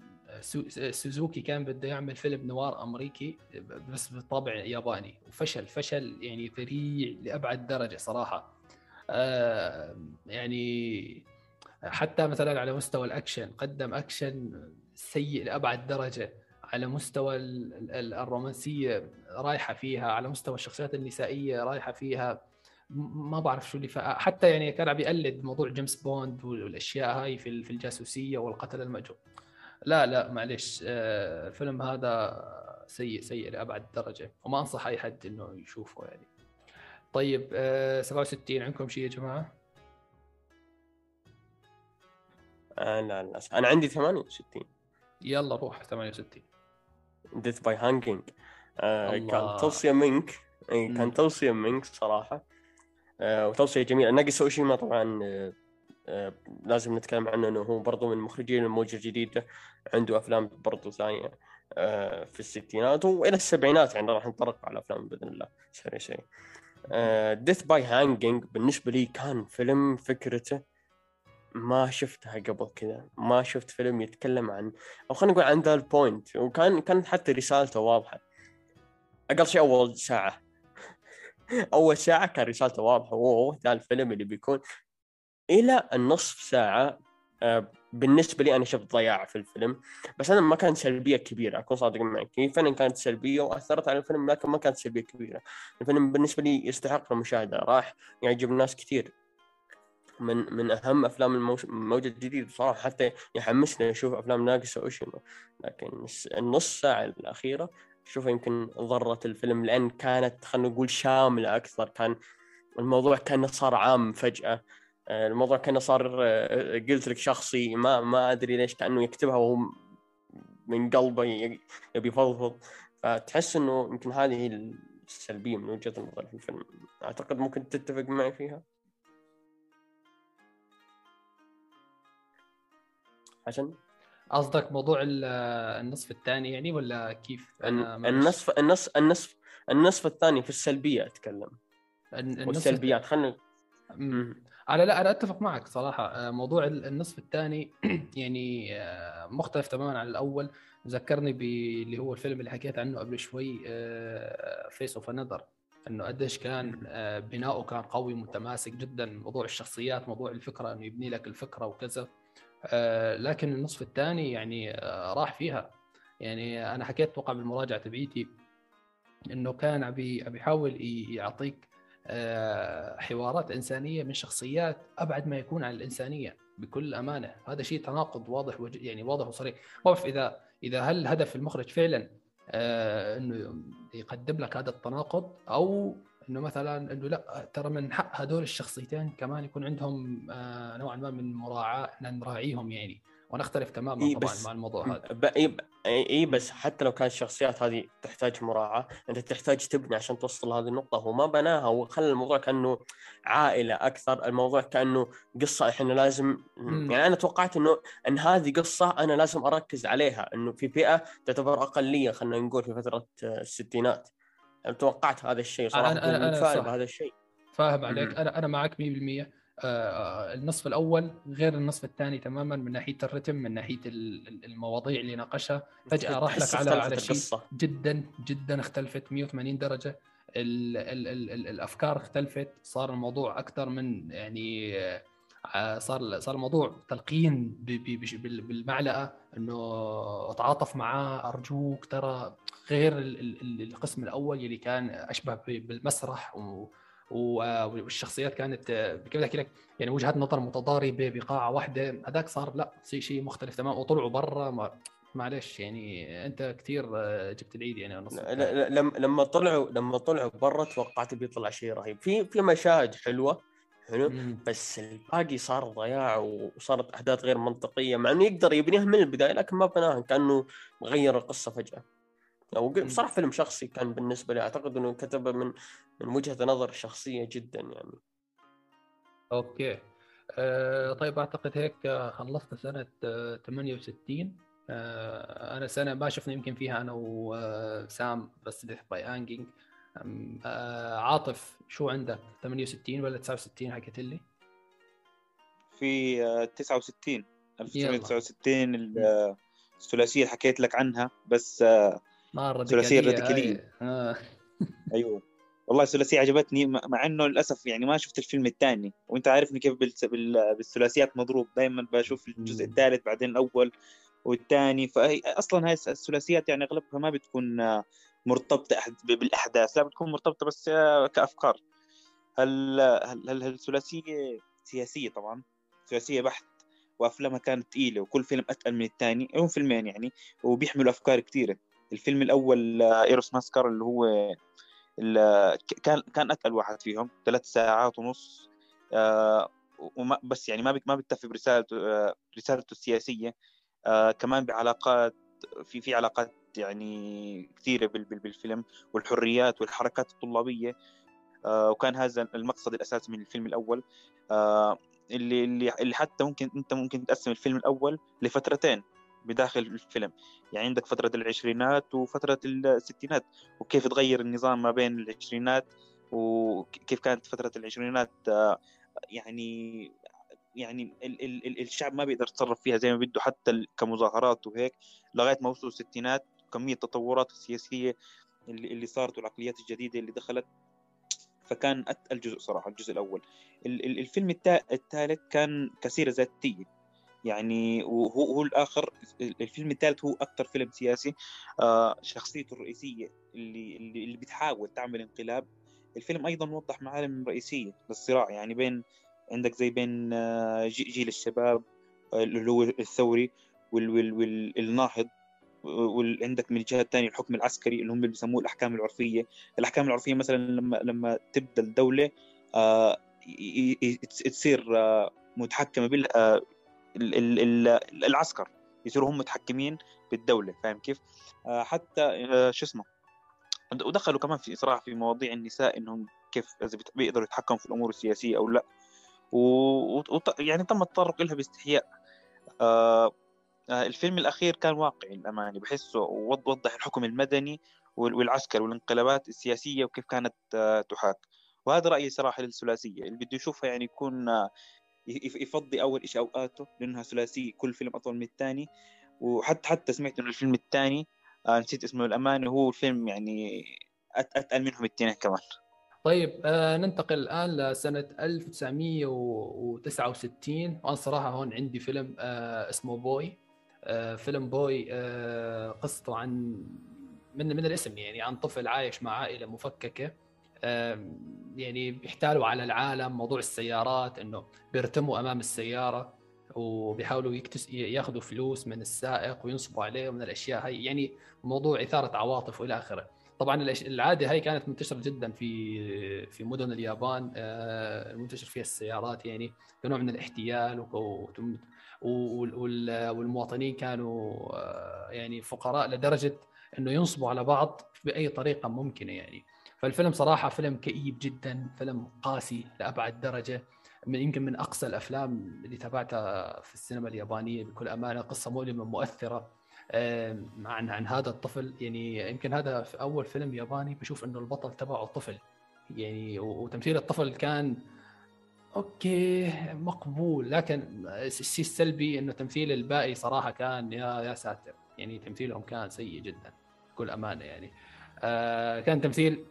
Speaker 1: سوزوكي كان بده يعمل فيلم نوار أمريكي بس بطابع ياباني وفشل فشل يعني ذريع لأبعد درجة صراحة. آه يعني حتى مثلا على مستوى الأكشن قدم أكشن سيء لأبعد درجة على مستوى الرومانسية رايحة فيها على مستوى الشخصيات النسائية رايحة فيها. ما بعرف شو اللي ف... حتى يعني كان عم يقلد موضوع جيمس بوند والأشياء هاي في ال- في الجاسوسية والقتل المأجور لا لا معلش آه، الفيلم هذا سيء سيء لأبعد درجة. وما أنصح أي حد إنه يشوفه يعني. طيب آه، 67 عندكم شيء يا جماعة؟
Speaker 3: آه لا للاسف أنا عندي 68
Speaker 1: يلا روح 68
Speaker 3: Death by
Speaker 1: Hanging.
Speaker 3: كان توصية منك. كان توصية منك صراحة. آه وتوصية جميلة. ناجيسا اوشيما طبعا آه آه لازم نتكلم عنه إنه هو برضو من مخرجين الموجة الجديدة. عنده أفلام برضو ثانية في الستينات وإلى السبعينات يعني راح نطرق على أفلام بإذن الله. سريع سريع. Death by Hanging بالنسبة لي كان فيلم فكرته ما شفتها قبل كذا ما شفت فيلم يتكلم عن أو خلينا نقول عن ذا ال point وكان كانت حتى رسالته واضحة. أقل شيء أول ساعة. أول ساعة كان رسالته واضحة. اوه ذا الفيلم اللي بيكون. إلى النصف ساعة آه، بالنسبة لي أنا شفت ضياع في الفيلم بس أنا ما كانت سلبية كبيرة أكون صادق معك. هي فعلا كانت سلبية وأثرت على الفيلم لكن ما كانت سلبية كبيرة. الفيلم بالنسبة لي يستحق المشاهدة راح يعجب ناس كثير من من أهم أفلام الموجه الجديد صراحة حتى يحمسني أشوف أفلام ناقصة أوشيما. لكن النص ساعة الأخيرة أشوفها يمكن ضرت الفيلم لأن كانت خلينا نقول شاملة أكثر كان الموضوع كانه صار عام فجأة. الموضوع كأنه صار آه، قلت لك شخصي ما ما أدري ليش كأنه يكتبها وهو من قلبه يبي يفضفض. فتحس إنه يمكن هذه هي السلبية من وجهة النظر في الفيلم. أعتقد ممكن تتفق معي فيها. حسن؟
Speaker 1: قصدك موضوع ال- النصف الثاني يعني ولا كيف؟
Speaker 3: النصف النصف النصف النصف الثاني في السلبية أتكلم.
Speaker 1: الن- النصف
Speaker 3: والسلبيات خلينا
Speaker 1: أنا لا أنا أتفق معك صراحة. آه، موضوع ال- النصف الثاني يعني آه، مختلف تماما عن الأول. ذكرني باللي هو الفيلم اللي حكيت عنه قبل شوي Face of Another إنه قديش كان آه، بناؤه كان قوي متماسك جدا موضوع الشخصيات موضوع الفكرة إنه يبني لك الفكرة وكذا. لكن النصف الثاني يعني راح فيها. يعني أنا حكيت أتوقع بالمراجعة تبعيتي إنه كان عم بي- عم يحاول ي- يعطيك حوارات إنسانية من شخصيات أبعد ما يكون عن الإنسانية بكل أمانة. هذا شيء تناقض واضح يعني واضح وصريح. ما بعرف إذا إذا هل هدف المخرج فعلا آه، إنه يقدم لك هذا التناقض؟ أو إنه مثلا إنه لأ ترى من حق هدول الشخصيتين كمان يكون عندهم آه، نوعا ما من مراعاة نراعيهم يعني. ونختلف تماما
Speaker 3: إيه
Speaker 1: طبعا مع الموضوع هذا
Speaker 3: ب- إي اي بس حتى لو كانت الشخصيات هذه تحتاج مراعاة أنت تحتاج تبني عشان توصل لهذه النقطة هو ما بناها وخلى الموضوع كأنه عائلة أكثر الموضوع كأنه قصة إحنا لازم
Speaker 1: مم.
Speaker 3: يعني أنا توقعت إنه إن هذه قصة أنا لازم أركز عليها إنه في فئة تعتبر أقلية خلينا نقول في فترة الستينات أنا توقعت هذا الشيء صراحة
Speaker 1: أنا- أنا- أنا صح.
Speaker 3: بهذا الشيء
Speaker 1: فاهم عليك. أنا أنا معك 100% آه، النصف الأول غير النصف الثاني تماما من ناحية الرتم من ناحية ال- ال- المواضيع اللي ناقشها. فجأة راح لك على على شيء. جدا جدا اختلفت 180 درجة. ال ال ال ال الأفكار اختلفت. صار الموضوع أكثر من يعني آه، صار صار الموضوع تلقين بالمعلقة إنه أتعاطف معاه أرجوك ترى غير ال- ال- ال- القسم الأول اللي كان أشبه بالمسرح و- والشخصيات كانت آه، كيف بدي أحكي لك؟ يعني وجهات نظر متضاربة بقاعة واحدة هذاك صار لا شيء شيء مختلف تماما. وطلعوا برا معلش يعني أنت كثير جبت العيد يعني
Speaker 3: لا- لا- لما لما طلعوا لما طلعوا برا توقعت بيطلع شيء رهيب. في في مشاهد حلوة حلو. بس الباقي صار ضياع وصارت أحداث غير منطقية مع إنه يقدر يبنيها من البداية لكن ما بناها كأنه غير القصة فجأة.
Speaker 1: أو.
Speaker 3: بصراحه فيلم شخصي كان بالنسبة لي أعتقد إنه كتبه من من وجهة نظر شخصية جدا يعني.
Speaker 1: okay. آه طيب أعتقد هيك آه، خلصت سنة آه 68 آه أنا سنة ما شفنا يمكن فيها أنا وسام بس Death by Hanging آه عاطف شو عندك؟ 68 ولا 69 حكيت لي؟
Speaker 2: في آه، 69 1969 ال- آه، الثلاثية اللي حكيت لك عنها بس
Speaker 1: راديكالية
Speaker 2: راديكالية.
Speaker 1: هاي. آه.
Speaker 2: أيوه. والله الثلاثيه عجبتني مع إنه للأسف يعني ما شفت الفيلم الثاني. وأنت عارفني كيف بالثلاثيات مضروب. دائما بشوف الجزء. الثالث بعدين الأول والثاني. فهي أصلا هاي الثلاثيات يعني أغلبها ما بتكون مرتبطة بالأحداث. لا بتكون مرتبطة بس آه، كأفكار. هل هل هل الثلاثيه سياسية طبعا؟ سياسيه بحت. وأفلامها كانت ثقيله وكل فيلم أتقل من الثاني. هم فيلمين يعني. وبيحملوا أفكار كثيرة. الفيلم الأول إيروس ماسكر اللي هو كان كان أتقل واحد فيهم ثلاث ساعات ونص آه، وما بس يعني ما ما بيكتفي برسالته آه، رسالته السياسية آه، كمان بعلاقات في في علاقات يعني كثيرة بالفيلم والحريات والحركات الطلابية وكان هذا المقصد الأساسي من الفيلم الأول اللي اللي حتى ممكن أنت ممكن تقسم الفيلم الأول لفترتين. بداخل الفيلم. يعني عندك فترة العشرينات وفترة الستينات وكيف تغير النظام ما بين العشرينات وكيف كانت فترة العشرينات آه، يعني يعني ال ال الشعب ما بيقدر يتصرف فيها زي ما بده حتى كمظاهرات وهيك. لغاية ما وصلوا الستينات كمية التطورات السياسية اللي اللي صارت والعقليات الجديدة اللي دخلت فكان أتقل جزء صراحة الجزء الأول. الفيلم الثالث كان كسيره ذاتية. يعني وهو هو الآخر الفيلم الثالث هو أكثر فيلم سياسي. آه شخصيته الرئيسية اللي اللي, بتحاول تعمل انقلاب. الفيلم أيضا وضح معالم رئيسية للصراع يعني بين عندك زي بين آه جيل الشباب اللي هو الثوري والناهض وعندك من الجهة الثانية الحكم العسكري اللي هم اللي بيسموه الأحكام العرفية، الأحكام العرفية مثلا لما لما تبدأ الدولة آه تصير آه متحكمة بال العسكر يصيروا هم متحكمين بالدولة فاهم كيف؟ آه حتى آه شو اسمه؟ ودخلوا كمان في صراحة في مواضيع النساء إنهم كيف إذا بيقدروا يتحكموا في الأمور السياسية أو لا. و... و... يعني تم التطرق لها باستحياء. آه... آه الفيلم الأخير كان واقعي الامانه بحسه وضح الحكم المدني والعسكر والانقلابات السياسية وكيف كانت آه تحاك. وهذا رأيي صراحة للثلاثية اللي بده يشوفها يعني يكون آه، يفضي أول شيء أوقاته لأنها ثلاثية كل فيلم أطول من الثاني. وحتى حتى سمعت إنه الفيلم الثاني آه نسيت اسمه الامانه هو الفيلم يعني أتقل منهم الاثنين كمان.
Speaker 1: طيب آه ننتقل الآن لسنة 1969 وأنا صراحة هون عندي فيلم آه اسمه بوي. آه فيلم بوي آه قصته عن من من الاسم يعني عن طفل عايش مع عائلة مفككة. يعني بيحتالوا على العالم موضوع السيارات إنه بيرتموا أمام السيارة وبيحاولوا يكتس ياخذوا فلوس من السائق وينصبوا عليه من الأشياء هاي. يعني موضوع إثارة عواطف وإلى آخره. طبعا العادة هاي كانت منتشرة جدا في في مدن اليابان آه، منتشر فيها السيارات يعني كنوع من الاحتيال والمواطنين كانوا آه، يعني فقراء لدرجة إنه ينصبوا على بعض بأي طريقة ممكنة يعني. فالفيلم صراحة فيلم كئيب جدا فيلم قاسي لأبعد درجة. من يمكن من أقصى الأفلام اللي تابعتها في السينما اليابانية بكل أمانة قصة مؤلمة مؤثرة عن عن هذا الطفل. يعني يمكن هذا في أول فيلم ياباني بشوف إنه البطل تبعه طفل. يعني وتمثيل الطفل كان أوكي مقبول. لكن الشيء السلبي إنه تمثيل الباقي صراحة كان يا يا ساتر. يعني تمثيلهم كان سيء جدا بكل أمانة يعني. كان تمثيل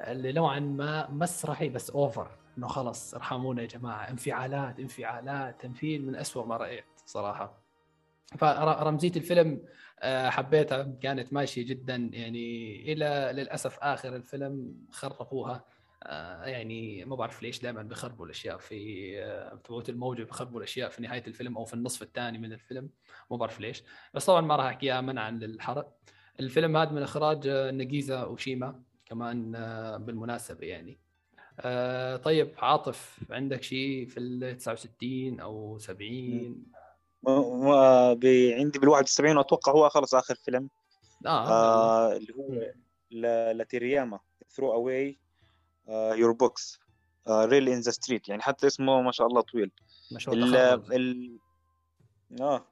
Speaker 1: اللي نوعا ما مسرحي بس اوفر إنه خلص ارحمونا يا جماعة. انفعالات انفعالات. تمثيل من أسوأ ما رأيت صراحة. فرمزيه الفيلم آه، حبيتها كانت ماشية جدا. يعني إلى للأسف آخر الفيلم خربوها آه، يعني ما بعرف ليش دائما بخربوا الأشياء في آه، تبعوت الموجة بخربوا الأشياء في نهاية الفيلم أو في النصف الثاني من الفيلم. ما بعرف ليش. بس طبعا ما راح أحكيها منعا للحرق. الفيلم هذا من إخراج ناجيسا أوشيما كمان بالمناسبة يعني. طيب عاطف عندك شيء في ال 69 أو 70
Speaker 2: عندي بال 71 وأتوقع هو خلص آخر فيلم. آه, آه اللي هو لا تيراياما Throw Away Your Books Rally in the Streets يعني حتى اسمه ما شاء الله طويل. ما شاء الله ال ال آه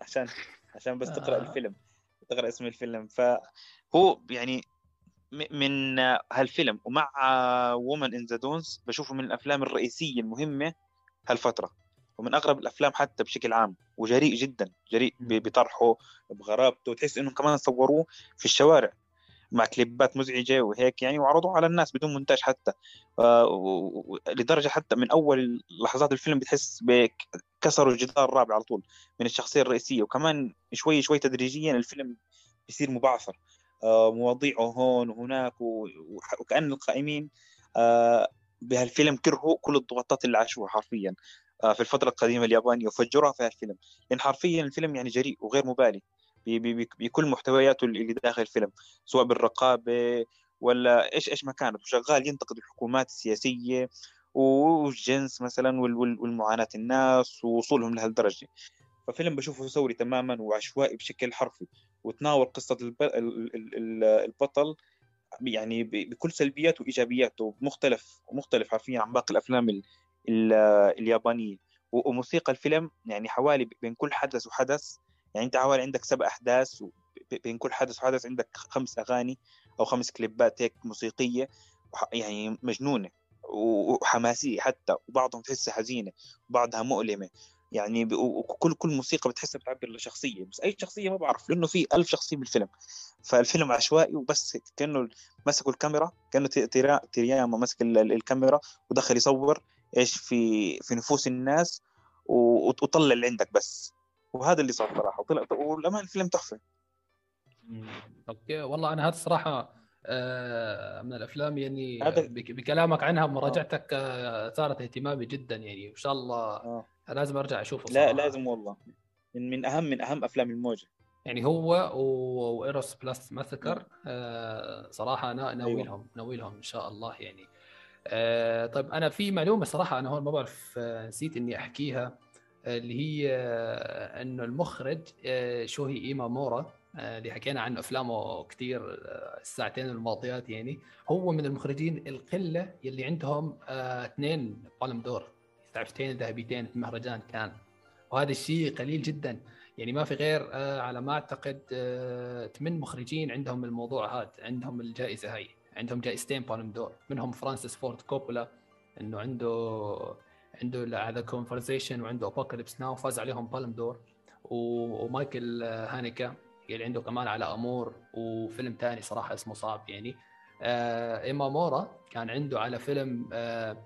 Speaker 2: عشان عشان بس تقرأ آه. الفيلم. تقرا اسم الفيلم. فهو يعني من هالفيلم ومع Woman in the Dunes بشوفه من الأفلام الرئيسية المهمة هالفترة. ومن أغرب الأفلام حتى بشكل عام وجريء جدا جريء بطرحه بغرابته تحس إنهم كمان صوروه في الشوارع. مع كليبات مزعجة وهيك يعني وعرضوه على الناس بدون مونتاج حتى. آه لدرجة حتى من أول لحظات الفيلم بتحس كسروا الجدار الرابع على طول من الشخصية الرئيسية. وكمان شوي شوي تدريجيا الفيلم بيصير مبعثر. آه مواضيعه هون وهناك وكأن القائمين آه بهالفيلم كرهوا كل الضغوطات اللي عاشوها حرفيا. في الفترة القديمة اليابانية وفجروها في هالفيلم. لأن حرفيا الفيلم يعني جريء وغير مبالي بكل محتوياته اللي داخل الفيلم سواء بالرقابة ولا إيش إيش ما كانت وشغال ينتقد الحكومات السياسية والجنس مثلا والمعاناة الناس ووصولهم لهالدرجة. ففيلم بشوفه ثوري تماما وعشوائي بشكل حرفي وتناول قصة البطل يعني بكل سلبياته وإيجابياته مختلف مختلف حرفيا عن باقي الأفلام اليابانية. وموسيقى الفيلم يعني حوالي بين كل حدث وحدث يعني انت حوالي عندك سبع أحداث بين كل حدث وحدث عندك خمس أغاني أو خمس كليبات هيك موسيقية يعني مجنونة وحماسية حتى وبعضهم تحسها حزينة وبعضها مؤلمة يعني وكل كل موسيقى بتحسها بتعبر لشخصية بس أي شخصية ما بعرف لأنه في ألف شخصية بالفيلم فالفيلم عشوائي وبس كأنه مسكوا الكاميرا كأنه تيرياما مسك الكاميرا ودخل يصور إيش في في نفوس الناس وطلع اللي عندك بس وهذا اللي صار صراحة. وطلع وللأمانة الفيلم تحفة.
Speaker 1: okay. والله أنا هذا الصراحه آه، من الأفلام يعني بكلامك عنها ومراجعتك آه. ثارت اهتمامي جدا يعني. وإن شاء الله آه. لازم أرجع أشوفه
Speaker 2: لا لازم والله. من من اهم من أهم أفلام الموجة.
Speaker 1: يعني هو و Eros Plus Massacre آه صراحة أنا ناوي لهم أيوة. ناوي لهم إن شاء الله يعني. آه طيب أنا في معلومة صراحة أنا هون ما بعرف آه نسيت إني أحكيها. اللي هي آه إنه المخرج آه شوهي إيما مورا آه، اللي حكينا عنه أفلامه كثير الساعتين الماضيات يعني هو من المخرجين القلة يلي عندهم اثنين بالم دور. تعرفتين ذهبيتين في مهرجان كان. وهذا الشيء قليل جدا. يعني ما في غير على ما أعتقد ثمان مخرجين عندهم الموضوع هذا عندهم الجائزة هاي عندهم جائزتين Palme d'Or. منهم فرانسيس فورد كوبولا إنه عنده عنده The Conversation وعنده Apocalypse Now فاز عليهم Palme d'Or ومايكل هانيكه اللي عنده كمان على Amour. وفيلم ثاني صراحة اسمه صعب يعني. آه إيمامورا كان عنده على فيلم آه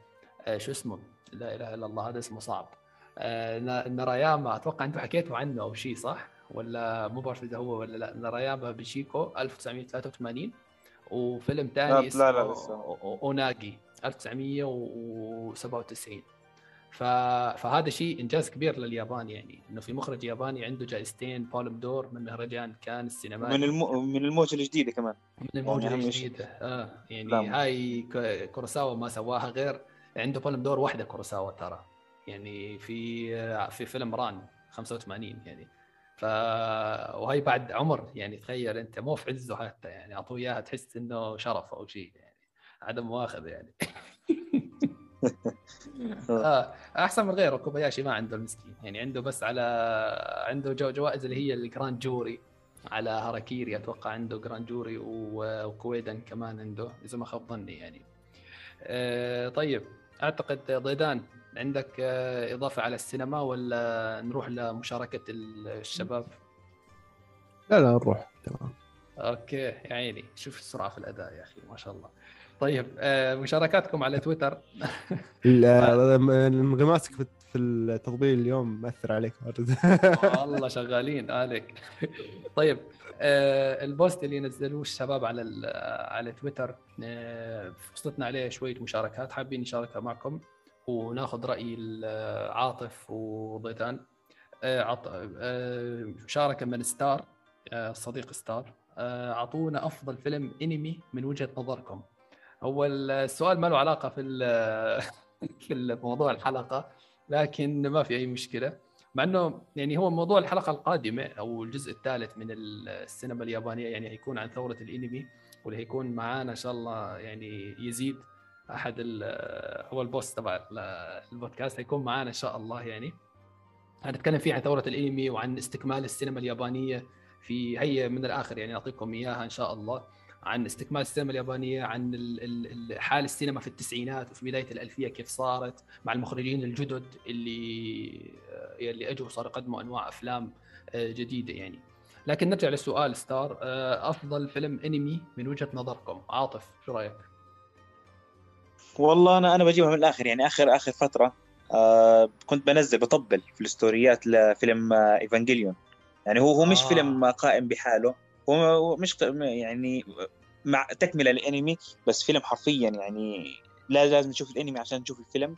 Speaker 1: آه شو اسمه؟ لا إله إلا الله هذا اسمه صعب. آه ناراياما أتوقع أنتم حكيتوا عنه أو شيء صح؟ ولا مو بعرف إذا هو ولا لا. ناراياما بوشيكو 1983 وفيلم ثاني اسمه لا لا أوناجي 1997 ف... فهذا شيء إنجاز كبير لليابان يعني إنه في مخرج ياباني عنده جائزتين بالم دور من مهرجان كان السينمائي.
Speaker 2: من الم... من الموجة الجديدة كمان.
Speaker 1: من الموجة يعني الجديدة. آه يعني لام. هاي كوراساوا ما سواها غير عنده بالم دور واحدة كوراساوا ترى. يعني في في فيلم ران 85 يعني. ف وهي بعد عمر يعني تخيل أنت مو في عزه حتى يعني أعطوه إياها تحس إنه شرف أو شيء يعني. عدم مؤاخذة يعني. آه. أحسن من غيره كوباياشي ما عنده المسكين. يعني عنده بس على عنده جو جوائز اللي هي ال Grand Jury على هاراكيري أتوقع عنده Grand Jury وكوايدان كمان عنده إذا ما خاب ظني يعني. آه طيب أعتقد ضيدان عندك آه إضافة على السينما ولا نروح لمشاركة الشباب؟
Speaker 4: لا لا نروح. تمام.
Speaker 1: okay يا عيني شوف السرعة في الأداء يا أخي ما شاء الله. طيب آه، مشاركاتكم على تويتر.
Speaker 4: انغماسك في التطبيق اليوم مأثر عليك
Speaker 1: والله شغالين عليك. طيب آه، ال post اللي نزلوه الشباب على على تويتر آه، وصلتنا عليه شوية مشاركات. حابين نشاركها معكم وناخذ رأي عاطف وضيتان شارك من ستار صديق ستار. أعطونا أفضل فيلم أنمي من وجهة نظركم. هو السؤال ما له علاقة في في موضوع الحلقة لكن ما في أي مشكلة. مع إنه يعني هو موضوع الحلقة القادمة أو الجزء الثالث من السينما اليابانية يعني هيكون عن ثورة الأنمي واللي هيكون معانا إن شاء الله يعني يزيد أحد هو البوست تبع البودكاست هيكون معانا إن شاء الله يعني. هنتكلم فيه عن ثورة الأنمي وعن استكمال السينما اليابانية في هي من الآخر يعني أعطيكم إياها إن شاء الله. عن استكمال السينما اليابانية عن حال السينما في التسعينات وفي بداية الألفية كيف صارت مع المخرجين الجدد اللي آه، اللي أجوا وصاروا يقدموا أنواع أفلام آه، جديدة يعني. لكن نرجع للسؤال ستار آه، أفضل فيلم أنمي من وجهة نظركم؟ عاطف شو رأيك؟
Speaker 2: والله أنا أنا بجيبها من الآخر يعني اخر آخر فترة آه كنت بنزل بطبل في الستوريات لفيلم ايفانجيليون يعني هو هو مش آه. فيلم قائم بحاله هو مش يعني مع تكملة للأنمي بس فيلم حرفيا يعني لا لازم نشوف الأنمي عشان نشوف الفيلم.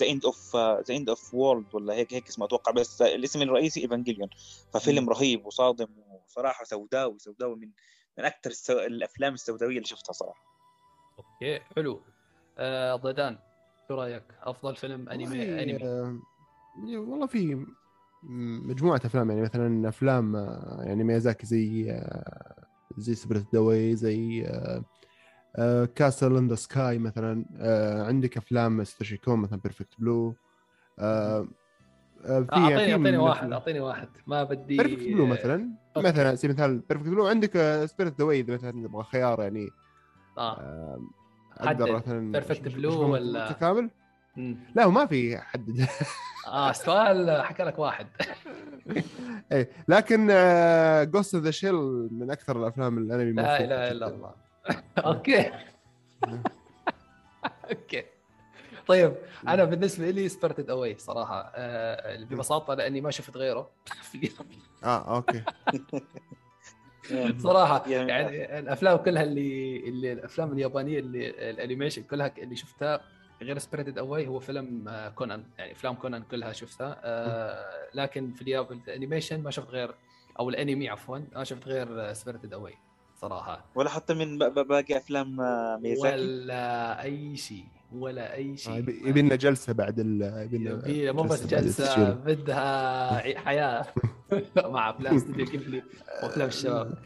Speaker 2: The End of the End of World ولا هيك هيك اسمه أتوقع بس الاسم الرئيسي ايفانجيليون ففيلم
Speaker 1: مم.
Speaker 2: رهيب وصادم وصراحة سوداوي سوداوي من من أكثر السو... الأفلام السوداوية اللي شفتها صراحة.
Speaker 1: okay حلو. آه ضيدان شو رأيك؟ أفضل فيلم انمي أنمي.
Speaker 4: آه، والله في م- مجموعة أفلام يعني مثلا أفلام آه، يعني ميازاكي زي آه، زي Spirited Away زي Castle in the Sky مثلا آه، عندك أفلام ساتوشي كون مثلا Perfect Blue
Speaker 1: آه، اعطيني
Speaker 4: أعطيني
Speaker 1: واحد أعطيني واحد ما بدي
Speaker 4: Perfect Blue مثلا
Speaker 1: okay.
Speaker 4: مثلا زي مثال Perfect Blue عندك Spirited إذا مثلا نبغى خيار يعني آه. أقدر مثلا
Speaker 1: Blue
Speaker 4: شو-
Speaker 1: ولا-
Speaker 4: متكامل؟ لا هو ما في حدد
Speaker 1: آه السؤال حكى لك واحد.
Speaker 4: إيه لكن Ghost in the Shell من أكثر الأفلام الانمي
Speaker 1: لا إله
Speaker 4: إلا.
Speaker 1: الله. okay. okay. طيب أنا بالنسبة لي Spirited Away صراحة آه ببساطة لأني ما شفت غيره.
Speaker 4: آه okay.
Speaker 1: صراحة
Speaker 2: يعني-
Speaker 1: يعني الأفلام كلها اللي اللي الأفلام اليابانية اللي ال animation كلها اللي شفتها غير Spirited Away هو فيلم آه، كونان يعني أفلام كونان كلها شفتها. آه لكن في الياب ال animation ما شفت غير أو الأنمي عفوا ما شفت غير Spirited Away صراحة.
Speaker 2: ولا حتى من ب- ب- باقي أفلام آه، ميازاكي
Speaker 1: ولا أي شيء ولا أي
Speaker 4: آه،
Speaker 1: شيء.
Speaker 4: يبي يبي لنا جلسة بعد ال يبي لنا
Speaker 1: يبي- مو بس
Speaker 4: جلسة.
Speaker 1: بدها حياة. مع أفلام استوديو وأفلام الشباب.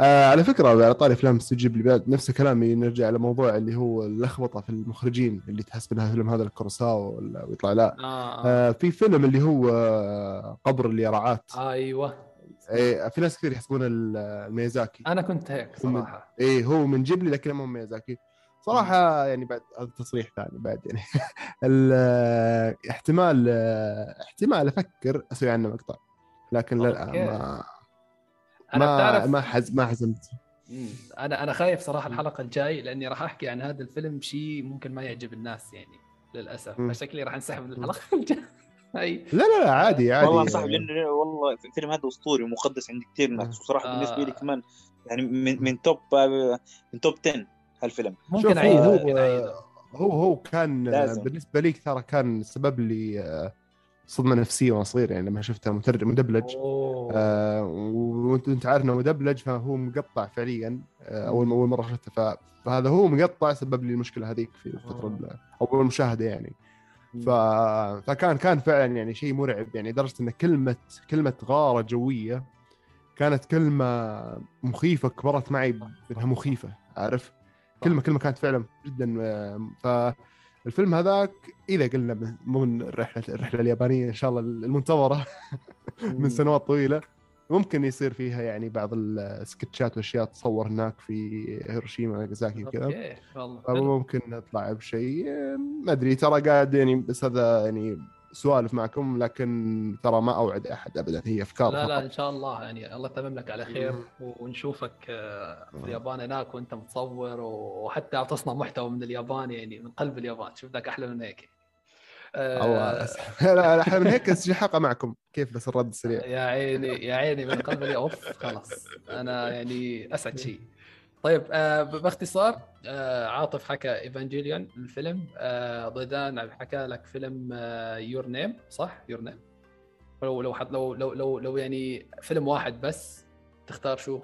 Speaker 4: آه على فكرة على طاري أفلام استجيب بعد نفس كلامي نرجع لموضوع اللي هو اللخبطة في المخرجين اللي تحسب انها فيلم هذا لكوروساوا ولا ويطلع لا
Speaker 1: آه. آه.
Speaker 4: آه في فيلم اللي هو آه، قبر اليراعات
Speaker 1: أيوه
Speaker 4: إيه في ناس كثير يحسبون ال- الميازاكي
Speaker 1: أنا كنت هيك صراحة
Speaker 4: إيه هو من جيبلي لكن مو ميازاكي صراحة يعني بعد هذا تصريح ثاني بعد يعني ال- احتمال احتمال أفكر أسوي عنه مقطع لكن لا
Speaker 1: أوكي.
Speaker 4: ما ما
Speaker 1: بتعرف
Speaker 4: ما حز ما حزمت
Speaker 1: مم. أنا أنا خايف صراحة الحلقة الجاي لأني راح أحكي عن هذا الفيلم شيء ممكن ما يعجب الناس يعني للأسف
Speaker 4: مم.
Speaker 1: فشكلي راح انسحب من الحلقة الجايه أي
Speaker 4: لا لا لا عادي عادي
Speaker 2: والله صاحبي لأنه والله الفيلم هذا أسطوري ومقدس عند كثير ناس
Speaker 4: آه.
Speaker 2: وصراحه
Speaker 1: آه.
Speaker 2: بالنسبة لي كمان يعني من من توب آه، من توب 10 هالفيلم
Speaker 1: ممكن أعيده
Speaker 4: هو
Speaker 1: ممكن أعيده
Speaker 4: هو هو كان
Speaker 2: لازم.
Speaker 4: بالنسبة لي ترى كان سبب لي آه، صدمة نفسية وأنا صغير يعني لما شفته مترجم مدبلج. آه، وأنت انت عارف إنه مدبلج فهو مقطع فعليا آه، أول أول مرة شفته ف- فهذا هو مقطع سبب لي المشكلة هذيك في الفترة ال- اول المشاهدة يعني. ف... فكان كان فعلا يعني شيء مرعب يعني لدرجة إن كلمة كلمة غارة جوية كانت كلمة مخيفة كبرت معي بإنها مخيفة عارف؟ كلمة كلمة كانت فعلا جدا آه، فالفيلم هذاك إذا قلنا من- من الرحله الرحلة اليابانية إن شاء الله المنتظرة من سنوات طويلة. ممكن يصير فيها يعني بعض السكتشات وأشياء تصور هناك في هيروشيما وناغازاكي وكذا.
Speaker 1: أوكي والله حلو.
Speaker 4: فممكن نطلع بشيء. ما أدري ترى قاعد يعني بس هذا يعني سوالف معكم لكن ترى ما أوعد أحد ابدا. هي أفكار
Speaker 1: لا لا
Speaker 4: فقط.
Speaker 1: إن شاء الله. يعني الله يتمم لك على خير ونشوفك آه، في اليابان هناك وأنت متصور وحتى تصنع محتوى من اليابان يعني من قلب اليابان. شوف لك أحلى من هيك. آه،
Speaker 4: الله. لا لا إحنا من هيك حلقة معكم. كيف بس الرد السريع؟
Speaker 1: يا عيني يا عيني من قلب اليابان. أوف خلاص. أنا يعني أسعد شيء. طيب آه باختصار آه عاطف حكى ايفانجيليون الفيلم آه ضيدان حكى لك فيلم Your Name صح؟ Your Name لو لو لو لو لو لو يعني فيلم واحد بس تختار شو؟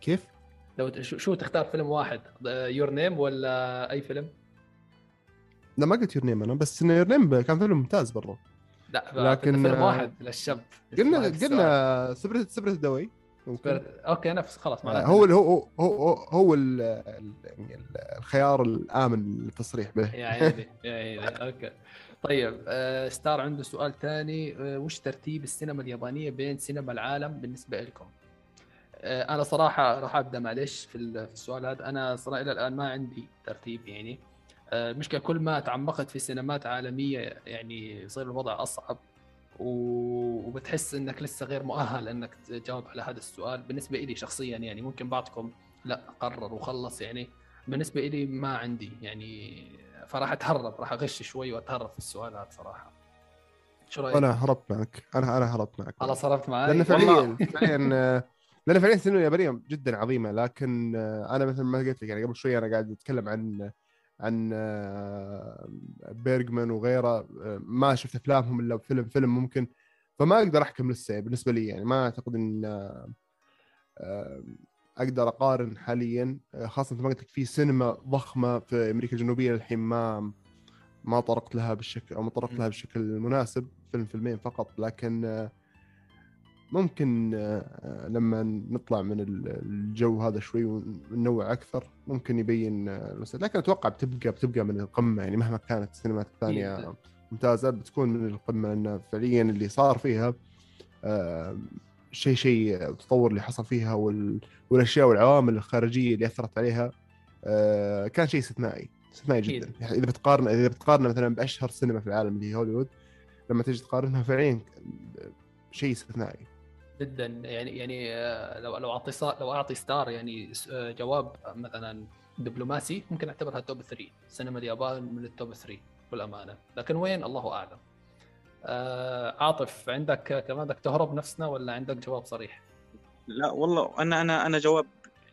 Speaker 4: كيف؟
Speaker 1: لو شو, شو تختار فيلم واحد؟ Your Name ولا أي فيلم؟
Speaker 4: لا ما قلت Your Name أنا بس Your Name كان فيلم ممتاز برضه
Speaker 1: لا
Speaker 4: لكن،
Speaker 1: فيلم
Speaker 4: آه،
Speaker 1: واحد للشاب.
Speaker 4: قلنا. قلنا Spirited Spirited Away ممكن
Speaker 1: okay نفس خلاص
Speaker 4: آه،
Speaker 1: معناته
Speaker 4: هو هو هو هو, هو يعني ال- الخيار الآمن للتصريح به.
Speaker 1: يا عيني يا عيني. okay. طيب آه ستار عنده سؤال ثاني. آه وش ترتيب السينما اليابانية بين سينما العالم بالنسبة لكم؟ آه أنا صراحة راح أبدأ معلش في ال- في السؤال هذا. أنا صراحة إلى الآن ما عندي ترتيب يعني. آه، المشكلة كل ما تعمقت في سينمات عالمية يعني يصير الوضع أصعب. وبتحس إنك لسه غير مؤهل إنك تجاوب على هذا السؤال. بالنسبة لي شخصيا يعني ممكن بعضكم لا قرر وخلص يعني. بالنسبة لي ما عندي يعني فراح أتهرب راح أغش شوي وأتهرب في السؤال هذا صراحة. شو رأيك؟
Speaker 4: أنا هربت معك. أنا أنا هربت معك.
Speaker 1: خلاص هربت معي لأن
Speaker 4: فعليا فعليا لأن فعليا السينما اليابانيه جدا عظيمة لكن أنا مثل ما قلت لك يعني قبل شوي أنا قاعد أتكلم عن عن آه، بيرجمان وغيره آه، ما شفت أفلامهم إلا فيلم فيلم ممكن فما أقدر أحكم لسه بالنسبة لي يعني. ما أعتقد إن أقدر أقارن حاليا خاصة ما قلت لك في سينما ضخمة في أمريكا الجنوبية الحين ما ما طرقت لها بالشكل أو ما طرقت لها بالشكل المناسب فيلم فيلمين فقط لكن ممكن آه، لما نطلع من الجو هذا شوي وننوع أكثر ممكن يبين المسألة. لكن أتوقع بتبقى بتبقى من القمة. يعني مهما كانت السينمات الثانية ممتازة بتكون من القمة لأن فعليا اللي صار فيها آه، شيء شيء التطور اللي حصل فيها والأشياء والعوامل الخارجية اللي أثرت عليها آه، كان شيء استثنائي استثنائي جدا. يعني إذا بتقارن إذا بتقارن مثلا بأشهر سينما في العالم اللي هي هوليوود لما تجي تقارنها فعليا شيء استثنائي.
Speaker 1: جدا. يعني يعني آه، لو لو أعطي لو أعطي ستار يعني آه، جواب مثلا دبلوماسي ممكن أعتبرها top 3 سينما اليابان من ال top 3 بالأمانة. لكن وين؟ الله أعلم. آه، عاطف عندك كمان بدك تهرب نفسنا ولا عندك جواب صريح؟
Speaker 2: لا والله أنا أنا أنا جواب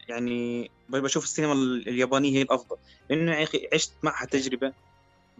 Speaker 2: يعني بشوف السينما اليابانية هي الأفضل. لأنه عشت معها تجربة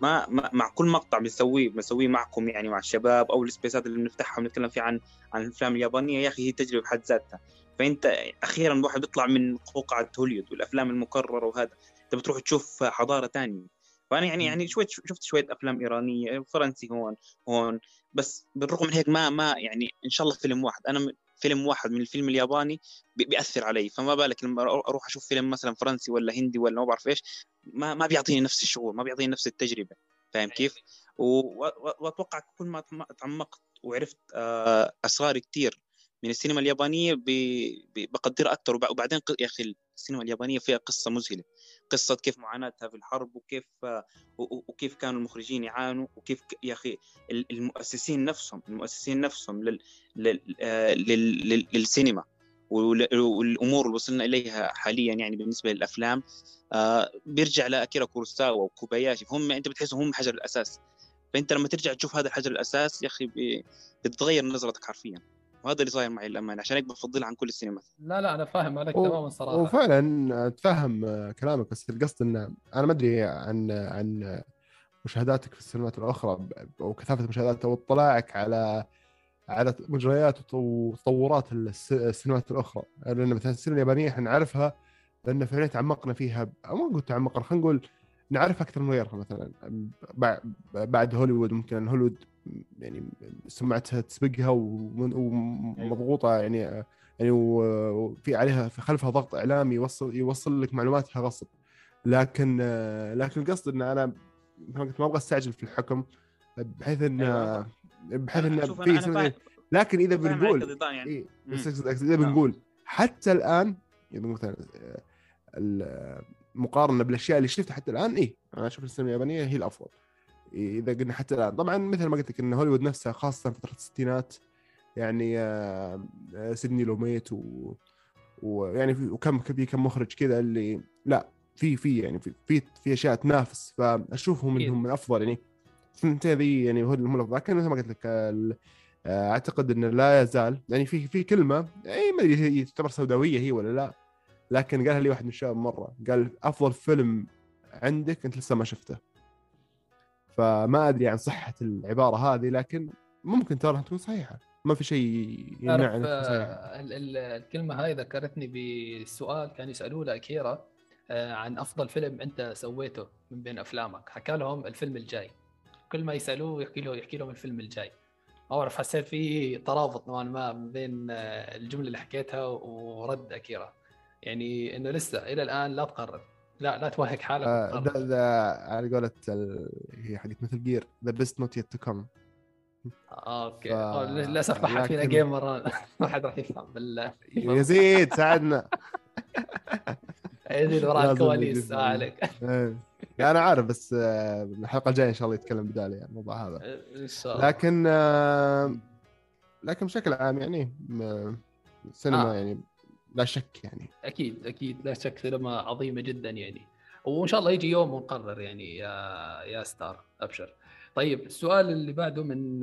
Speaker 2: ما, مع كل مقطع بنسويه بنسويه معكم يعني مع الشباب أو السبيسات اللي بنفتحها بنتكلم فيها عن عن الأفلام اليابانية. يا أخي هي تجربة بحد ذاتها. فأنت أخيرا الواحد بيطلع من قوقعة هوليود والأفلام المكررة وهذا. أنت بتروح تشوف حضارة ثانية فأنا يعني يعني شوي شفت شوية أفلام إيرانية فرنسي هون هون. بس بالرغم من هيك ما ما يعني إن شاء الله فيلم واحد. أنا فيلم واحد من الفيلم الياباني بيأثر علي. فما بالك لما أروح أشوف فيلم مثلا فرنسي ولا هندي ولا ما بعرف إيش ما ما بيعطيني نفس الشعور ما بيعطيني نفس التجربة. فاهم كيف؟ وأتوقع كل ما تعمقت وعرفت آه، أسرار كثير من السينما اليابانية بقدرها أكثر. وبعدين يا أخي السينما اليابانية فيها قصة مذهلة. قصة كيف معاناتها في الحرب وكيف وكيف كانوا المخرجين يعانوا وكيف يا أخي المؤسسين نفسهم المؤسسين نفسهم لل... لل... آه، لل... للسينما والأمور اللي وصلنا إليها حاليا يعني بالنسبة للأفلام آه بيرجع لاكيرا كوروساوا وكوباياشي هم أنت بتحسهم هم حجر الأساس فأنت لما ترجع تشوف هذا الحجر الأساس يا أخي بتتغير نظرتك حرفيا. وهذا اللي صاير معي للأمانة عشان هيك بفضلها عن كل السينمات
Speaker 1: لا لا أنا فاهم عليك و... تماما صراحة.
Speaker 4: وفعلا أتفهم كلامك بس القصد إن أنا ما أدري عن عن مشاهداتك في السينمات الأخرى وكثافه مشاهداتك أو اطلاعك على على مجريات وتطورات السينمات الأخرى. لأن مثلا السينما اليابانية إحنا نعرفها لأن فعليا تعمقنا فيها أو ما نقول تعمقنا خلينا نقول نعرف أكثر من غيرها مثلا. بعد هوليوود ممكن هوليوود يعني سمعتها تسبقها ومضغوطة يعني يعني وفي عليها في خلفها ضغط إعلامي يوصل يوصل لك معلوماتها غصب. لكن لكن القصد إن أنا ما أبغى أستعجل في الحكم بحيث إن أيوة. بحيث إن في لكن إذا بنقول يعني. إيه إذا بنقول حتى الآن اذا مثلا المقارنه بالأشياء اللي شفتها حتى الآن اي أنا أشوف السينما اليابانية هي الأفضل. إذا قلنا حتى الآن. طبعا مثل ما قلت لك إن هوليوود نفسها خاصة فترة الستينات يعني آه، آه، سيدني لوميت و ويعني وكم في كم مخرج كذا اللي لا في في يعني في في, في أشياء تنافس. فأشوفهم إنهم من أفضل يعني الثنتين ذي يعني هو الأفضل. لكن مثل ما قلت لك آه، أعتقد انه لا يزال يعني في في كلمة اي ما أدري هي تعتبر سوداوية هي ولا لا. لكن قالها لي واحد من الشباب مرة قال أفضل فيلم عندك أنت لسه ما شفته. فما أدري عن صحة العبارة هذه لكن ممكن ترى تكون صحيحة. ما في شيء
Speaker 1: يمنع آه الكلمة هاي ذكرتني بسؤال كان يسألوه لأكيرا آه عن أفضل فيلم أنت سويته من بين أفلامك. حكى لهم الفيلم الجاي. كل ما يسألوه يحكي له يحكي لهم الفيلم الجاي. ما أعرف حسيت في ترابط نوعا ما بين آه، الجملة اللي حكيتها ورد أكيرا. يعني إنه لسه إلى الآن لا تقرر. لا لا توهق حالك
Speaker 4: آه ده, على قولة. هي حقت مثل gear the best not yet to come
Speaker 1: okay. ف... للأسف ما حد فينا gamer ما حد راح يفهم بالله.
Speaker 4: يزيد ساعدنا.
Speaker 1: يزيد وراء الكواليس عليك
Speaker 4: إيه. أنا عارف بس آه، الحلقة الجاية إن شاء الله يتكلم بدالي يعني الموضوع هذا.
Speaker 1: إن شاء الله.
Speaker 4: لكن آه، لكن بشكل عام يعني السينما آه. يعني لا شك يعني.
Speaker 1: أكيد أكيد. لا شك سينما عظيمة جدا يعني. وإن شاء الله يجي يوم ونقرر يعني يا يا ستار أبشر. طيب السؤال اللي بعده من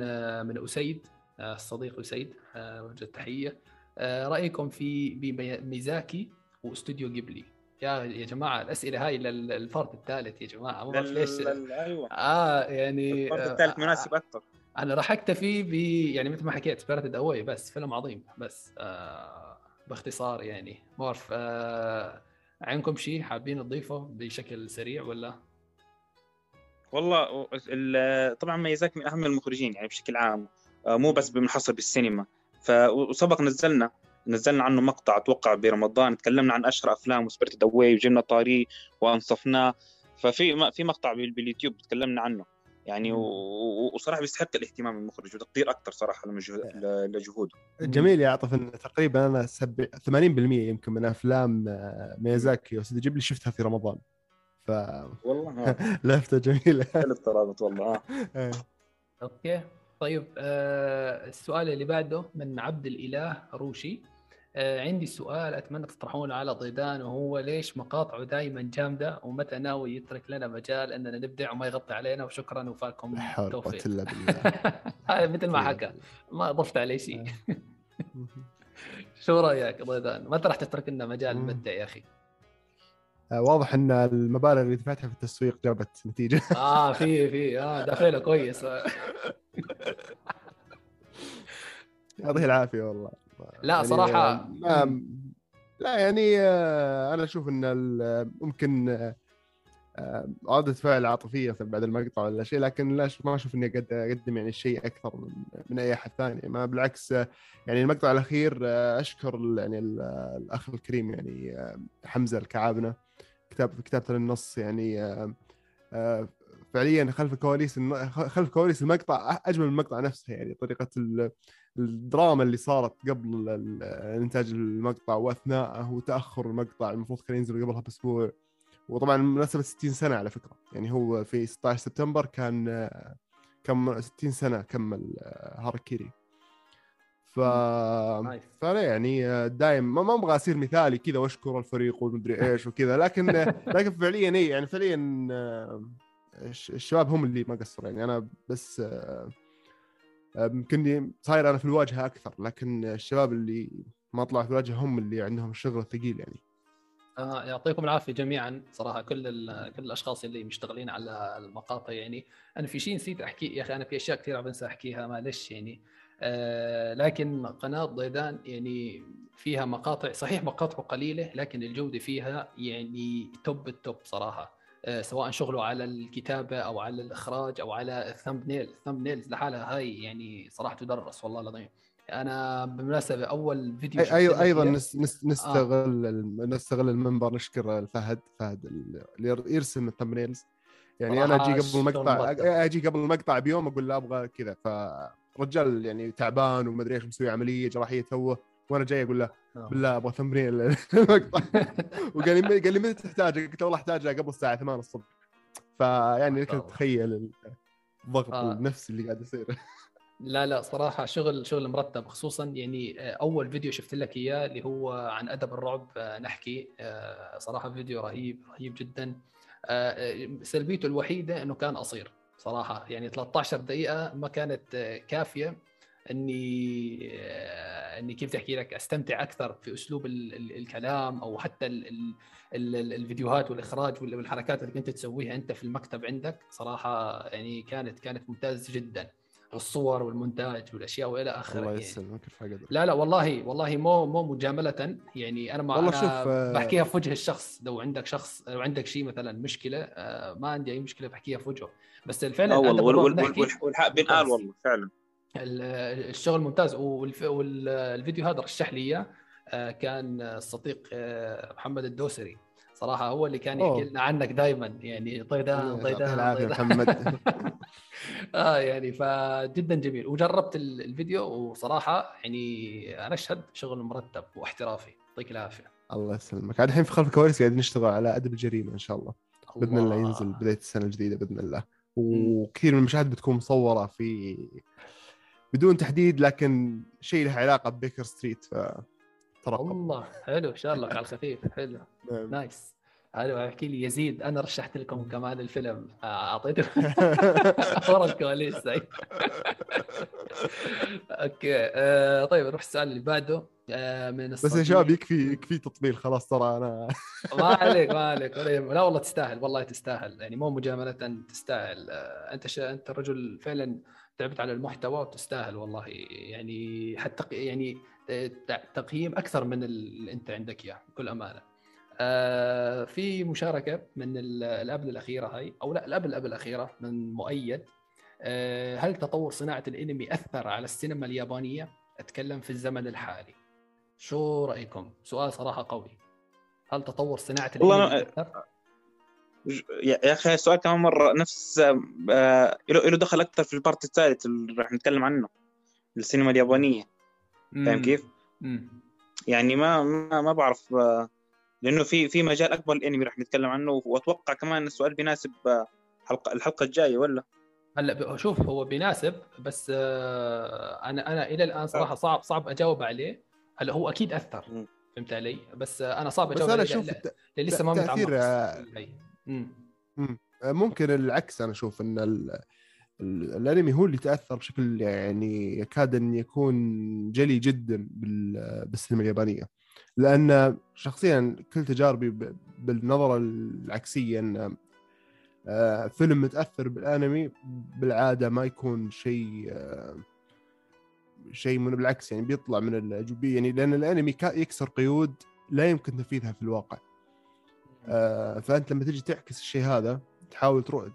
Speaker 1: من أسيد الصديق أسيد وجه التحية. آه، رأيكم في بميازاكي و studio Ghibli يا يا جماعة الأسئلة هاي للفرد الثالث يا جماعة.
Speaker 2: مو ليش؟ أيوه.
Speaker 1: آه يعني
Speaker 2: الفرد الثالث مناسب أكثر.
Speaker 1: أنا راح اكتفي ب يعني مثل ما حكيت Spirited Away بس فيلم عظيم بس. آه باختصار يعني. مورف آه عندكم شيء حابين تضيفه بشكل سريع ولا؟
Speaker 2: والله طبعا ميازاكي من أهم المخرجين يعني بشكل عام. آه، مو بس بمنحصر بالسينما. فسبق نزلنا نزلنا عنه مقطع أتوقع برمضان. تكلمنا عن أشهر أفلام و Spirited Away وجبنا طاري وأنصفناه. ففي في مقطع باليوتيوب تكلمنا عنه. يعني وصراحة بيستحق الاهتمام المخرج وتقدير أكثر صراحة لجهوده.
Speaker 4: جميل يا عاطف إن تقريبا أنا 80% يمكن من أفلام آه، ميازاكي و studio Ghibli شفتها في رمضان. ف
Speaker 2: والله.
Speaker 4: لفته جميلة.
Speaker 2: الترابط والله آه.
Speaker 1: إيه. أوكي. طيب آه السؤال اللي بعده من عبد الإله روشي. آه عندي سؤال أتمنى تطرحونه على ضيدان وهو ليش مقاطعه دائما جامدة ومتى ناوي يترك لنا مجال أننا نبدع وما يغطي علينا؟ وشكرا وفاكم
Speaker 4: التوفيق
Speaker 1: هذا مثل ما حكى. ما ضفت عليه شيء. شو رأيك ضيدان؟ متى راح تترك لنا مجال نبدع يا أخي؟
Speaker 4: آه، واضح إن المبالغ اللي دفعتها في التسويق جابت نتيجة.
Speaker 1: آه في في. آه دافعله كويس.
Speaker 4: يعطيه العافية والله.
Speaker 1: لا يعني صراحة
Speaker 4: ما لا يعني آه، أنا أشوف إن ممكن آه، ردة فعل عاطفية بعد المقطع ولا شيء لكن لا ما أشوف إني قد أقدم يعني شيء أكثر من, من أي أحد ثاني. ما بالعكس يعني المقطع الأخير أشكر يعني الأخ الكريم يعني حمزة الكعابنة كتاب كتابه النص يعني فعليا خلف الكواليس خلف كواليس المقطع أجمل من المقطع نفسه يعني طريقة الدراما اللي صارت قبل إنتاج المقطع وأثناءه وتأخر المقطع المفروض كان ينزل قبلها بأسبوع. وطبعا مناسبة 60 سنة على فكرة. يعني هو في 16 سبتمبر كان كم 60 سنة كمل هاركيري ف فانا يعني دايم ما أبغى أصير مثالي كذا وأشكر الفريق ومدري إيش وكذا لكن لكن فعليا اي يعني فعليا الشباب هم اللي ما قصروا. يعني أنا بس يمكن صاير أنا في الواجهة أكثر لكن الشباب اللي ما طلعوا في الواجهة هم اللي عندهم الشغل الثقيل يعني.
Speaker 1: آه يعطيكم العافية جميعا. صراحة كل كل الأشخاص اللي مشتغلين على المقاطع يعني. أنا في شيء نسيت أحكي يا أخي أنا في أشياء كثير بنسى أحكيها معلش يعني. آه لكن قناة ضيدان يعني فيها مقاطع صحيح مقاطعه قليلة لكن الجودة فيها يعني top ال top صراحة. سواء شغله على الكتابة أو على الإخراج أو على ال thumbnail ال thumbnails لحالها هاي يعني صراحة تدرس والله العظيم. أنا بالمناسبه أول فيديو
Speaker 4: أي أيضا نستغل آه. نستغل المنبر نشكر فهد فهد اللي يرسم ال thumbnails يعني أنا أجي قبل المقطع أجي قبل المقطع بيوم أقول لا أبغى كذا. فرجال يعني تعبان ومدري إيش مسوي عملية جراحية توه. وأنا جاي أقول له آه. بالله أبغى تمرين المقطع وقال لي قال لي متى تحتاجها؟ قلت والله احتاجها قبل الساعة 8 الصبح. فيعني لك تتخيل الضغط آه. النفسي اللي قاعد يصير.
Speaker 1: لا لا صراحة شغل شغل مرتب خصوصا يعني آه، أول فيديو شفت لك إياه اللي هو عن أدب الرعب آه، نحكي صراحة فيديو رهيب رهيب جدا. سلبيته الوحيدة إنه كان قصير صراحة. يعني 13 دقيقة ما كانت كافية. إني آه، إني كيف تحكي لك أستمتع أكثر في أسلوب ال ال الكلام أو حتى ال ال الفيديوهات والإخراج والحركات اللي كنت تسويها أنت في المكتب عندك صراحة يعني كانت كانت ممتازة جدا. الصور والمونتاج والأشياء وإلى آخره
Speaker 4: الله يسلمك يعني.
Speaker 1: لا لا والله والله مو مو مجاملة يعني أنا ما والله أنا شوف آه، بحكيها في وجه الشخص. لو عندك شخص لو عندك شيء مثلا مشكلة آه، ما عندي أي مشكلة بحكيها في وجهه. بس فعلا
Speaker 2: والحق بينقال والله فعلا.
Speaker 1: الشغل ممتاز. والفيديو هذا رشح لي إياه آه، كان الصديق آه، محمد الدوسري. صراحة هو اللي كان يحكي لنا عنك دائما يعني طيدان طيدان طيدان. محمد. آه يعني فجدا جميل. وجربت الفيديو وصراحة يعني أنا أشهد شغل مرتب واحترافي. يعطيك العافية.
Speaker 4: الله يسلمك. الحين في خلف الكواليس قاعد نشتغل على أدب الجريمة إن شاء الله. بإذن الله ينزل بداية السنة الجديدة بإذن الله. وكثير من المشاهد بتكون مصورة في بدون تحديد لكن شيء له علاقة ب Baker Street ف
Speaker 1: ترقب الله حلو شارلوك على الخفيف حلو. نعم. nice. هذا احكي لي يزيد أنا رشحت لكم كمان الفيلم. آه، أعطيته. ورا الكواليس okay آه طيب نروح السؤال اللي بعده. آه، من
Speaker 4: بس يا. شباب يكفي يكفي تطبيل خلاص ترى أنا
Speaker 1: ما عليك ما عليك. لا والله تستاهل والله تستاهل. يعني مو مجاملة تستاهل. آه، أنت ش... أنت رجل فعلا تعبت على المحتوى وتستاهل والله يعني حتى يعني آه، تقييم أكثر من اللي أنت عندك إياه بكل أمانة. آه، في مشاركة من ال- الابل الاخيره هاي أو لا الابل الابل الأخيرة من مؤيد آه، هل تطور صناعة الأنمي أثر على السينما اليابانية؟ أتكلم في الزمن الحالي. شو رأيكم؟ سؤال صراحة قوي. هل تطور
Speaker 2: صناعة
Speaker 1: الأنمي
Speaker 2: أثر؟ يا أخي السؤال كمان مرة نفس آه، له دخل أكثر في البارت الثالث اللي راح نتكلم عنه السينما اليابانية فاهم كيف؟
Speaker 1: مم.
Speaker 2: يعني ما ما, ما بعرف آه، لأنه في في مجال أكبر الأنمي راح نتكلم عنه وأتوقع كمان السؤال بيناسب آه، حلقة الحلقة الجاية ولا
Speaker 1: هلا شوف هو بيناسب بس آه، أنا أنا إلى الآن صراحة صعب صعب أجاوب عليه هلا هو أكيد أثر
Speaker 2: مم.
Speaker 1: فهمت علي؟ بس آه، أنا صعب
Speaker 4: بس
Speaker 1: أجاوب
Speaker 4: أنا
Speaker 1: عليه أشوف لسه ما متعمق
Speaker 4: آه،. ممكن العكس أنا أشوف إن ال... ال- الأنمي هو اللي تأثر بشكل يعني يكاد أن يكون جلي جدا بال... بالسينما اليابانية. لأن شخصيا كل تجاربي. بالنظرة العكسية إن آه، فيلم متأثر بالأنمي بالعادة ما يكون شيء آه، شيء من بالعكس يعني بيطلع من الجوبيه يعني لأن الأنمي يكسر قيود لا يمكن تنفيذها في الواقع. آه، فأنت لما تجي تعكس الشيء هذا تحاول تروح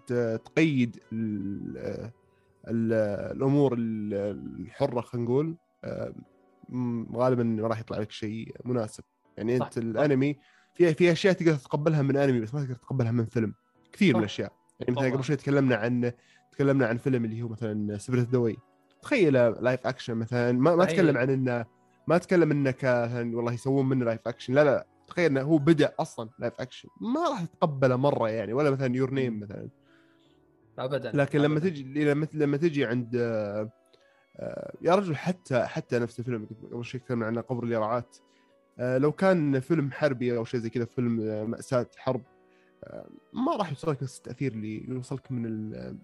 Speaker 4: تقيد ال ال الأمور ال- الحرة خلينا نقول آه، غالبا ما راح يطلع لك شيء مناسب يعني
Speaker 1: صح، أنت.
Speaker 4: الأنمي في في أشياء تقدر تتقبلها من أنمي بس ما تقدر تتقبلها من فيلم كثير من
Speaker 1: صح.
Speaker 4: الأشياء يعني مثلا. قبل شوي تكلمنا عن تكلمنا عن فيلم اللي هو مثلا Spirited Away تخيل live action مثلا ما, ما
Speaker 1: صحيح.
Speaker 4: أتكلم عن إنه ما أتكلم إنه والله يسوون منه live action لا لا تخيل إنه هو بدأ أصلا live action ما راح تتقبله مرة يعني ولا مثلا Your
Speaker 1: Name.
Speaker 4: مثلا
Speaker 1: ابدا
Speaker 4: لكن لما
Speaker 1: أبداً.
Speaker 4: تجي لما لما تجي عند آه، يا رجل حتى حتى نفس الفيلم قبل شوي تكلمنا عنه قبر اليراعات آه، لو كان فيلم حربي أو شيء زي كذا فيلم آه، مأساة حرب ما راح يوصلك نفس التأثير اللي يوصلك من ال-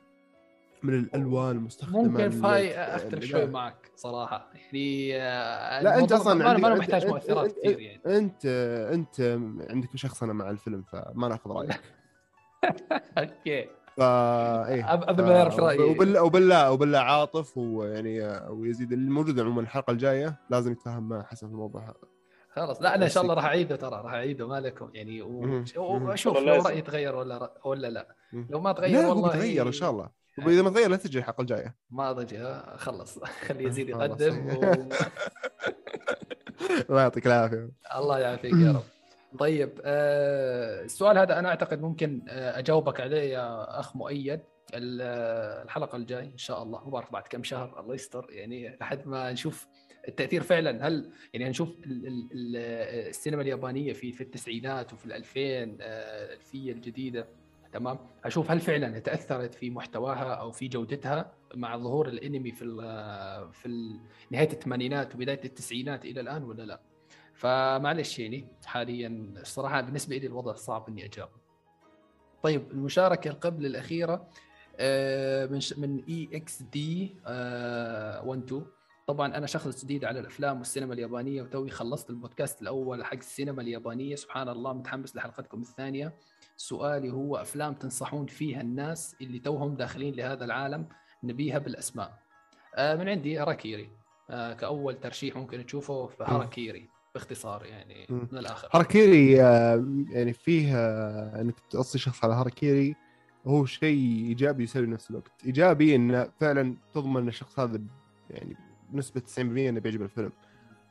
Speaker 4: من الألوان المستخدمة
Speaker 1: ممكن
Speaker 4: من
Speaker 1: فاي
Speaker 4: ال- أختلف
Speaker 1: شوي معك صراحة. يعني آه،
Speaker 4: لا
Speaker 1: أنت
Speaker 4: أصلا
Speaker 1: ما,
Speaker 4: أنا
Speaker 1: محتاج مؤثرات كثير يعني.
Speaker 4: انت أنت عندك شخصنه مع الفيلم فما ناخذ رأيك.
Speaker 1: أوكي.
Speaker 4: فا إيه
Speaker 1: أب- قبل ما يعرف رأيي.
Speaker 4: وبالله وبالله وبالله عاطف ويعني ويزيد اللي موجود عموما الحلقة الجاية. لازم يتفاهم مع حسن في الموضوع. هذا
Speaker 1: خلاص. لا أنا إن شاء الله راح أعيده ترى راح أعيده ما لكم يعني.
Speaker 2: وأشوف
Speaker 1: لو. رأيي تغير ولا ر- ولا لا. لو ما تغير
Speaker 4: لا هو
Speaker 1: والله
Speaker 4: بيتغير إن شاء الله. واذا ما تغير لا تجي الحلقة الجاية.
Speaker 1: ما ها، خلص. خلي يزيد. يقدم و...
Speaker 4: الله يعطيك العافية.
Speaker 1: الله يعافيك يا رب. طيب آه، السؤال هذا أنا أعتقد ممكن آه، أجاوبك عليه يا أخ مؤيد. ال- آه، الحلقة الجاي إن شاء الله ما بعرف بعد كم شهر الله يستر. يعني لحد ما نشوف التأثير فعلا. هل يعني نشوف ال- ال- ال- السينما اليابانية في في التسعينات وفي الألفين آه، الألفية الجديدة؟ تمام؟ أشوف هل فعلا تاثرت في محتواها أو في جودتها مع ظهور الأنمي في ال- في نهاية الثمانينات وبداية التسعينات إلى الآن ولا لا؟ فمعلش يعني حاليا الصراحة بالنسبة لي الوضع صعب إني أجاوب. طيب المشاركة قبل الأخيرة آه، من من إي إكس دي 12 طبعا أنا شخص جديد على الأفلام والسينما اليابانية وتوي خلصت البودكاست الأول حق السينما اليابانية. سبحان الله متحمس لحلقتكم الثانية. سؤالي هو أفلام تنصحون فيها الناس اللي توهم داخلين لهذا العالم نبيها بالأسماء. آه، من عندي هاراكيري آه، كأول ترشيح ممكن تشوفه في هاراكيري باختصار يعني. من الآخر.
Speaker 4: هاراكيري آه، يعني فيه إنك توصي شخص على هاراكيري هو شيء إيجابي وسلبي بنفس الوقت. إيجابي انه فعلا تضمن الشخص هذا يعني بنسبة 90% إنه بيعجب الفيلم.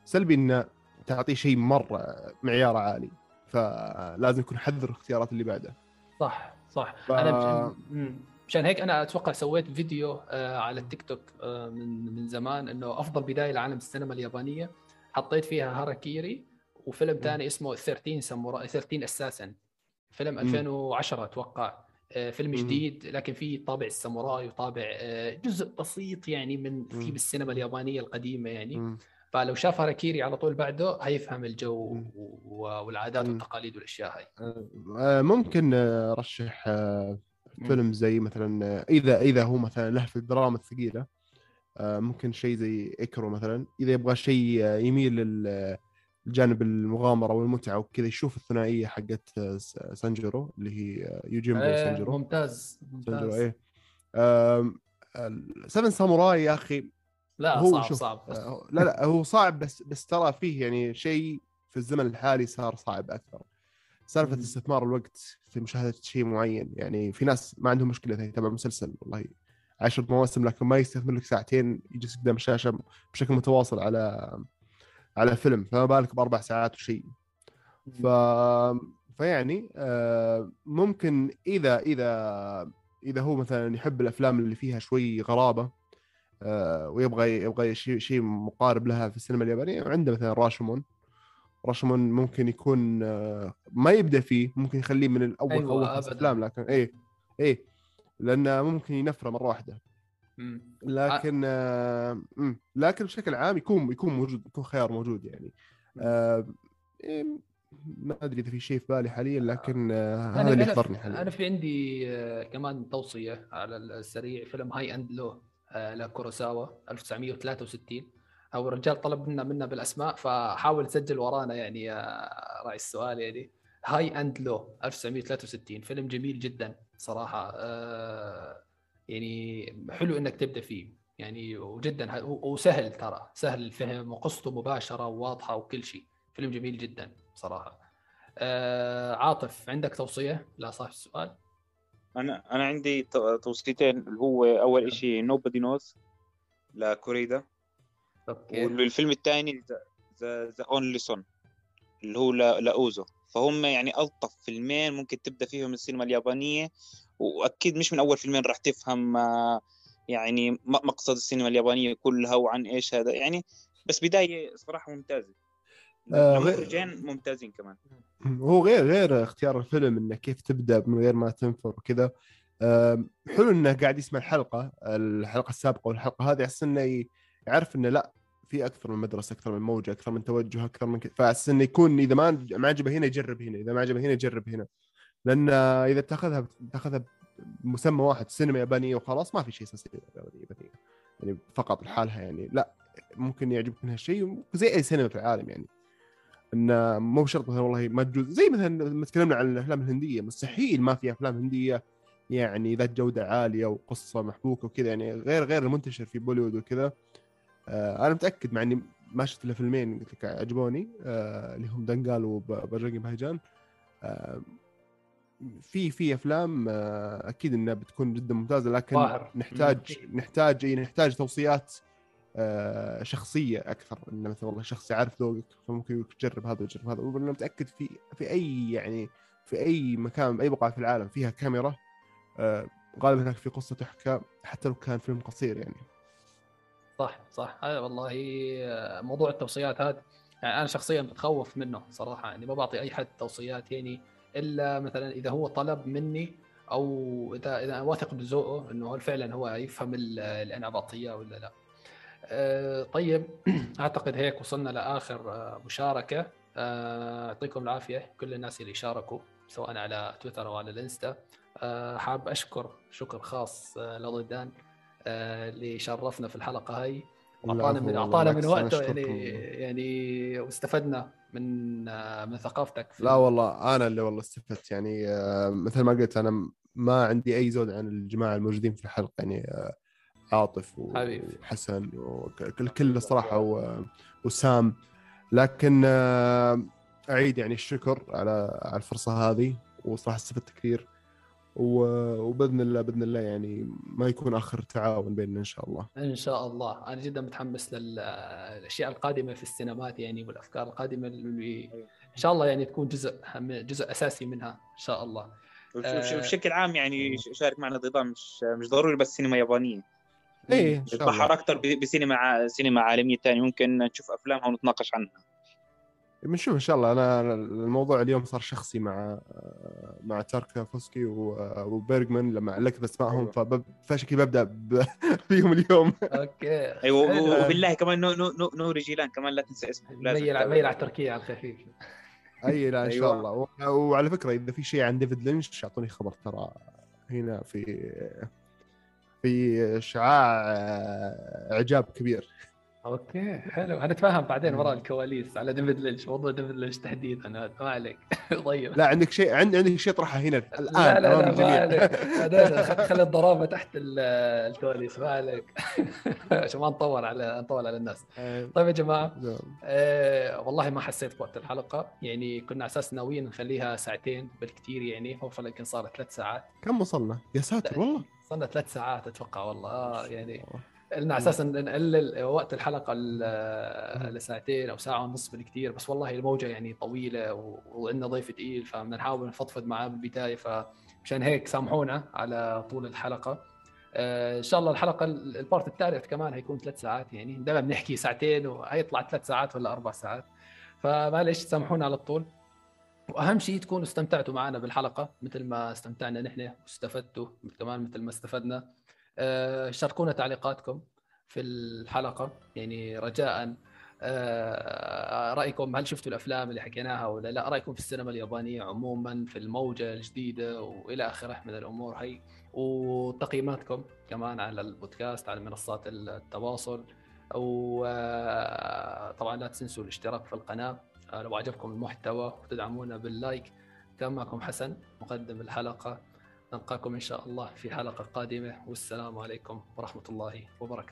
Speaker 4: سلبي انه تعطيه شيء مرة معياره عالي. فلازم يكون حذر الاختيارات اللي بعده.
Speaker 1: صح صح.
Speaker 4: ف-
Speaker 1: أنا مشان, هيك أنا أتوقع سويت فيديو آه، على التيك توك آه، من من زمان إنه أفضل بداية لعالم السينما اليابانية. حطيت فيها هاراكيري وفيلم ثاني اسمه 13 ساموراي 13 أساسا. فيلم 2010 أتوقع. آه، فيلم. جديد لكن فيه طابع الساموراي وطابع جزء بسيط يعني من في
Speaker 4: مم.
Speaker 1: بالسينما اليابانية القديمة يعني. فلو شاف هاراكيري على طول بعده هيفهم الجو والعادات. والتقاليد والأشياء هاي.
Speaker 4: آه، ممكن آه، أرشح آه،
Speaker 1: مم.
Speaker 4: فيلم زي مثلا آه، إذا إذا هو مثلا له في الدراما الثقيلة آه، ممكن شيء زي ايكيرو مثلا. إذا يبغى شيء آه، يميل للجانب المغامرة والمتعة وكذا يشوف الثنائية حقت آه، سانجيرو اللي هي يوجيمبو وسانجيرو
Speaker 1: ممتاز
Speaker 4: سانجيرو
Speaker 1: ممتاز.
Speaker 4: إيه. آم، ال- Seven Samurai يا أخي
Speaker 1: لا
Speaker 4: هو
Speaker 1: صعب
Speaker 4: شوف،
Speaker 1: صعب.
Speaker 4: آه، لا لا هو صعب بس بس ترى فيه يعني شيء في الزمن الحالي صار صعب أكثر.
Speaker 1: سالفة.
Speaker 4: استثمار الوقت في مشاهدة شيء معين يعني في ناس ما عندهم مشكلة يتابع مسلسل والله عشر مواسم لكن ما يستثمر لك ساعتين يجلس قدام الشاشة بشكل متواصل على على فيلم فما بالك بأربع ساعات وشيء. ف فيعني آه، ممكن إذا إذا إذا هو مثلا يحب الأفلام اللي فيها شوي غرابة ويبغى يبغى شيء شيء مقارب لها في السينما اليابانية. عنده مثلا راشومون راشومون ممكن يكون آه، ما يبدأ فيه ممكن يخليه من الأول
Speaker 1: أيوة،
Speaker 4: اول خمس. افلام لكن إيه إيه لأنه ممكن ينفره مرة
Speaker 1: واحدة.
Speaker 4: لكن آه لكن بشكل عام يكون يكون موجود يكون خيار موجود يعني. آه إيه، ما أدري إذا في شيء في بالي حاليا لكن آه هذا اللي يحضرني حاليا.
Speaker 1: أنا في عندي آه، كمان توصية على السريع فيلم High and Low لكوروساوا 1963 أو الرجال طلب منا منا بالأسماء فحاول تسجل ورانا يعني يا راعي السؤال يعني. هاي اند لو 1963 فيلم جميل جدا صراحة. آه، يعني حلو إنك تبدأ فيه. يعني وجدا وسهل ترى. سهل الفهم وقصته مباشرة وواضحة وكل شيء. فيلم جميل جدا صراحة. آه عاطف عندك توصية؟ لا صاحب السؤال.
Speaker 2: أنا أنا عندي تو- توصيتين اللي هو أول شيء Nobody Knows لكوريدا.
Speaker 1: أوكي.
Speaker 2: والفيلم الثاني The The Only Son اللي هو لأوزو. فهم يعني ألطف فيلمين ممكن تبدأ فيهم السينما اليابانية. وأكيد مش من أول فيلمين راح تفهم آه، يعني مقصد السينما اليابانية كلها وعن إيش هذا. يعني بس بداية صراحة ممتازة.
Speaker 4: آه، غير-
Speaker 2: المخرجين ممتازين كمان.
Speaker 4: هو غير غير اختيار الفيلم إنه كيف تبدأ من غير ما تنفر وكذا. حلو إنه قاعد يسمع الحلقة الحلقة السابقة والحلقة هذه أحس إنه يعرف إنه لا في أكثر من مدرسة أكثر من موجة أكثر من توجه أكثر من كذا فأحس إنه يكون إذا ما ما عجبه هنا يجرب هنا إذا ما عجبه هنا يجرب هنا. لأن إذا بتاخذها بتاخذها بمسمى واحد سينما يابانية وخلاص ما في شيء اسمه سينما يابانية. يعني فقط لحالها يعني لا ممكن يعجبك منها شيء زي أي سينما في العالم يعني. انه مو شرط مثلا والله ما تجوز زي مثلا لما تكلمنا عن الأفلام الهندية مستحيل ما في أفلام هندية يعني ذات جودة عالية وقصة محبوكة وكذا يعني غير غير المنتشر في بوليوود وكذا آه أنا متأكد مع إني ما شفت إلا فيلمين قلت لك عجبوني آه اللي هم دنقال وبرجنج بهجان آه في في أفلام آه أكيد إنها بتكون جدا ممتازة لكن
Speaker 1: ظاهر.
Speaker 4: نحتاج. نحتاج إيه، نحتاج توصيات شخصية أكثر إنه مثلا والله شخص يعرف ذوقك فممكن تجرب هذا وتجرب هذا وأنا متأكد في في أي يعني في أي مكان باي بقعة في العالم فيها كاميرا آه، غالبا هناك في قصة تحكى حتى لو كان فيلم قصير يعني
Speaker 1: صح صح هذا والله آه، موضوع التوصيات هذا يعني أنا شخصيا بتخوف منه صراحة يعني ما بعطي أي حد توصيات يعني إلا مثلا إذا هو طلب مني أو إذا إذا واثق بذوقه إنه هو فعلا هو يفهم ال- اللي أنا بعطيه ولا لا. آه، طيب أعتقد هيك وصلنا لآخر آه، مشاركة. آه، يعطيكم العافية كل الناس اللي شاركوا سواء على تويتر أو على الإنستا. حاب أشكر شكر خاص لضيدان آه، اللي شرفنا في الحلقة هاي. واعطانا من أعطانا من وقته يعني. يعني واستفدنا من من ثقافتك في
Speaker 4: لا والله أنا اللي والله استفدت. يعني مثل ما قلت أنا ما عندي أي زود عن الجماعة الموجودين في الحلقة. يعني عاطف
Speaker 1: حبيبي.
Speaker 4: وحسن وكل كل الصراحه و- وسام. لكن آه، أعيد يعني الشكر على على الفرصة هذه وصراحة استفدت كثير. وبإذن الله بإذن الله يعني ما يكون آخر تعاون بيننا إن شاء الله.
Speaker 1: إن شاء الله. أنا جدا متحمس للاشياء القادمة في السينمات يعني والأفكار القادمة اللي إن شاء الله يعني تكون جزء جزء أساسي منها إن شاء الله. آه.
Speaker 2: بشكل عام يعني ش- شارك معنا ضيضان مش مش ضروري بس سينما
Speaker 4: يابانية. إيه
Speaker 2: نتبحر أكثر بسينما سينما عالمية ثانية ممكن نشوف أفلامها ونتناقش عنها.
Speaker 4: بنشوف إن شاء الله. أنا الموضوع اليوم صار شخصي مع مع تاركوفسكي وبيرجمان لما علقت اسمائهم
Speaker 2: أيوة.
Speaker 4: فب- فشكلي ببدأ ب- فيهم اليوم.
Speaker 2: أوكي.
Speaker 1: أيوه.
Speaker 2: وبالله كمان نو نو نو نوري جيلان كمان لا تنسى اسمه. لازم
Speaker 1: ميل. ميل على تركيا على الخفيف.
Speaker 4: أي لا إن شاء
Speaker 2: أيوة.
Speaker 4: الله. و- وعلى فكرة إذا في شيء عن ديفيد لينش أعطوني خبر ترى هنا في في شعاع آه، إعجاب كبير.
Speaker 1: أوكي حلو. هنتفاهم بعدين وراء الكواليس على ديفيد لينش موضوع ديفيد لينش تحديدا هذا ما عليك. طيب.
Speaker 4: لا عندك شيء عند عندك شيء اطرحه هنا الآن
Speaker 1: لا لا لا ما. عليك. خلي الضرابه تحت ال- الكواليس ما عليك. عشان ما نطول على نطول على الناس. طيب يا جماعة
Speaker 4: نعم.
Speaker 1: آه والله ما حسيت بوقت الحلقة. يعني كنا على أساس ناويين نخليها ساعتين بالكثير يعني هوفر يمكن صارت ثلاث ساعات.
Speaker 4: كم وصلنا؟ يا ساتر والله.
Speaker 1: صرنا ثلاث ساعات أتوقع والله. آه يعني قلنا على أساس نقلل وقت الحلقة لساعتين أو ساعة ونص بالكثير بس والله الموجة يعني طويلة وعندنا ضيف ثقيل فبدنا نحاول نفضفض معاه بالبداية فمشان هيك سامحونا على طول الحلقة. آه، إن شاء الله الحلقة ال- البارت الثالث كمان هيكون ثلاث ساعات يعني دائما بنحكي ساعتين وهيطلع ثلاث ساعات ولا أربع ساعات. فمعلش سامحونا على الطول. وأهم شيء تكونوا استمتعتوا معنا بالحلقة مثل ما استمتعنا نحن واستفدتوا كمان مثل ما استفدنا. آه، شاركونا تعليقاتكم في الحلقة يعني رجاء. آه، رأيكم هل شفتوا الأفلام اللي حكيناها ولا لا؟ رأيكم في السينما اليابانية عموما في الموجة الجديدة وإلى آخره من الأمور هي وتقييماتكم كمان على البودكاست على منصات التواصل. وطبعا لا تنسوا الاشتراك في القناة. آه، لو عجبكم المحتوى وتدعمونا باللايك كان معكم حسن مقدم الحلقة. نلقاكم إن شاء الله في حلقة قادمة والسلام عليكم ورحمة الله وبركاته.